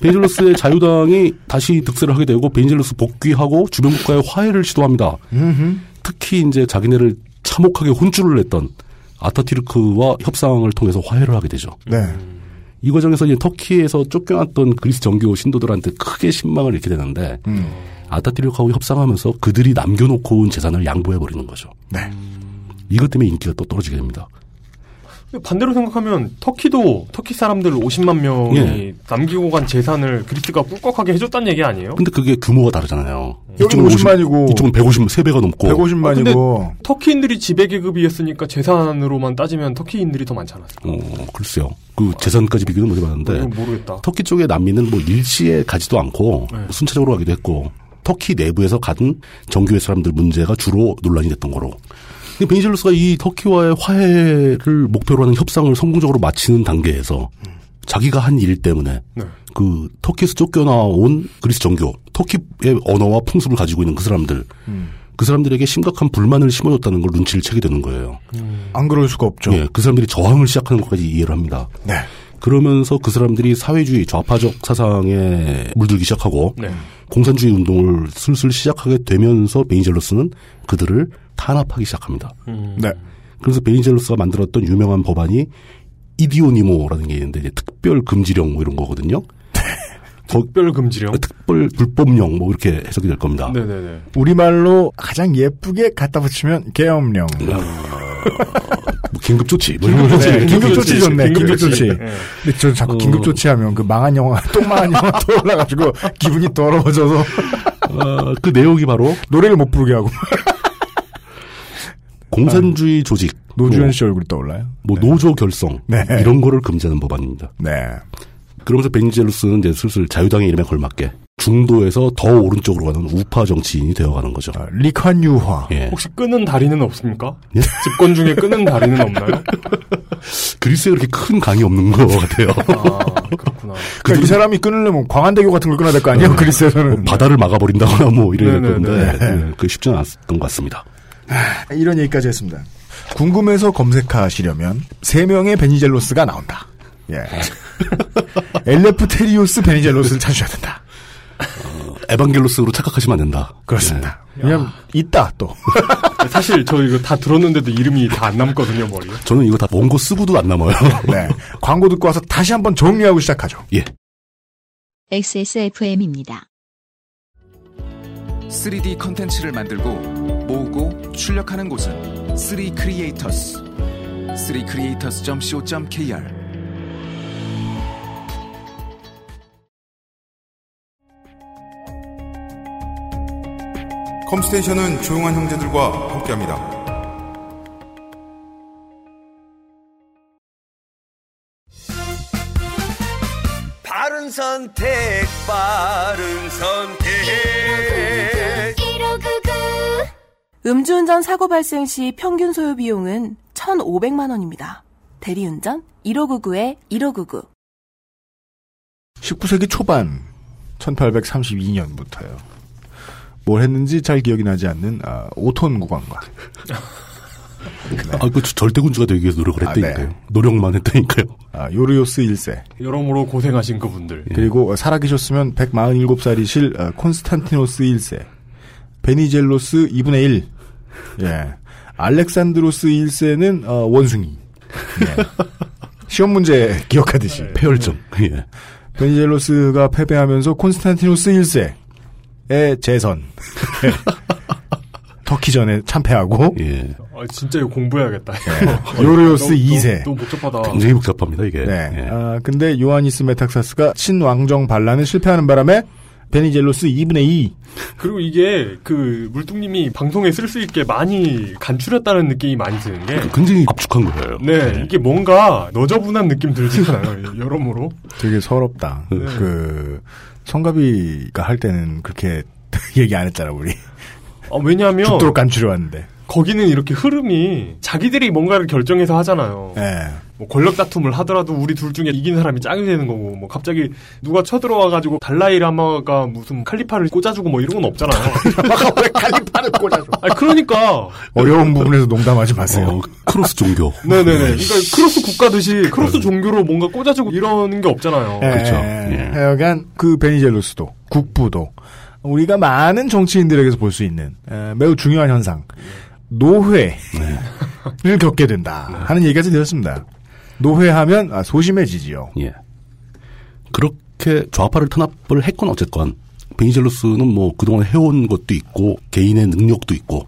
D: 베니젤로스의 자유당이 다시 득세를 하게 되고 베니젤로스 복귀하고 주변 국가의 화해를 시도합니다.
B: 음흠.
D: 특히 이제 자기네를 참혹하게 혼쭐을 냈던 아타튀르크와 협상을 통해서 화해를 하게 되죠.
B: 네.
D: 이 과정에서 이제 터키에서 쫓겨났던 그리스 정교 신도들한테 크게 신망을 잃게 되는데
B: 음.
D: 아타티르크하고 협상하면서 그들이 남겨놓고 온 재산을 양보해 버리는 거죠.
B: 네.
D: 이것 때문에 인기가 또 떨어지게 됩니다.
C: 반대로 생각하면 터키도 터키 사람들 50만 명이
D: 예.
C: 남기고 간 재산을 그리스가 꿀꺽하게 해줬다는 얘기 아니에요?
D: 근데 그게 규모가 다르잖아요.
B: 여기는 50만이고
D: 이쪽은 150, 3배가 넘고.
B: 150만이고.
C: 터키인들이 지배 계급이었으니까 재산으로만 따지면 터키인들이 더 많지 않았어요?
D: 어, 글쎄요. 그 재산까지 비교는 못 해봤는데.
C: 이건 모르겠다.
D: 터키 쪽의 난민은 뭐 일시에 가지도 않고
C: 네.
D: 순차적으로 가기도 했고 터키 내부에서 가든 정교회 사람들 문제가 주로 논란이 됐던 거로. 근데 베니젤로스가 이 터키와의 화해를 목표로 하는 협상을 성공적으로 마치는 단계에서 자기가 한 일 때문에
C: 네.
D: 그 터키에서 쫓겨나온 그리스 정교, 터키의 언어와 풍습을 가지고 있는 그 사람들, 그 사람들에게 심각한 불만을 심어줬다는 걸 눈치를 채게 되는 거예요.
B: 안 그럴 수가 없죠.
D: 예, 그 사람들이 저항을 시작하는 것까지 이해를 합니다.
B: 네.
D: 그러면서 그 사람들이 사회주의 좌파적 사상에 물들기 시작하고
C: 네.
D: 공산주의 운동을 슬슬 시작하게 되면서 베니젤로스는 그들을 탄압하기 시작합니다.
B: 네.
D: 그래서 베니젤로스가 만들었던 유명한 법안이 이디오니모라는 게 있는데 이제 특별 금지령 뭐 이런 거거든요.
C: 특별 금지령?
D: 특별 불법령 뭐 이렇게 해석이 될 겁니다.
C: 네네네.
B: 우리 말로 가장 예쁘게 갖다 붙이면 계엄령.
D: 뭐 긴급 조치. 뭐거
B: 네,
D: 좋지.
B: 긴급 조치 좋네.
C: 긴급
B: 긴급
C: 조치.
B: 조치.
C: 네.
B: 근데 저 자꾸 긴급 조치 하면 그 망한 영화, 똥망한 영화 떠올라가지고 기분이 더러워져서
D: 어, 그 내용이 바로
B: 노래를 못 부르게 하고
D: 공산주의 조직.
B: 노주현
D: 뭐,
B: 씨 얼굴이 떠올라요.
D: 뭐 노조 결성
B: 네.
D: 이런 거를 금지하는 법안입니다.
B: 네.
D: 그러면서 베니젤로스는 이제 슬슬 자유당의 이름에 걸맞게 중도에서 더 오른쪽으로 가는 우파 정치인이 되어가는 거죠.
B: 리칸유화.
D: 예.
C: 혹시 끄는 다리는 없습니까?
D: 예?
C: 집권 중에 끄는 다리는 없나요?
D: 그리스에 그렇게 큰 강이 없는 것 같아요.
C: 아, 그렇구나.
B: 그러니까 이 사람이 끊으려면 광안대교 같은 걸 끊어야 될 거 아니에요? 그리스에서는.
D: 뭐 바다를 막아버린다거나 뭐 이래야 될. 건데 네, 그 쉽지 않았던 것 같습니다.
B: 이런 얘기까지 했습니다. 궁금해서 검색하시려면 세 명의 베니젤로스가 나온다. 예. 엘레프테리오스 베니젤로스를 찾으셔야 된다.
D: 에반겔로스로 착각하시면 안 된다.
B: 그렇습니다. 왜냐면 있다 또.
C: 사실 저 이거 다 들었는데도 이름이 다 안 남거든요, 머리에.
D: 저는 이거 다 원고 쓰고도 안 남아요.
B: 네. 광고 듣고 와서 다시 한번 정리하고 시작하죠.
D: 예.
A: XSFM입니다.
L: 3D 컨텐츠를 만들고 모으고 출력하는 곳은 3 크리에이터스 3 크리에이터스.co.kr
M: 컴스테이션은 조용한 형제들과 함께합니다.
I: 바른 선택, 바른 선택.
E: 음주운전 사고 발생 시 평균 소요 비용은 1,500만 원입니다. 대리운전 1599-1599.
B: 19세기 초반 1832년부터요. 뭘 했는지 잘 기억이 나지 않는 아, 오톤 구간과
D: 아, 그 절대군주가 되기 위해서 노력을
B: 아,
D: 했다니까요.
B: 네.
D: 노력만 했다니까요.
B: 아, 요르요스 1세
C: 여러모로 고생하신 그분들.
B: 그리고 살아계셨으면 147살이실 어, 콘스탄티노스 1세 베니젤로스 2분의 1 예. 알렉산드로스 1세는 어, 원숭이 예. 시험 문제 기억하듯이
D: 패혈증. 예.
B: 베니젤로스가 패배하면서 콘스탄티노스 1세 의 재선 터키전에 참패하고
D: 예.
C: 아, 진짜 이거 공부해야겠다.
B: 요르요스
C: 너무-
B: 2세.
C: 너무 복잡하다.
D: 굉장히 복잡합니다, 이게.
B: 네.
D: 예.
B: 아, 근데 요하니스 메탁사스가 친왕정 반란을 실패하는 바람에 베니젤로스 2분의 2.
C: 그리고 이게 그 물뚱님이 방송에 쓸 수 있게 많이 간추렸다는 느낌이 많이 드는 게
D: 굉장히 압축한 거예요.
C: 네, 이게 뭔가 너저분한 느낌 들지 않아요? 여러모로.
B: 되게 서럽다.
C: 네.
B: 그 성가비가 할 때는 그렇게 얘기 안 했잖아 우리.
C: 아, 왜냐하면
B: 죽도록 간추려 왔는데.
C: 거기는 이렇게 흐름이 자기들이 뭔가를 결정해서 하잖아요.
B: 예.
C: 뭐 권력 다툼을 하더라도 우리 둘 중에 이긴 사람이 짱이 되는 거고 뭐 갑자기 누가 쳐들어와가지고 달라이 라마가 무슨 칼리파를 꽂아주고 뭐 이런 건 없잖아요.
B: 왜 칼리파를 꽂아줘?
C: 아 그러니까
B: 어려운 부분에서 농담하지 마세요.
D: 크로스 종교.
C: 네네네. 그러니까 크로스 국가듯이 크로스 종교로 뭔가 꽂아주고 이러는 게 없잖아요.
B: 예,
D: 그렇죠.
B: 예. 하여간 그 베니젤로스도 국부도 우리가 많은 정치인들에게서 볼 수 있는 에, 매우 중요한 현상 노회를 겪게 된다 하는 얘기까지 들었습니다. 노회하면 아, 소심해지지요.
D: 예. 그렇게 좌파를 탄압을 했건 어쨌건 베니젤로스는 뭐 그동안 해온 것도 있고 개인의 능력도 있고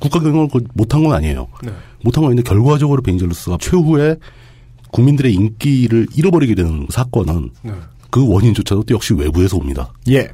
D: 국가 경영을 그 못한 건 아니에요.
C: 네.
D: 못한 건 아닌데 결과적으로 베니젤로스가 최후에 국민들의 인기를 잃어버리게 되는 사건은
C: 네.
D: 그 원인조차도 또 역시 외부에서 옵니다.
B: 예.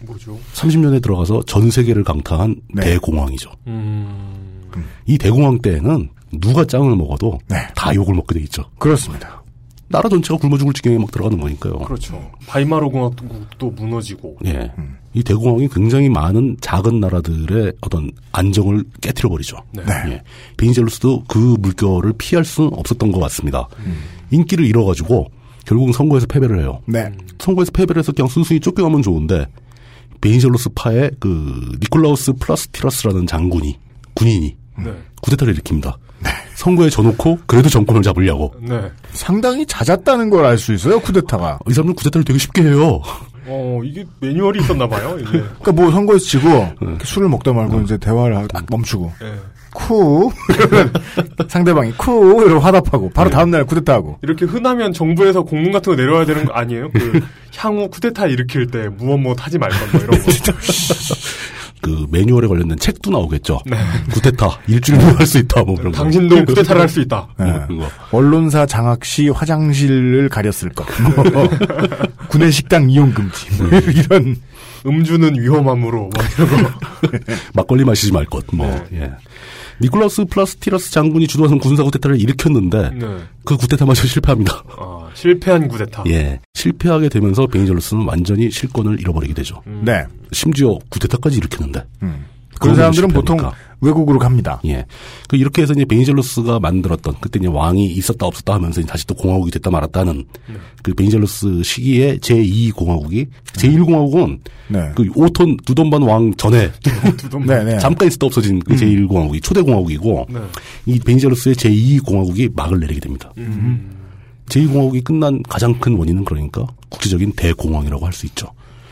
C: 뭐죠?
D: 30년에 들어가서 전 세계를 강타한 대공황이죠.
C: 음.
D: 이 대공황 때에는 누가 짱을 먹어도 다 욕을 먹게 돼 있죠.
B: 그렇습니다.
D: 나라 전체가 굶어 죽을 지경에 막 들어가는 거니까요.
C: 그렇죠. 바이마르 공화국도 무너지고.
D: 예. 이 대공황이 굉장히 많은 작은 나라들의 어떤 안정을 깨뜨려 버리죠.
C: 네.
D: 예. 베니젤로스도 그 물결을 피할 수는 없었던 것 같습니다.
C: 음.
D: 인기를 잃어가지고 결국은 선거에서 패배를 해요.
B: 네.
D: 선거에서 패배를 해서 그냥 순순히 쫓겨가면 좋은데 베니젤로스 파의 그 니콜라우스 플라스티라스라는 장군이 군인이
C: 네.
D: 쿠데타를 일으킵니다. 선거에 져놓고 그래도 정권을 잡으려고.
C: 네.
B: 상당히 잦았다는 걸 알 수 있어요 쿠데타가.
D: 이 사람은 쿠데타를 되게 쉽게 해요.
C: 어, 이게 매뉴얼이 있었나 봐요, 이게.
B: 그러니까 뭐 선거에서 지고 이렇게 술을 먹다 말고 이제 대화를 하- 딱 멈추고
C: 예.
B: 쿠 그러면 상대방이 쿠 이러고 화답하고 바로 다음 날 쿠데타하고
C: 이렇게 흔하면 정부에서 공문 같은 거 내려야 되는 거 아니에요? 그 향후 쿠데타 일으킬 때 무엇 무엇 하지 말 것 뭐 이런 거.
D: 그 매뉴얼에 관련된 책도 나오겠죠.
C: 네.
D: 쿠데타 일주일 후에 할수 있다 뭐 그런 거.
C: 당신도 쿠데타를 할 수 있다.
B: 예.
D: 그거.
B: 언론사 장악 시 화장실을 가려 쓸 것 뭐, 구내 식당 이용 금지 뭐 이런
C: 음주는 위험하므로 뭐 이런 거.
D: 막걸리 마시지 말 것. 뭐.
C: 네.
D: 예. 니콜라우스 플라스티라스 장군이 주도하는 군사 구데타를 일으켰는데
C: 네.
D: 그 구데타마저 실패합니다.
C: 아, 실패한 쿠데타.
D: 예. 실패하게 되면서 베니젤로스는 완전히 실권을 잃어버리게 되죠.
B: 네.
D: 심지어 구데타까지 일으켰는데.
B: 음. 그런 사람들은 보통 외국으로 갑니다.
D: 예. 그 이렇게 해서 이제 베니젤로스가 만들었던 그때 이제 왕이 있었다 없었다 하면서 다시 또 공화국이 됐다 말았다는 그 베니젤로스 시기에 제2 공화국이 제1 공화국은
B: 네.
D: 그 5톤 두돈반 왕 전에
B: 네, 네.
D: 잠깐 있었다 없어진 그 제1 공화국이 초대 공화국이고
C: 네.
D: 이 베니젤로스의 제2 공화국이 막을 내리게 됩니다.
C: 음.
D: 제2 공화국이 끝난 가장 큰 원인은 그러니까 국제적인 대공황이라고 할 수 있죠.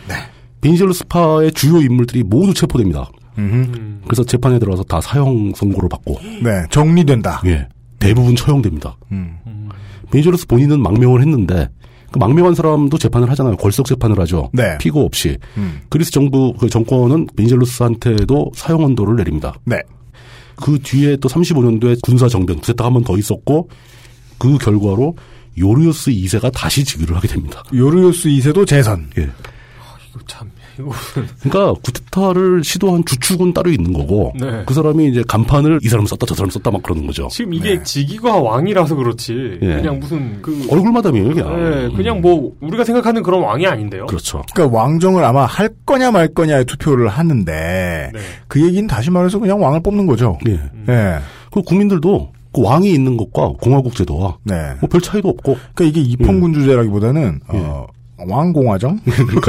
B: 네.
D: 베니젤로스파의 주요 인물들이 모두 체포됩니다.
C: 음.
D: 그래서 재판에 들어가서 다 사형 선고를 받고
B: 네, 정리된다.
D: 예. 대부분 처형됩니다.
B: 음.
D: 베니젤로스 본인은 망명을 했는데 그 망명한 사람도 재판을 하잖아요. 궐석 재판을 하죠.
B: 네.
D: 피고 없이.
B: 음.
D: 그리스 정부 그 정권은 베니젤로스한테도 사형 언도를 내립니다.
B: 네.
D: 그 뒤에 또 35년도에 군사 정변 구세타가 한 번 더 있었고 그 결과로 요리오스 2세가 다시 즉위를 하게 됩니다.
B: 요리오스 2세도 재선.
D: 예.
C: 이거 참.
D: 그러니까 구테타를 시도한 주축은 따로 있는 거고
C: 네.
D: 그 사람이 이제 간판을 이 사람 썼다 저 사람 썼다 막 그러는 거죠.
C: 지금 이게 직위가 왕이라서 그렇지.
D: 예.
C: 그냥 무슨 그.
D: 얼굴 마담이에요, 그냥.
C: 예, 그냥 뭐, 우리가 생각하는 그런 왕이 아닌데요.
D: 그렇죠.
B: 그러니까 왕정을 아마 할 거냐 말 거냐에 투표를 하는데
C: 네.
B: 그 얘기는 다시 말해서 그냥 왕을 뽑는 거죠.
D: 예.
B: 예.
D: 그 국민들도 그 왕이 있는 것과 공화국 제도와
B: 네.
D: 뭐 별 차이도 없고
B: 그러니까 이게 입헌군주제라기보다는 어, 왕공화정,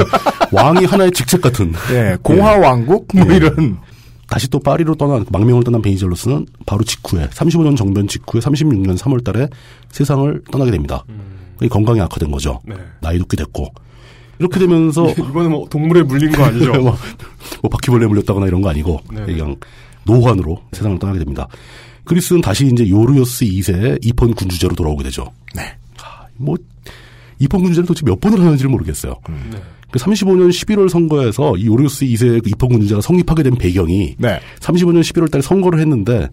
D: 왕이 하나의 직책 같은
B: 예, 공화왕국 뭐
D: 예.
B: 이런
D: 다시 또 파리로 떠난 망명을 떠난 베니젤로스는 바로 직후에 35년 정변 직후에 36년 3월 달에 세상을 떠나게 됩니다. 이 건강이 악화된 거죠.
C: 네.
D: 나이도 꽤 됐고. 이렇게 되면서
C: 이거는 뭐 동물에 물린 거 아니죠?
D: 뭐, 뭐 바퀴벌레 물렸다거나 이런 거 아니고
C: 네.
D: 그냥 노환으로 세상을 떠나게 됩니다. 그리스는 다시 이제 요르요스 2세의 입헌 군주제로 돌아오게 되죠.
B: 네.
D: 아, 뭐 입헌 군주제를 도대체 몇 번을 하는지를 모르겠어요.
C: 네.
D: 그 35년 11월 선거에서 이 요르요스 2세의 그 입헌 군주제가 성립하게 된 배경이
B: 네.
D: 35년 11월 달 선거를 했는데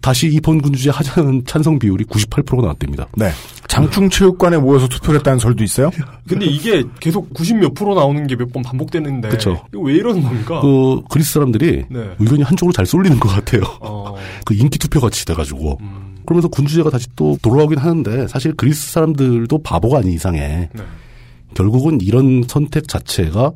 D: 다시 입헌 군주제 하자는 찬성 비율이 98%가 나왔답니다.
B: 네. 장충체육관에 모여서 투표를 했다는 설도 있어요.
C: 근데 이게 계속 90몇 프로 나오는 게 몇 번 반복되는데.
D: 그쵸.
C: 이거 왜 이러는 겁니까?
D: 그 그리스 사람들이
C: 네.
D: 의견이 한쪽으로 잘 쏠리는 것 같아요.
C: 어.
D: 그 인기 투표 같이 돼가지고
C: 음.
D: 그러면서 군주제가 다시 또 돌아오긴 하는데 사실 그리스 사람들도 바보가 아닌 이상에
C: 네.
D: 결국은 이런 선택 자체가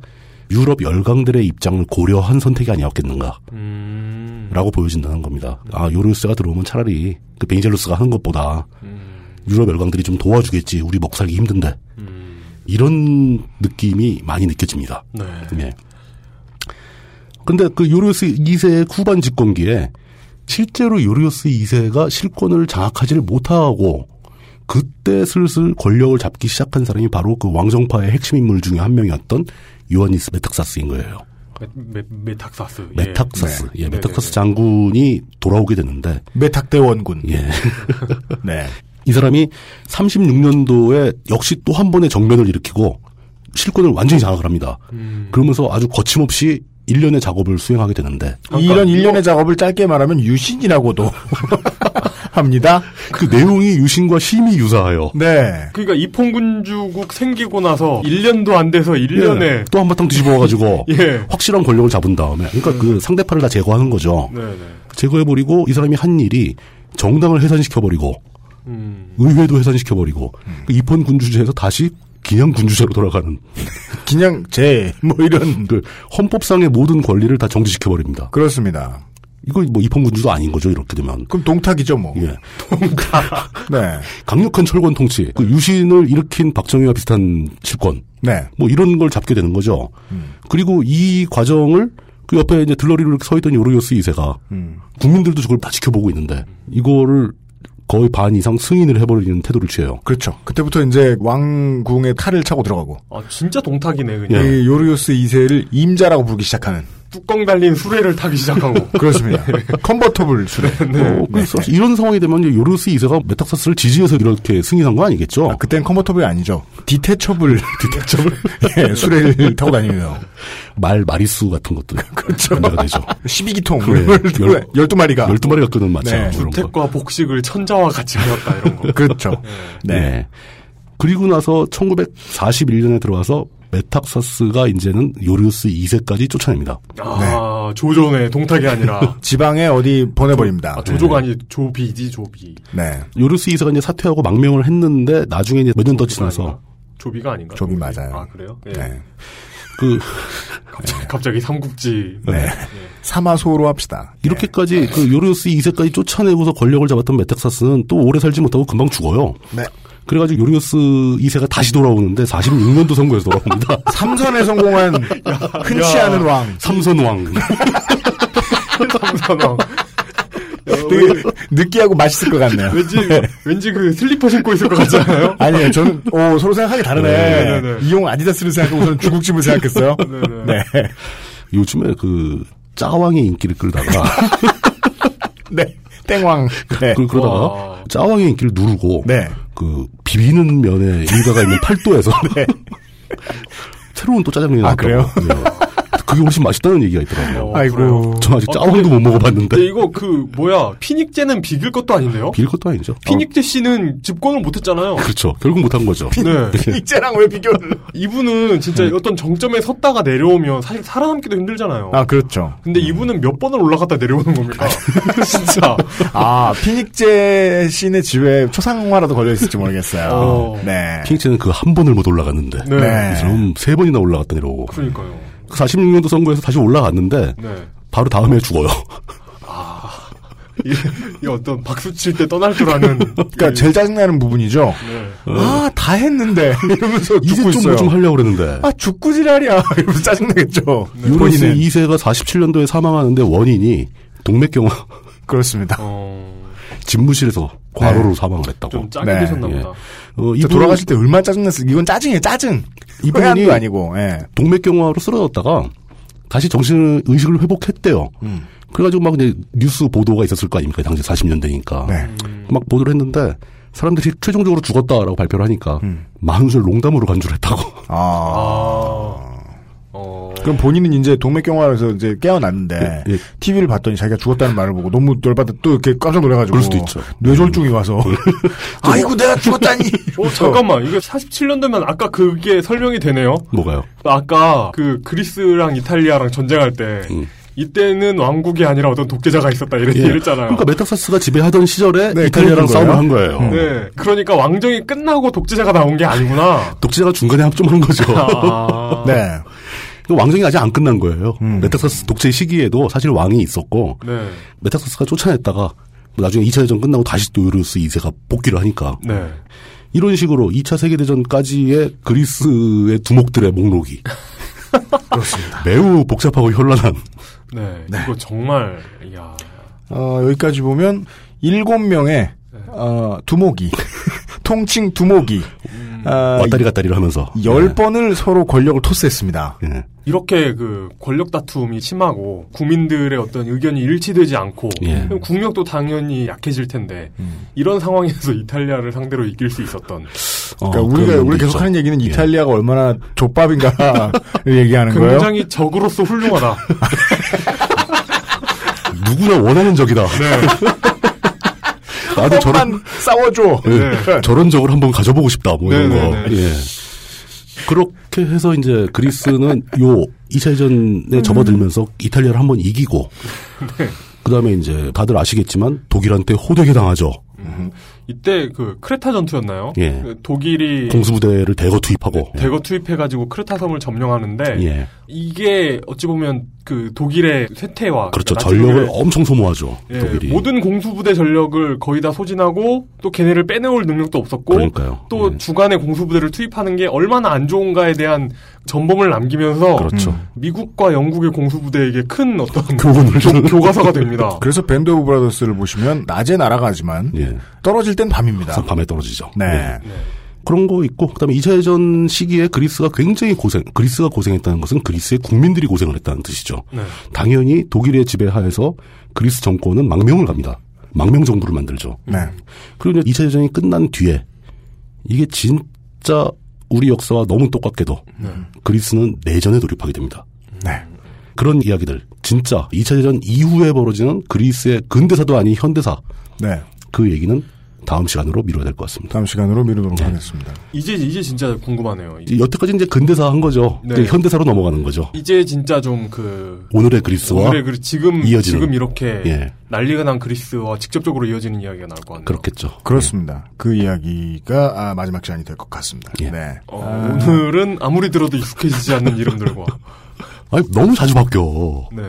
D: 유럽 열강들의 입장을 고려한 선택이 아니었겠는가.
C: 음.
D: 라고 보여진다는 겁니다. 아, 요르스가 들어오면 차라리 그 베니젤루스가 하는 것보다 유럽 열강들이 좀 도와주겠지. 우리 먹 살기 힘든데. 이런 느낌이 많이 느껴집니다.
C: 네.
D: 예. 근데 그 요르요스 2세의 후반 집권기에 실제로 요르요스 2세가 실권을 장악하지를 못하고 그때 슬슬 권력을 잡기 시작한 사람이 바로 그 왕정파의 핵심 인물 중에 한 명이었던 요하니스 메탁사스인 거예요.
C: 메, 메, 탁사스
D: 메탁사스.
C: 네.
D: 예,
C: 네네네.
D: 메탁사스 장군이 돌아오게 되는데.
B: 메탁대원군.
D: 예.
B: 네.
D: 이 사람이 36년도에 역시 또 한 번의 정변을 일으키고 실권을 완전히 장악을 합니다.
C: 음.
D: 그러면서 아주 거침없이 1년의 작업을 수행하게 되는데.
B: 이런 일련의 작업을 짧게 말하면 유신이라고도 합니다.
D: 그 내용이 유신과 심히 유사해요.
B: 네.
C: 그러니까 이폰군주국 생기고 나서 1년도 안 돼서 1년에
D: 예, 또 한바탕 뒤집어가지고
C: 예.
D: 확실한 권력을 잡은 다음에 그러니까 그 상대파를 다 제거하는 거죠.
C: 네 네.
D: 제거해버리고 이 사람이 한 일이 정당을 해산시켜버리고
C: 음.
D: 의회도 해산시켜버리고 그 입헌 군주제에서 다시 그냥 군주제로 돌아가는
B: 그냥 제 뭐 이런
D: 그 헌법상의 모든 권리를 다 정지시켜 버립니다.
B: 그렇습니다.
D: 이거 뭐 입헌 군주도 아닌 거죠 이렇게 되면.
B: 그럼 동탁이죠 뭐.
D: 예.
B: 네.
D: 강력한 철권 통치, 그 유신을 일으킨 박정희와 비슷한 실권,
B: 네.
D: 뭐 이런 걸 잡게 되는 거죠. 그리고 이 과정을 그 옆에 이제 들러리로 서 있던 요르요스 2세가
B: 음.
D: 국민들도 저걸 다 지켜보고 있는데 이거를 거의 반 이상 승인을 해버리는 태도를 취해요.
B: 그렇죠. 그때부터 이제 왕궁에 칼을 차고 들어가고
C: 아, 진짜 동탁이네, 그냥.
B: 이 요르요스 2세를 임자라고 부르기 시작하는
C: 뚜껑 달린 수레를 타기 시작하고.
B: 그렇습니다. 컨버터블 수레.
D: 어, 그래서 이런 상황이 되면 이제 요르요스 2세가 메탁사스를 지지해서 이렇게 승인한 거 아니겠죠?
B: 그땐 컨버터블이 아니죠. detachable. detachable. 예, 수레를 타고 다니면서.
D: 말 마리수 같은 것들.
B: 그렇죠.
D: 되죠.
B: 12기통.
D: 네.
B: 12 마리가.
D: 12마리가 끄는 마차.
C: 네. 주택과 복식을 천자와 같이 하였다, 이런 거.
B: 그렇죠.
D: 네. 그리고 나서 1941년에 들어와서 메탁사스가 이제는 요르스 2세까지 쫓아냅니다.
C: 아, 조조네, 동탁이 아니라.
B: 지방에 어디 보내버립니다.
C: 아, 조조가 아니, 조비지, 조비.
B: 네.
D: 요르스 2세가 이제 사퇴하고 망명을 했는데 나중에 이제 몇 년 더 지나서
C: 조비가 아닌가?
B: 조비 맞아요.
C: 아, 그래요? 예.
B: 네.
D: 그
C: 갑자기, 갑자기 삼국지.
B: 네. 사마소로 합시다.
D: 이렇게까지 그 요르스 2세까지 쫓아내고서 권력을 잡았던 메탁사스는 또 오래 살지 못하고 금방 죽어요.
B: 네.
D: 그래가지고 요리오스 2세가 다시 돌아오는데 46년도 선거에서 돌아옵니다.
B: 삼선에 성공한 흔치 않은 왕.
D: 삼선왕.
C: 삼선왕.
B: 되게 느끼하고 맛있을 것 같네요.
C: 왠지, 왠지 그 슬리퍼 신고 있을 것 같지 않아요?
B: 아니에요. 저는, 오, 서로 생각하기 다르네.
C: 네, 네, 네.
B: 이용 아디다스를 생각하고 저는 중국집을 생각했어요. 네.
D: 요즘에 그 짜왕의 인기를 끌다가
B: 네. 땡왕. 네.
D: 그, 그러다가
C: 와.
D: 짜왕의 인기를 누르고
B: 네.
D: 그 비비는 면에 일가가 있는 팔도에서 새로운 또 짜장면이
B: 아,
D: 나왔다고.
B: 그래요?
D: 네. 그게 훨씬 맛있다는 얘기가 있더라고요.
C: 어,
B: 아이고.
C: 그래요?
D: 전 아직
C: 아,
D: 짜왕도
C: 근데-
D: 못 먹어봤는데
C: 근데 이거 그, 뭐야, 피닉제는 비길 것도 아닌데요?
D: 빌 것도 아니죠.
C: 피닉제 씨는 집권을 못했잖아요.
D: 어, 그렇죠. 결국 못한 거죠.
C: 네.
B: 이제랑 왜 비교를.
C: 이분은 진짜 어떤 정점에 섰다가 내려오면 사실 살아남기도 힘들잖아요.
B: 아, 그렇죠.
C: 근데 이분은 몇 번을 올라갔다 내려오는 겁니까? 진짜.
B: 아, 피닉제 씨네 집에 초상화라도 걸려 있을지 모르겠어요.
C: 어.
B: 네.
D: 핑크는 그 한 번을 못 올라갔는데
C: 네.
B: 네.
D: 이 사람 세 번이나 올라갔다 내려오고
C: 그러니까요.
D: 46년도 선거에서 다시 올라갔는데
C: 네.
D: 바로 다음에 죽어요.
C: 이, 이 어떤 박수 칠 때 떠날 줄 아는.
B: 그러니까 제일 짜증나는 부분이죠.
C: 네.
B: 아, 다 했는데. 이러면서
D: 이제
B: 죽고
D: 좀
B: 있어요.
D: 뭐좀 하려고 그랬는데
B: 아, 죽고 지랄이야. 이러면서 짜증나겠죠.
D: 유로스
B: 본인은.
D: 2세가 47년도에 사망하는데 원인이 동맥경화
B: 그렇습니다.
C: 어,
D: 집무실에서 과로로
B: 네.
D: 사망을 했다고.
C: 좀 짜게
B: 네,
C: 되셨나
D: 예.
C: 보다.
D: 어,
B: 저
D: 이분
B: 돌아가실 때 얼마나 짜증났어요. 이건 짜증이에요, 짜증.
D: 이분이
B: 아니고, 예.
D: 동맥경화로 쓰러졌다가 다시 정신 의식을 회복했대요.
B: 음.
D: 그래가지고 막 이제 뉴스 보도가 있었을 거 아닙니까? 당시 40년대니까.
B: 네.
D: 막 보도를 했는데 사람들이 최종적으로 죽었다라고 발표를 하니까
B: 음.
D: 만우절 농담으로 간주를 했다고.
B: 아.
C: 어,
B: 그럼 본인은 이제 동맥경화에서 이제 깨어났는데
D: 예, 예.
B: TV를 봤더니 자기가 죽었다는 말을 보고 너무 열받아 또 이렇게 깜짝 놀래가지고
D: 그럴 수도 있죠.
B: 뇌졸중이 와서 아이고 내가 죽었다니.
C: 어, 잠깐만. 이게 47년도면 아까 그게 설명이 되네요.
D: 뭐가요?
C: 아까 그 그리스랑 이탈리아랑 전쟁할 때
D: 음.
C: 이때는 왕국이 아니라 어떤 독재자가 있었다 이런
D: 예.
C: 했잖아요.
D: 그러니까 메탁사스가 지배하던 시절에
B: 네,
D: 이탈리아랑 싸움을? 한 거예요.
B: 음.
C: 네. 그러니까 왕정이 끝나고 독재자가 나온 게 아니구나.
D: 독재자가 중간에 합점한 거죠.
C: 아.
B: 네.
D: 왕정이 아직 안 끝난 거예요.
B: 음.
D: 메탁사스 독재 시기에도 사실 왕이 있었고
C: 네.
D: 메탁사스가 쫓아냈다가 나중에 2차 대전 끝나고 다시 요르요스 2세가 복귀를 하니까
C: 네.
D: 이런 식으로 2차 세계대전까지의 그리스의 두목들의 목록이
B: 그렇습니다.
D: 매우 복잡하고 현란한
C: 네. 이거 정말, 이야.
B: 어, 여기까지 보면 일곱 명의 어, 두목이 통칭 두목이 아,
D: 왔다리 갔다리를 하면서
B: 열 번을 서로 권력을 토스했습니다.
D: 예.
C: 이렇게 그 권력 다툼이 심하고 국민들의 어떤 의견이 일치되지 않고
D: 예.
C: 국력도 당연히 약해질 텐데
B: 음.
C: 이런 상황에서 이탈리아를 상대로 이길 수 있었던
D: 어,
B: 그러니까 우리가 우리 계속 하는 얘기는
D: 예.
B: 이탈리아가 얼마나 족밥인가를 얘기하는 거예요.
C: 굉장히 적으로서 훌륭하다.
D: 누구나 원하는 적이다.
C: 네.
D: 나도 저런
B: 싸워줘.
D: 예,
B: 네.
D: 저런 적을 한번 가져보고 싶다. 뭐 이런
C: 네,
D: 거.
C: 네, 네.
D: 예. 그렇게 해서 이제 그리스는 요 2차 대전에 접어들면서 이탈리아를 한번 이기고
C: 네.
D: 그다음에 이제 다들 아시겠지만 독일한테 호되게 당하죠.
C: 이때 그 크레타 전투였나요?
D: 예.
C: 그 독일이
D: 공수부대를 대거 투입하고
C: 대거 투입해가지고 크레타 섬을 점령하는데
D: 예.
C: 이게 어찌 보면 그 독일의 쇠퇴와
D: 그렇죠. 전력을
C: 독일의-
D: 엄청 소모하죠.
C: 예,
D: 독일이.
C: 모든 공수부대 전력을 거의 다 소진하고 또 걔네를 빼내올 능력도 없었고
D: 그러니까요. 예.
C: 또 주간에 공수부대를 투입하는 게 얼마나 안 좋은가에 대한 전범을 남기면서
D: 그렇죠.
C: 음, 미국과 영국의 공수부대에게 큰 어떤
D: 교훈을
C: 교, 교과서가 됩니다.
B: 그래서 밴드 오브 브라더스를 보시면 낮에 날아가지만
D: 예.
B: 떨어질 땐 밤입니다.
D: 밤에 떨어지죠.
B: 네.
D: 예. 그런 거 있고 그다음에 2차 대전 시기에 그리스가 굉장히 고생 그리스가 고생했다는 것은 그리스의 국민들이 고생을 했다는 뜻이죠.
C: 네.
D: 당연히 독일의 지배하에서 그리스 정권은 망명을 갑니다. 망명 정부를 만들죠.
B: 네.
D: 그리고 이제 2차 대전이 끝난 뒤에 이게 진짜 우리 역사와 너무 똑같게도 그리스는 내전에 돌입하게 됩니다.
B: 네.
D: 그런 이야기들 진짜 2차 대전 이후에 벌어지는 그리스의 근대사도 아닌 현대사
B: 네.
D: 그 얘기는 다음 시간으로 미뤄야 될 것 같습니다.
B: 다음 시간으로 미루도록 하겠습니다.
C: 이제 이제 진짜 궁금하네요. 이제,
D: 여태까지 이제 근대사 한 거죠.
C: 네.
D: 이제 현대사로 넘어가는 거죠.
C: 이제 진짜 좀 그
D: 오늘의 그리스와
C: 오늘의 그 지금
D: 이어지는.
C: 지금 이렇게
D: 예.
C: 난리가 난 그리스와 직접적으로 이어지는 이야기가 나올 것 같네요.
D: 그렇겠죠.
B: 그렇습니다. 그 이야기가 아, 마지막 시간이 될 것 같습니다.
D: 예.
B: 네.
C: 어,
B: 아,
C: 오늘은 아무리 들어도 익숙해지지 않는 이름들과
D: 아니 너무 자주 바뀌어.
C: 네.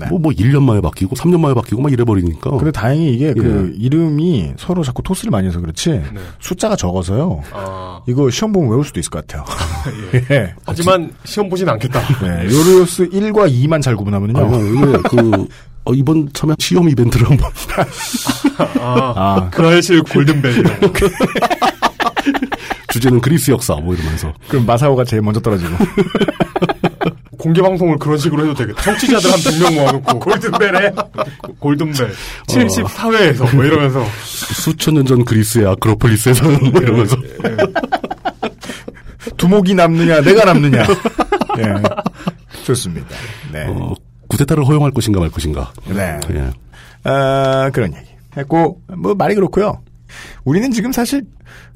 B: 네.
D: 뭐, 뭐, 1년 만에 바뀌고, 3년 만에 바뀌고, 막 이래버리니까.
B: 근데 다행히 이게 그
D: 예.
B: 이름이 서로 자꾸 토스를 많이 해서 그렇지
C: 네.
B: 숫자가 적어서요.
C: 아,
B: 이거 시험 보면 외울 수도 있을 것 같아요. 예.
C: 하지만 시험 보진 않겠다.
B: 네. 요리오스 1과 2만 잘 구분하면요.
D: 이게 그, 어, 이번 참여 시험 이벤트를 한번.
C: 아,
B: 아.
C: 그알실 골든벨.
D: 주제는 그리스 역사, 뭐 이러면서.
B: 그럼 마사오가 제일 먼저 떨어지고.
C: 공개 방송을 그런 식으로 해도 되겠다. 청취자들 한 100명 모아놓고 골든벨에 골든벨 74회에서 뭐 이러면서
D: 수천 년 전 그리스의 아크로폴리스에서는 뭐 이러면서.
B: 두목이 남느냐, 내가 남느냐. 예. 좋습니다. 네.
D: 어, 구테타를 허용할 것인가 말 것인가.
B: 네.
D: 예.
B: 아, 그런 얘기 했고, 뭐, 말이 그렇고요 우리는 지금 사실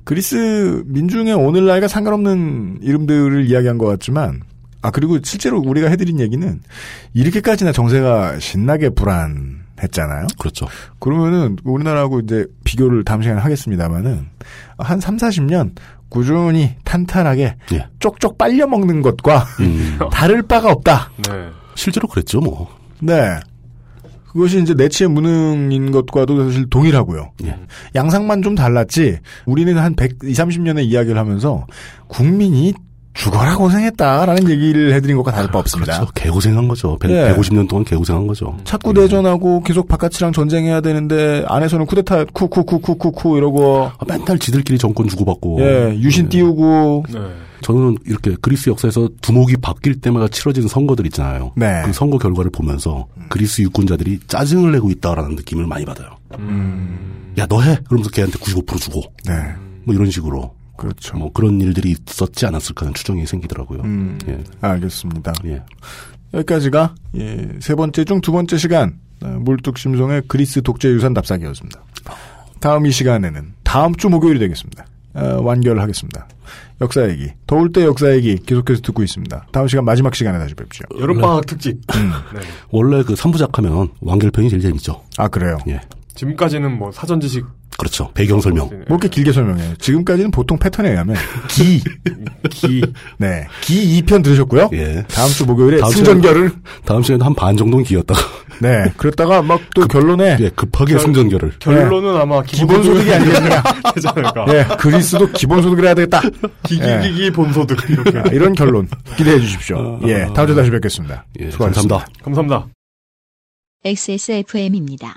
B: 그리스 민중의 오늘날과 상관없는 이름들을 이야기한 것 같지만, 아, 그리고 실제로 우리가 해드린 얘기는 이렇게까지나 정세가 신나게 불안했잖아요.
D: 그렇죠.
B: 그러면은 우리나라하고 이제 비교를 다음 시간에 하겠습니다만은 한 3, 40년 꾸준히 탄탄하게
D: 예.
B: 쪽쪽 빨려 먹는 것과
D: 음.
B: 다를 바가 없다.
C: 네.
D: 실제로 그랬죠, 뭐.
B: 네. 그것이 이제 내치의 무능인 것과도 사실 동일하고요.
D: 예.
B: 양상만 좀 달랐지, 우리는 한 100, 20, 30년의 이야기를 하면서 국민이 죽어라 고생했다라는 얘기를 해드린 것과 다를 바 없습니다.
D: 그렇죠. 개고생한 거죠. 100,
B: 예.
D: 150년 동안 개고생한 거죠.
B: 자꾸 대전하고 계속 바깥이랑 전쟁해야 되는데 안에서는 쿠데타 쿠쿠쿠쿠쿠쿠 이러고
D: 아, 맨날 지들끼리 정권 주고받고.
B: 예 유신 띄우고
C: 네.
D: 저는 이렇게 그리스 역사에서 두목이 바뀔 때마다 치러지는 선거들 있잖아요.
B: 네.
D: 그 선거 결과를 보면서 그리스 유권자들이 짜증을 내고 있다라는 느낌을 많이 받아요. 야, 너 해! 그러면서 걔한테 95% 주고. 네뭐 이런 식으로.
B: 그렇죠.
D: 뭐 그런 일들이 있었지 않았을까 하는 추정이 생기더라고요.
B: 음,
D: 예.
B: 알겠습니다.
D: 예.
B: 여기까지가 예, 세 번째 중 두 번째 시간 어, 물뚝심송의 그리스 독재 유산 답사기였습니다. 다음 이 시간에는 다음 주 목요일이 되겠습니다. 어, 완결하겠습니다. 역사 얘기, 더울 때 역사 얘기 계속해서 듣고 있습니다. 다음 시간 마지막 시간에 다시 뵙죠.
C: 여름방학 특집.
B: 음.
C: 네.
D: 원래 그 3부작 하면 완결편이 제일 재밌죠.
B: 아 그래요?
D: 예.
C: 지금까지는 뭐 사전 지식
D: 그렇죠. 배경 설명.
B: 뭐 이렇게 길게 설명해요. 지금까지는 보통 패턴에 의하면 기, 기, 네, 기 2편 들으셨고요.
D: 예.
B: 다음 주 목요일에
D: 다음
B: 승전결을
D: 다음 시간에 한반 정도는 기였다가
B: 네, 그랬다가 막 또 결론에
D: 예, 급하게
C: 결-
D: 승전결을
C: 결론은 아마
B: 기본소득이
C: 않을까.
B: 예, 그리스도 기본소득을 해야 되겠다.
C: 기기기기 본소득 이렇게.
B: 아, 이런 결론 기대해 주십시오. 예, 다음 주에 다시 뵙겠습니다.
D: 예,
B: 수고하셨습니다.
D: 감사합니다.
C: 감사합니다.
A: XSFM입니다.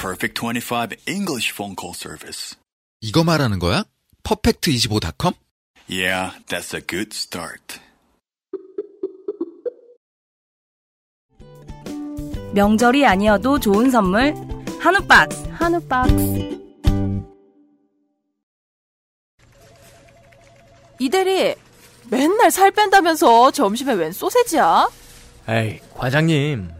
H: Perfect 25 English phone call service.
L: 이거 말하는 거야? 퍼펙트25.com?
H: Yeah, that's a good start.
E: 명절이 아니어도 좋은 선물 한우 박스.
F: 한우 박스.
N: 이대리 맨날 살 뺀다면서 점심에 웬 소세지야?
O: 에이, 과장님.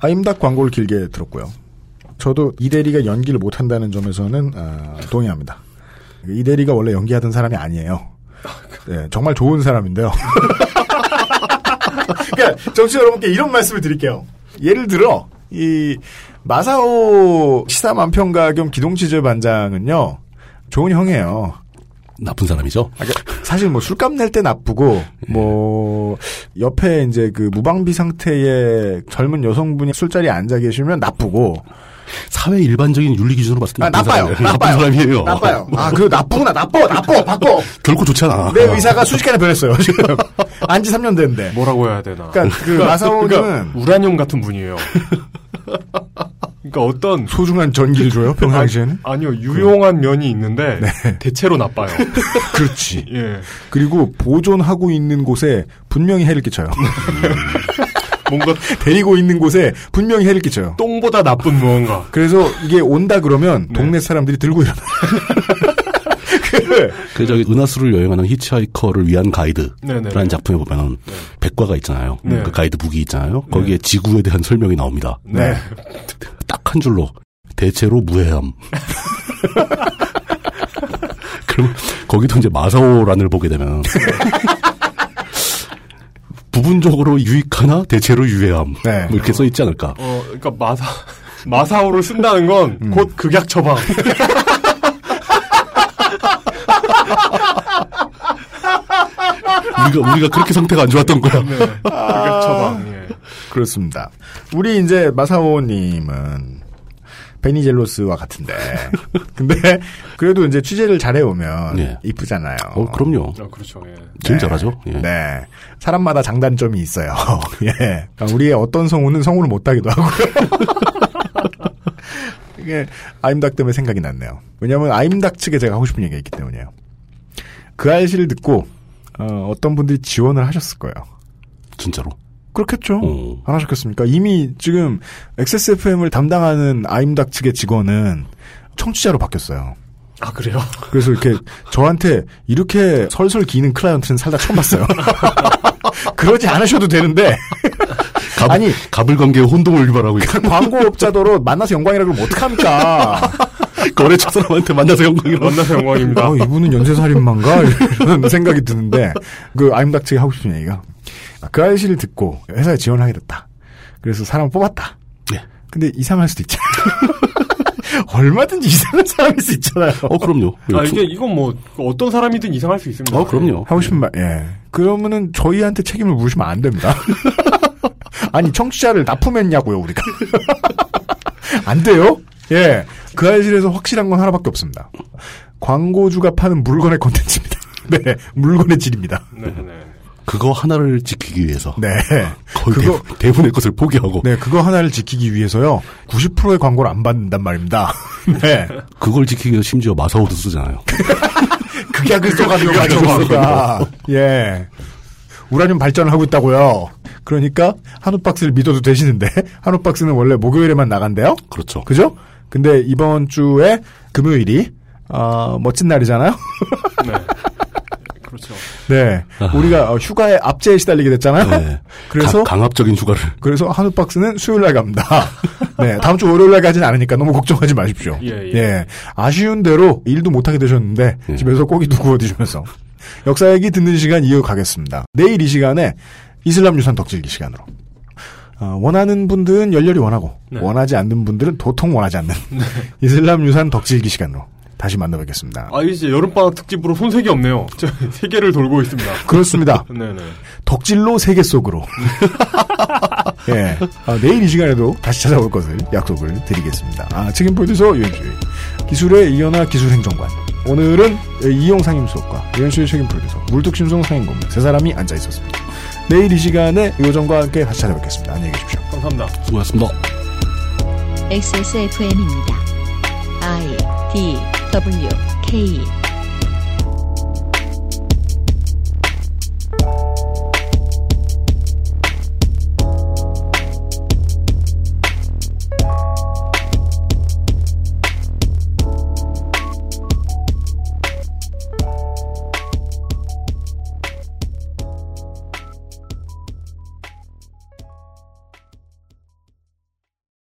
B: 아임닭 광고를 길게 들었고요. 저도 이대리가 연기를 못한다는 점에서는 아, 동의합니다. 이대리가 원래 연기하던 사람이 아니에요. 네, 정말 좋은 사람인데요. 그러니까 정치 여러분께 이런 말씀을 드릴게요. 예를 들어 이 마사오 시사만평가 겸 기동치즈 반장은요 좋은 형이에요.
D: 나쁜 사람이죠.
B: 아, 그러니까 사실 뭐 술값 낼 때 나쁘고 뭐 옆에 이제 그 무방비 상태의 젊은 여성분이 술자리에 앉아 계시면 나쁘고
D: 사회 일반적인 윤리 기준으로 봤을 때
B: 아, 나빠요.
D: 사람이에요.
B: 나빠요.
D: 나쁜 사람이에요.
B: 나빠요. 아, 그 나쁘구나. 나빠. 나빠. 바꿔.
D: 결코 좋지 않아.
B: 내 의사가 순식간에 변했어요. 지금 안지 3년 됐는데.
C: 뭐라고 해야 되나.
B: 그러니까 그 마사오님은
C: 그러니까 우라늄 같은 분이에요. 그러니까 어떤
B: 소중한 전기를 줘요 평상시에는
C: 아 니요 유용한 면이 있는데
B: 네.
C: 대체로 나빠요.
B: 그렇지.
C: 예.
B: 그리고 보존하고 있는 곳에 분명히 해를 끼쳐요.
C: 뭔가
B: 데리고 있는 곳에 분명히 해를 끼쳐요.
C: 똥보다 나쁜 무언가.
B: 그래서 이게 온다 그러면 동네 사람들이 들고 일어나.
D: 그 저기 은하수를 여행하는 히치하이커를 위한. 가이드라는 작품에 보면은 백과가 있잖아요.
C: 네.
D: 그 가이드 북이 있잖아요. 거기에 지구에 대한 설명이 나옵니다.
B: 네.
D: 딱 한 줄로 대체로 무해함. 그럼 거기도 이제 마사오란을 보게 되면 부분적으로 유익하나 대체로 유해함.
B: 네.
D: 뭐 이렇게 써 있지 않을까.
C: 어, 그러니까 마사 마사오를 쓴다는 건
B: 음.
C: 곧 극약 처방.
D: 우리가 우리가 그렇게 상태가 안 좋았던 거야.
C: 네. 극약 처방. 예.
B: 그렇습니다. 우리 이제 마사오님은 베니젤로스와 같은데. 근데 그래도 이제 취재를 잘해오면
D: 네.
B: 이쁘잖아요.
D: 어, 그럼요.
C: 아, 그렇죠. 예.
D: 제일 잘하죠. 예.
B: 네. 사람마다 장단점이 있어요. 예. 그러니까 우리의 어떤 성우는 성우를 못하기도 하고요. 이게 아임닭 때문에 생각이 났네요. 왜냐하면 아임닭 측에 제가 하고 싶은 얘기가 있기 때문이에요. 그 알씨를 듣고 어, 떤 분들이 지원을 하셨을 거예요.
D: 진짜로.
B: 그렇겠죠.
D: 어.
B: 안 하셨겠습니까? 이미 지금 XSFM을 담당하는 아임닭 측의 직원은 청취자로 바뀌었어요.
C: 아 그래요?
B: 그래서 이렇게 저한테 이렇게 설설 기는 클라이언트는 살다 처음 봤어요. 그러지 않으셔도 되는데
D: 갑,
B: 아니
D: 가불관계에 혼동을 유발하고 있고
B: 광고업자도로 만나서 영광이라고 그러면 어떡합니까?
D: 거래처 사람한테 만나서 영광이라고
C: 만나서 영광입니다.
B: 어, 이분은 연쇄살인마인가? 이런 생각이 드는데 그 측이 하고 싶은 얘기가 그 아이씨를 듣고 회사에 지원하게 됐다. 그래서 사람을 뽑았다.
D: 네.
B: 근데 이상할 수도 있잖아요. 얼마든지 이상한 사람일 수 있잖아요.
D: 어 그럼요.
C: 아 이게 이건 뭐 어떤 사람이든 이상할 수 있습니다.
D: 어 그럼요.
B: 하고 싶은 말, 예. 그러면은 저희한테 책임을 물으시면 안 됩니다. 아니 청취자를 납품했냐고요 우리가. 안 돼요? 예. 그 알실에서 확실한 건 하나밖에 없습니다. 광고주가 파는 물건의 콘텐츠입니다. 네, 물건의 질입니다.
C: 네, 네.
D: 그거 하나를 지키기 위해서.
B: 네.
D: 거의
B: 그거-
D: 대부, 대부 분의 것을 포기하고.
B: 네, 그거 하나를 지키기 위해서요. 90%의 광고를 안 받는단 말입니다. 네.
D: 그걸 지키기 위해서 심지어 마사오도 쓰잖아요.
B: 극약을 써가지고 가져가. 예. 우라늄 발전을 하고 있다고요. 그러니까 한우박스를 믿어도 되시는데 한우박스는 원래 목요일에만 나간대요.
D: 그렇죠.
B: 그죠? 근데 이번 주에 금요일이 어, 멋진 날이잖아요.
C: 네. 그렇죠.
B: 네. 우리가 어, 휴가에 압제에 시달리게 됐잖아요.
D: 네.
B: 그래서
D: 가- 강압적인 휴가를.
B: 그래서 한우 박스는 수요일 날 갑니다. 네. 다음 주 월요일 날 가진 않으니까 너무 걱정하지 마십시오.
C: 예, 예.
B: 아쉬운 대로 일도 못 하게 되셨는데 집에서 고기도 구워 드시면서 역사 얘기 듣는 시간 이어가겠습니다. 내일 이 시간에 이슬람 유산 덕질기 시간으로. 어, 원하는 분들은 열렬히 원하고
C: 네.
B: 원하지 않는 분들은 도통 원하지 않는 이슬람 유산 덕질기 시간으로 다시 만나뵙겠습니다.
C: 아, 이제 여름방학 특집으로 손색이 없네요. 저 세계를 돌고 있습니다.
B: 그렇습니다.
C: 네네.
B: 덕질로 세계 속으로. 예. 아, 내일 이 시간에도 다시 찾아올 것을 약속을 드리겠습니다. 아, 책임 프로듀서 유현수의 기술의 이현아 기술행정관. 오늘은 이용 상임수석과 유현수의 책임 프로듀서, 물뚝심송 상임고문 세 사람이 앉아 있었습니다. 내일 이 시간에 요정과 함께 다시 찾아뵙겠습니다. 안녕히 계십시오.
C: 감사합니다.
D: 수고하셨습니다.
A: XSFM입니다. I D W K